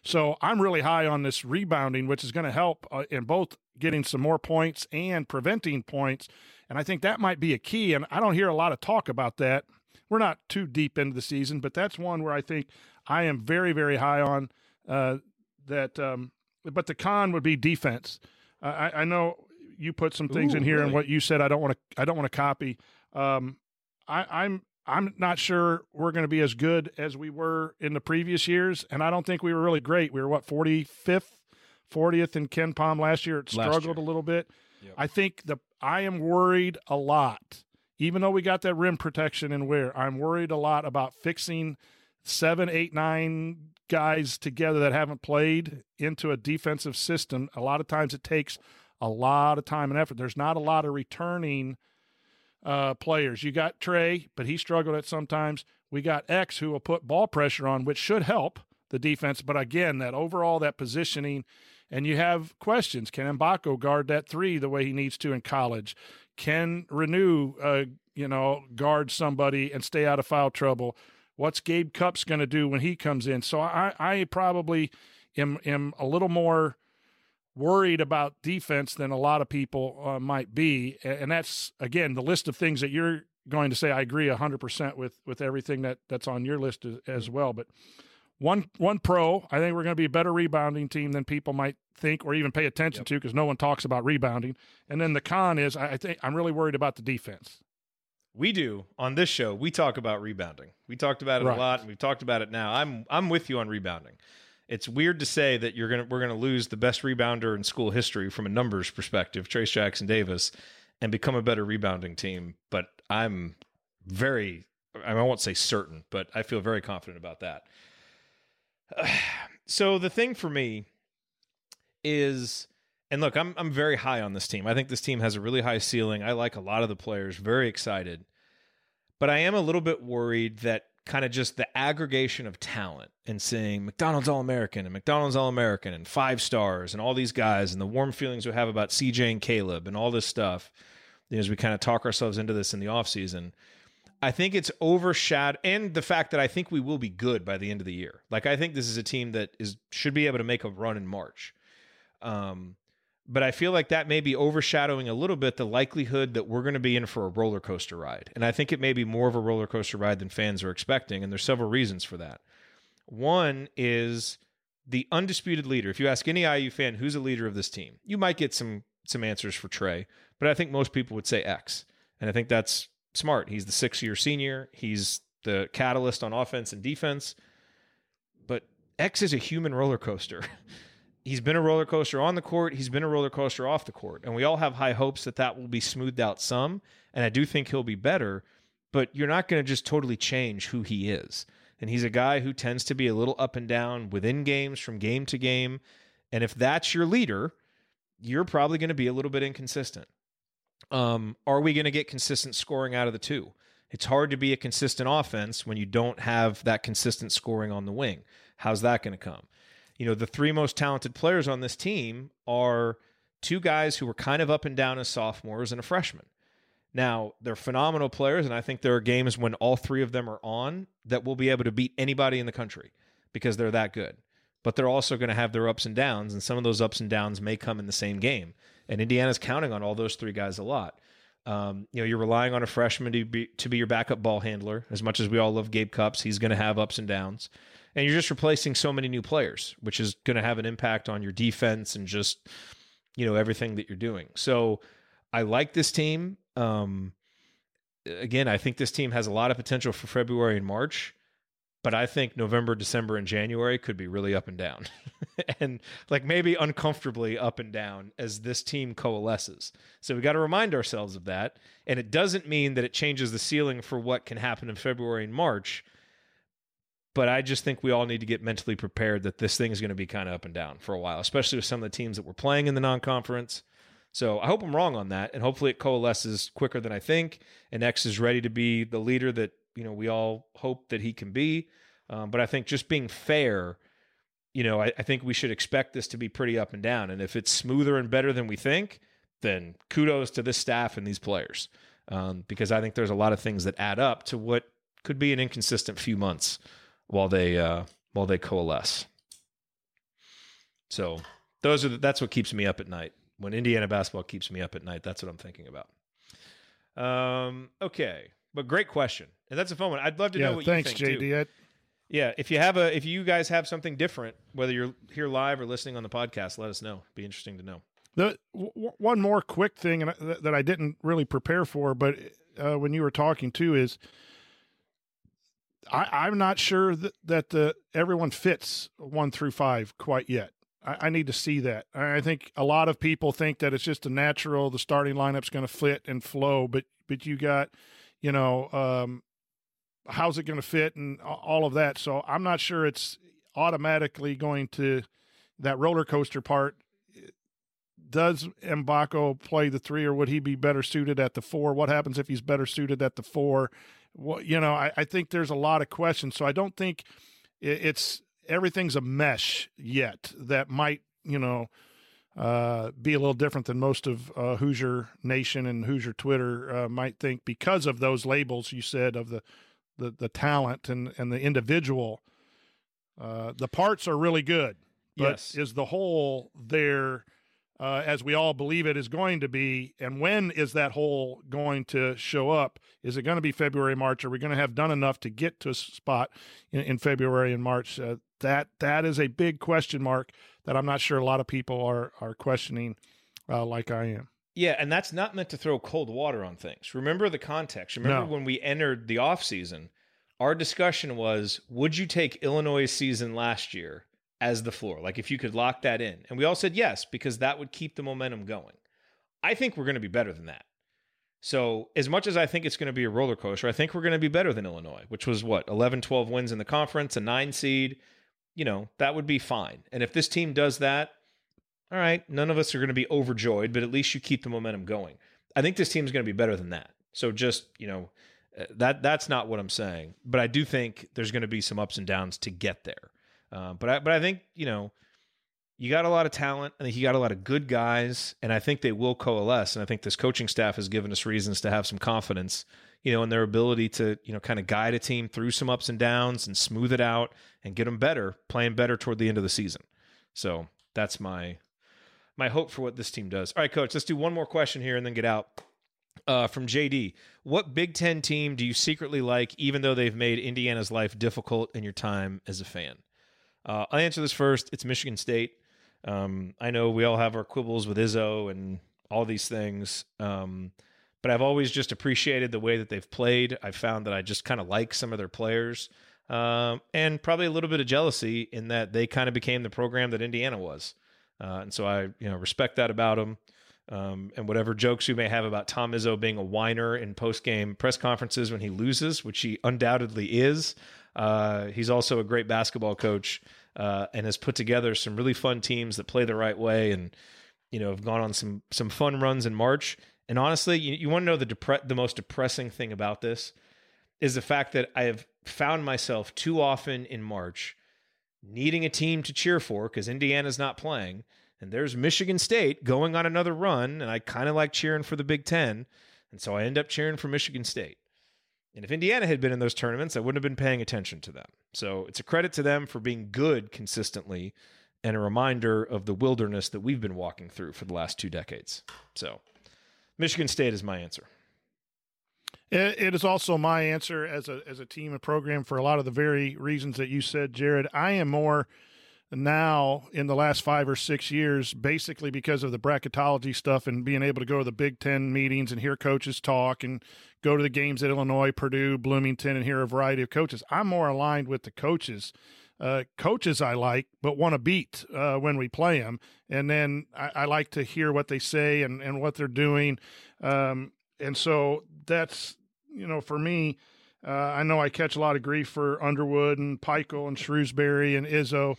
Speaker 5: So I'm really high on this rebounding, which is going to help uh, in both getting some more points and preventing points. And I think that might be a key. And I don't hear a lot of talk about that. We're not too deep into the season, but that's one where I think I am very, very high on uh, that. Um, but the con would be defense. Uh, I, I know you put some things
Speaker 1: Ooh,
Speaker 5: in here and what you said. I don't want to. I don't want to copy. Um, I, I'm. I'm not sure we're going to be as good as we were in the previous years, and I don't think we were really great. We were what 45th, 40th in KenPom last year. It struggled a little bit. I think the I am worried a lot, even though we got that rim protection and where I'm worried a lot about fixing seven, eight, nine guys together that haven't played into a defensive system. A lot of times it takes a lot of time and effort. There's not a lot of returning uh, players. You got Trey, but he struggled at sometimes. We got X who will put ball pressure on, which should help the defense. But again, that overall, that positioning, and you have questions. Can Mgbako guard that three the way he needs to in college? Can Reneau, uh, you know, guard somebody and stay out of foul trouble? What's Gabe Cupps going to do when he comes in? So I, I probably am, am a little more worried about defense than a lot of people uh, might be. And that's, again, the list of things that you're going to say. I agree 100% with, with everything that, that's on your list as, as well. But one, one pro, I think we're going to be a better rebounding team than people might think or even pay attention to because no one talks about rebounding. And then the con is I, I think I'm really worried about the defense.
Speaker 1: We do on this show. We talk about rebounding. We talked about it
Speaker 5: Right.
Speaker 1: a lot, and we've talked about it now. I'm I'm with you on rebounding. It's weird to say that you're gonna we're gonna lose the best rebounder in school history from a numbers perspective, Trayce Jackson-Davis, and become a better rebounding team. But I'm very, I won't say certain, but I feel very confident about that. <sighs> so the thing for me is, and look, I'm I'm very high on this team. I think this team has a really high ceiling. I like a lot of the players. Very excited, but I am a little bit worried that kind of just the aggregation of talent and saying McDonald's All American and McDonald's All American and five stars and all these guys and the warm feelings we have about CJ and Kaleb and all this stuff you know, as we kind of talk ourselves into this in the offseason. I think it's overshadowed and the fact that I think we will be good by the end of the year. Like I think this is a team that is should be able to make a run in March. Um, but I feel like that may be overshadowing a little bit the likelihood that we're going to be in for a roller coaster ride. And I think it may be more of a roller coaster ride than fans are expecting. And there's several reasons for that. One is the undisputed leader. If you ask any IU fan who's a leader of this team, you might get some some answers for Trey, but I think most people would say X. And I think that's smart. He's the six year senior. He's the catalyst on offense and defense. But X is a human roller coaster. <laughs> he's been a roller coaster on the court. He's been a roller coaster off the court. And we all have high hopes that that will be smoothed out some. And I do think he'll be better, but you're not going to just totally change who he is. And he's a guy who tends to be a little up and down within games from game to game. And if that's your leader, you're probably going to be a little bit inconsistent. Um, are we going to get consistent scoring out of the two? It's hard to be a consistent offense when you don't have that consistent scoring on the wing. How's that going to come? You know, the three most talented players on this team are two guys who were kind of up and down as sophomores and a freshman. Now, they're phenomenal players, and I think there are games when all three of them are on that will be able to beat anybody in the country because they're that good. But they're also going to have their ups and downs, and some of those ups and downs may come in the same game. And Indiana's counting on all those three guys a lot. Um, you know, you're relying on a freshman to be to be your backup ball handler. As much as we all love Gabe Cupps, he's going to have ups and downs, and you're just replacing so many new players, which is going to have an impact on your defense and just you know everything that you're doing. So I like this team. Um, again, I think this team has a lot of potential for February and March but I think November, December, and January could be really up and down, <laughs> and like maybe uncomfortably up and down as this team coalesces. So we got to remind ourselves of that. And it doesn't mean that it changes the ceiling for what can happen in February and March. But I just think we all need to get mentally prepared that this thing is going to be kind of up and down for a while, especially with some of the teams that we're playing in the non conference. So I hope I'm wrong on that. And hopefully it coalesces quicker than I think. And X is ready to be the leader that you know we all hope that he can be. Um, but I think just being fair, you know, I, I, think we should expect this to be pretty up and down. And if it's smoother and better than we think, then kudos to this staff and these players, um, because I think there's a lot of things that add up to what could be an inconsistent few months while they uh, while they coalesce. So those are the, that's what keeps me up at night. When Indiana basketball keeps me up at night, that's what I'm thinking about. Um, okay, but great question, and that's a fun one. I'd love to
Speaker 5: yeah,
Speaker 1: know what
Speaker 5: thanks,
Speaker 1: you think Thanks,
Speaker 5: JD.
Speaker 1: too. Yeah, if you have a if you guys have something different, whether you're here live or listening on the podcast, let us know. Be interesting to know.
Speaker 5: The w- one more quick thing and that I didn't really prepare for, but uh, when you were talking too, is I, am not sure that that the everyone fits one through five quite yet. I, I, need to see that. I think a lot of people think that it's just a natural. The starting lineup's going to fit and flow, but but you got you know, um, how's it going to fit and all of that. So I'm not sure it's automatically going to that roller coaster part. Does Mgbako play the three, or would he be better suited at the four? What happens if he's better suited at the four? Well, you know, I, I think there's a lot of questions. So I don't think it's everything's a mesh yet that might, you know, uh, be a little different than most of uh, Hoosier Nation and Hoosier Twitter uh, might think because of those labels you said of the the, the talent and, and the individual. Uh, the parts are really good, but
Speaker 1: yes.
Speaker 5: is the whole there uh, as we all believe it is going to be? And when is that whole going to show up? Is it going to be February, March? Are we going to have done enough to get to a spot in, in February and March? Uh, that that is a big question mark that I'm not sure a lot of people are are questioning, uh, like I am.
Speaker 1: Yeah, and that's not meant to throw cold water on things. Remember the context. Remember
Speaker 5: no.
Speaker 1: when we entered the off season, our discussion was: Would you take Illinois' season last year as the floor? Like if you could lock that in, and we all said yes because that would keep the momentum going. I think we're going to be better than that. So, as much as I think it's going to be a roller coaster, I think we're going to be better than Illinois, which was what, 11, 12 wins in the conference, a nine seed. You know, that would be fine. And if this team does that, all right, none of us are going to be overjoyed, but at least you keep the momentum going. I think this team's going to be better than that. So, just, you know, uh, that that's not what I'm saying, but I do think there's going to be some ups and downs to get there. Uh, but I but I think you know you got a lot of talent. I think you got a lot of good guys, and I think they will coalesce. And I think this coaching staff has given us reasons to have some confidence, you know, in their ability to you know kind of guide a team through some ups and downs and smooth it out and get them better, playing better toward the end of the season. So that's my my hope for what this team does. All right, coach, let's do one more question here and then get out. Uh, from JD, what Big Ten team do you secretly like, even though they've made Indiana's life difficult in your time as a fan? Uh, I'll answer this first. It's Michigan State. Um, I know we all have our quibbles with Izzo and all these things, um, but I've always just appreciated the way that they've played. I've found that I just kind of like some of their players, um, and probably a little bit of jealousy in that they kind of became the program that Indiana was, uh, and so I you know respect that about them. Um, and whatever jokes you may have about Tom Izzo being a whiner in post game press conferences when he loses, which he undoubtedly is, uh, he's also a great basketball coach uh, and has put together some really fun teams that play the right way and you know have gone on some some fun runs in March. And honestly, you, you want to know the depre- the most depressing thing about this is the fact that I have found myself too often in March needing a team to cheer for because Indiana's not playing and there's Michigan State going on another run, and I kind of like cheering for the Big Ten, and so I end up cheering for Michigan State. And if Indiana had been in those tournaments, I wouldn't have been paying attention to them. So it's a credit to them for being good consistently and a reminder of the wilderness that we've been walking through for the last two decades. So Michigan State is my answer.
Speaker 5: It is also my answer as a as a team and program for a lot of the very reasons that you said, Jerod. I am more now in the last five or six years, basically because of the bracketology stuff and being able to go to the Big Ten meetings and hear coaches talk and go to the games at Illinois, Purdue, Bloomington, and hear a variety of coaches. I'm more aligned with the coaches. Uh, coaches I like, but want to beat uh, when we play them. And then I, I, like to hear what they say and, and what they're doing. Um, and so that's, you know, for me, uh, I know I catch a lot of grief for Underwood and Pikiell and Shrewsberry and Izzo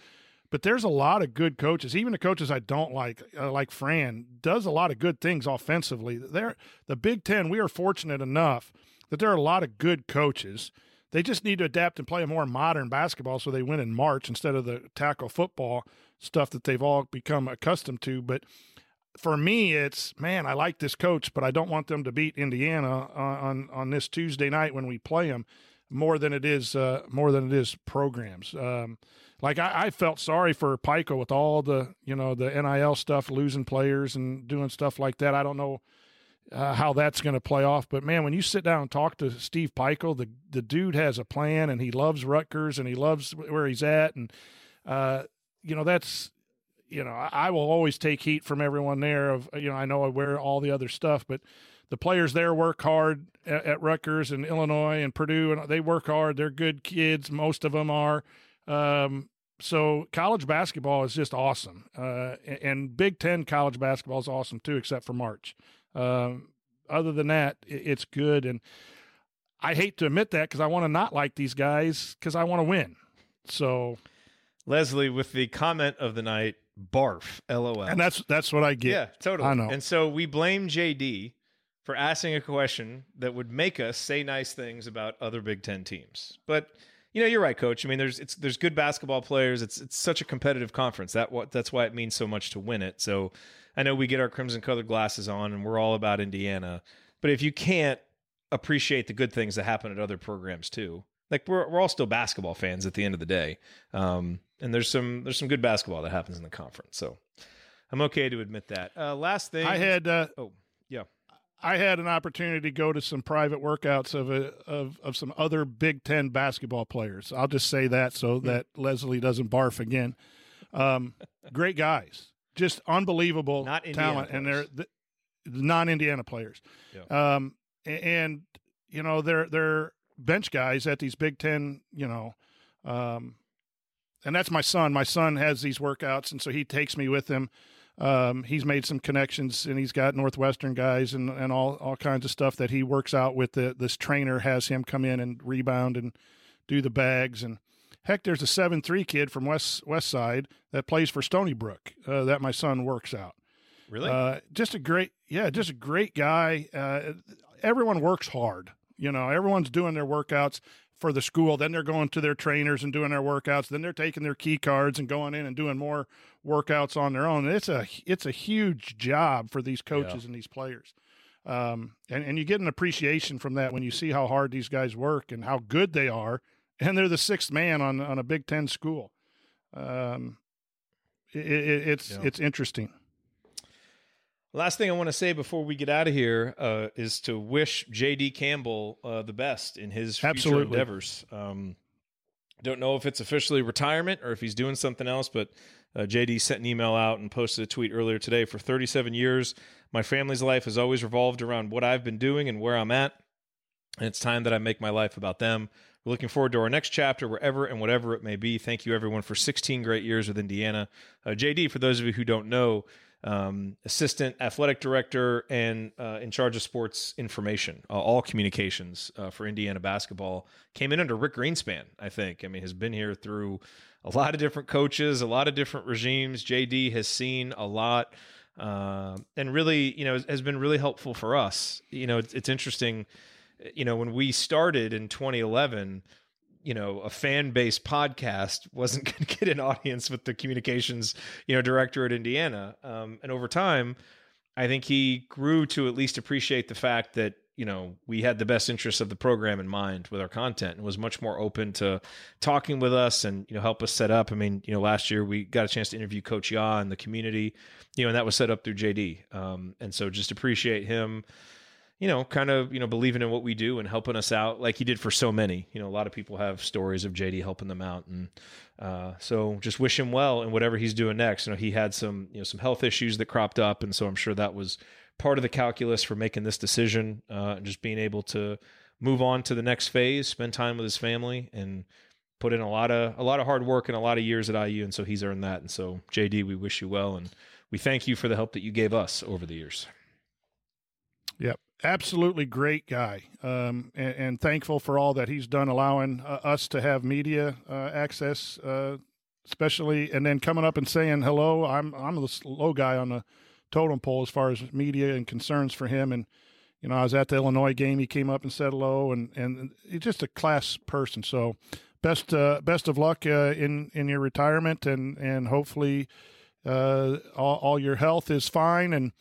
Speaker 5: but there's a lot of good coaches. Even the coaches I don't like, uh, like Fran, does a lot of good things offensively. There, the Big Ten, we are fortunate enough that there are a lot of good coaches. They just need to adapt and play a more modern basketball so they win in March instead of the tackle football stuff that they've all become accustomed to. But for me, it's man, I like this coach, but I don't want them to beat Indiana on on this Tuesday night when we play them more than it is uh, more than it is programs. Um, like I, I, felt sorry for Pikiell with all the you know the NIL stuff, losing players and doing stuff like that. I don't know uh, how that's going to play off, but man, when you sit down and talk to Steve Pikiell, the the dude has a plan and he loves Rutgers and he loves where he's at, and uh, you know that's you know I, I will always take heat from everyone there. Of you know I know I wear all the other stuff, but the players there work hard at, at Rutgers and Illinois and Purdue, and they work hard. They're good kids. Most of them are. Um, so college basketball is just awesome, uh, and Big Ten college basketball is awesome too, except for March. Um, other than that, it's good, and I hate to admit that because I want to not like these guys because I want to win. So,
Speaker 1: Leslie, with the comment of the night, barf, lol,
Speaker 5: and that's that's what I get.
Speaker 1: Yeah, totally.
Speaker 5: I know.
Speaker 1: And so we blame JD for asking a question that would make us say nice things about other Big Ten teams, but you know, you're right, coach. I mean, there's it's there's good basketball players. It's it's such a competitive conference. That what that's why it means so much to win it. So I know we get our crimson colored glasses on and we're all about Indiana. But if you can't appreciate the good things that happen at other programs too, like we're we're all still basketball fans at the end of the day. Um, and there's some there's some good basketball that happens in the conference. So I'm okay to admit that. Uh, last thing
Speaker 5: I had. Uh,
Speaker 1: oh yeah.
Speaker 5: I had an opportunity to go to some private workouts of a, of of some other Big Ten basketball players. I'll just say that so hmm. that Leslie doesn't barf again. Um, <laughs> great guys, just unbelievable talent, and they're the, non-Indiana players. Yeah. Um, and you know they're they're bench guys at these Big Ten. You know, um, and that's my son. My son has these workouts, and so he takes me with him um, he's made some connections and he's got Northwestern guys and, and all, all kinds of stuff that he works out with. The, this trainer has him come in and rebound and do the bags. And heck, there's a seven three kid from West West Side that plays for Stony Brook uh, that my son works out.
Speaker 1: Really?
Speaker 5: Uh, just a great, yeah, just a great guy. Uh, everyone works hard. You know, everyone's doing their workouts for the school. Then they're going to their trainers and doing their workouts. Then they're taking their key cards and going in and doing more workouts on their own. It's a it's a huge job for these coaches
Speaker 1: Yeah.
Speaker 5: and these players. Um, and, and you get an appreciation from that when you see how hard these guys work and how good they are. <laughs> And they're the sixth man on on a Big Ten school. Um, it, it, it's
Speaker 1: Yeah.
Speaker 5: it's interesting.
Speaker 1: Last thing I want to say before we get out of here uh, is to wish JD Campbell uh, the best in his future
Speaker 5: Absolutely.
Speaker 1: endeavors. Um, don't know if it's officially retirement or if he's doing something else, but uh, JD sent an email out and posted a tweet earlier today. For 37 years, my family's life has always revolved around what I've been doing and where I'm at. And it's time that I make my life about them. We're looking forward to our next chapter, wherever and whatever it may be. Thank you, everyone, for 16 great years with Indiana. Uh, JD, for those of you who don't know, um, assistant athletic director and uh, in charge of sports information, uh, all communications uh, for Indiana basketball. Came in under Rick Greenspan, I think. I mean, has been here through a lot of different coaches, a lot of different regimes. JD has seen a lot. Uh, and really, you know, has been really helpful for us. You know, it's, it's interesting. You know, when we started in 2011, you know, a fan based podcast wasn't <laughs> going to get an audience with the communications, you know, director at Indiana. Um, and over time, I think he grew to at least appreciate the fact that, you know, we had the best interests of the program in mind with our content and was much more open to talking with us and, you know, help us set up. I mean, you know, last year we got a chance to interview Coach Ya and the community, you know, and that was set up through JD. Um, and so just appreciate him you know, kind of, you know, believing in what we do and helping us out like he did for so many. You know, a lot of people have stories of JD helping them out. And uh, so just wish him well in whatever he's doing next. You know, he had some, you know, some health issues that cropped up. And so I'm sure that was part of the calculus for making this decision uh, and just being able to move on to the next phase, spend time with his family and put in a lot of, a lot of hard work and a lot of years at IU. And so he's earned that. And so JD, we wish you well. And we thank you for the help that you gave us over the years.
Speaker 5: Absolutely great guy, um, and, and thankful for all that he's done, allowing uh, us to have media uh, access, uh, especially, and then coming up and saying hello. I'm I'm the low guy on the totem pole as far as media and concerns for him, and you know I was at the Illinois game. He came up and said hello, and and he's just a class person. So best uh, best of luck uh, in in your retirement, and and hopefully uh, all, all your health is fine and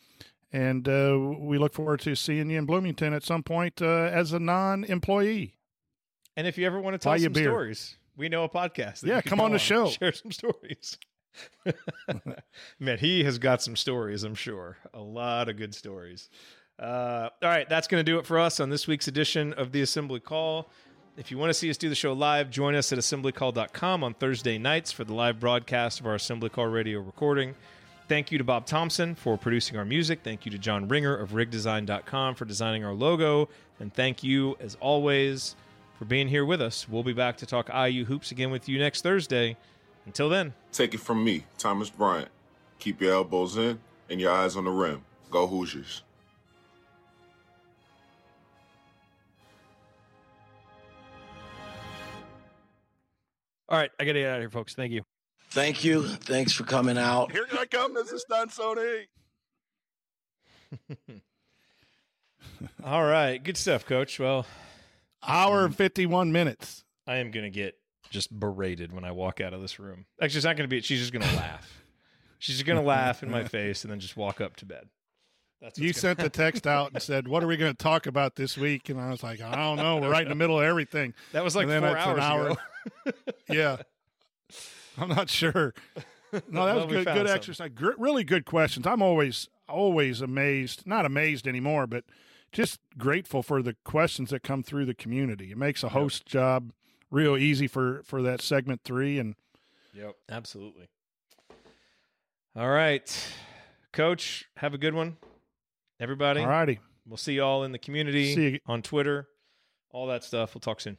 Speaker 5: and uh, we look forward to seeing you in Bloomington at some point uh, as a non-employee.
Speaker 1: And if you ever want to tell
Speaker 5: Buy
Speaker 1: some stories, we know a podcast.
Speaker 5: Yeah, come on the show. <laughs>
Speaker 1: Share some stories. <laughs> Man, he has got some stories, I'm sure. A lot of good stories. Uh, all right, that's going to do it for us on this week's edition of the Assembly Call. If you want to see us do the show live, join us at assemblycall.com on Thursday nights for the live broadcast of our Assembly Call radio recording. Thank you to Bob Thompson for producing our music. Thank you to John Ringer of rigdesign.com for designing our logo. And thank you, as always, for being here with us. We'll be back to talk IU hoops again with you next Thursday. Until then,
Speaker 13: Take it from me, Thomas Bryant. Keep your elbows in and your eyes on the rim. Go Hoosiers.
Speaker 14: All right, I got to get out of here, folks. Thank you.
Speaker 15: Thank you. Thanks for coming out.
Speaker 5: Here I come. This is Don Sony. <laughs>
Speaker 1: all right, good stuff, Coach. Well,
Speaker 5: Hour and fifty-one minutes.
Speaker 1: I am going to get just berated when I walk out of this room. Actually, it's not going to be. She's just going <laughs> to laugh. She's just going to laugh in my face and then just walk up to bed. That's
Speaker 5: You sent
Speaker 1: gonna-
Speaker 5: the text out and said, "What are we going to talk about this week?" And I was like, "I don't know. We're right in the middle of everything."
Speaker 1: That was like
Speaker 5: And
Speaker 1: four
Speaker 5: it's an
Speaker 1: hours
Speaker 5: hour- <laughs> yeah, I'm not sure. <laughs> No, that was good. Good
Speaker 1: something.
Speaker 5: exercise. Gr- really good questions. I'm always always amazed. Not amazed anymore, but just grateful for the questions that come through the community. It makes a host job real easy for for that segment three and.
Speaker 1: Yep, absolutely. All right, Coach, have a good one, everybody.
Speaker 5: All righty.
Speaker 1: We'll see you all in the community,
Speaker 5: See you.
Speaker 1: on Twitter, all that stuff. We'll talk soon.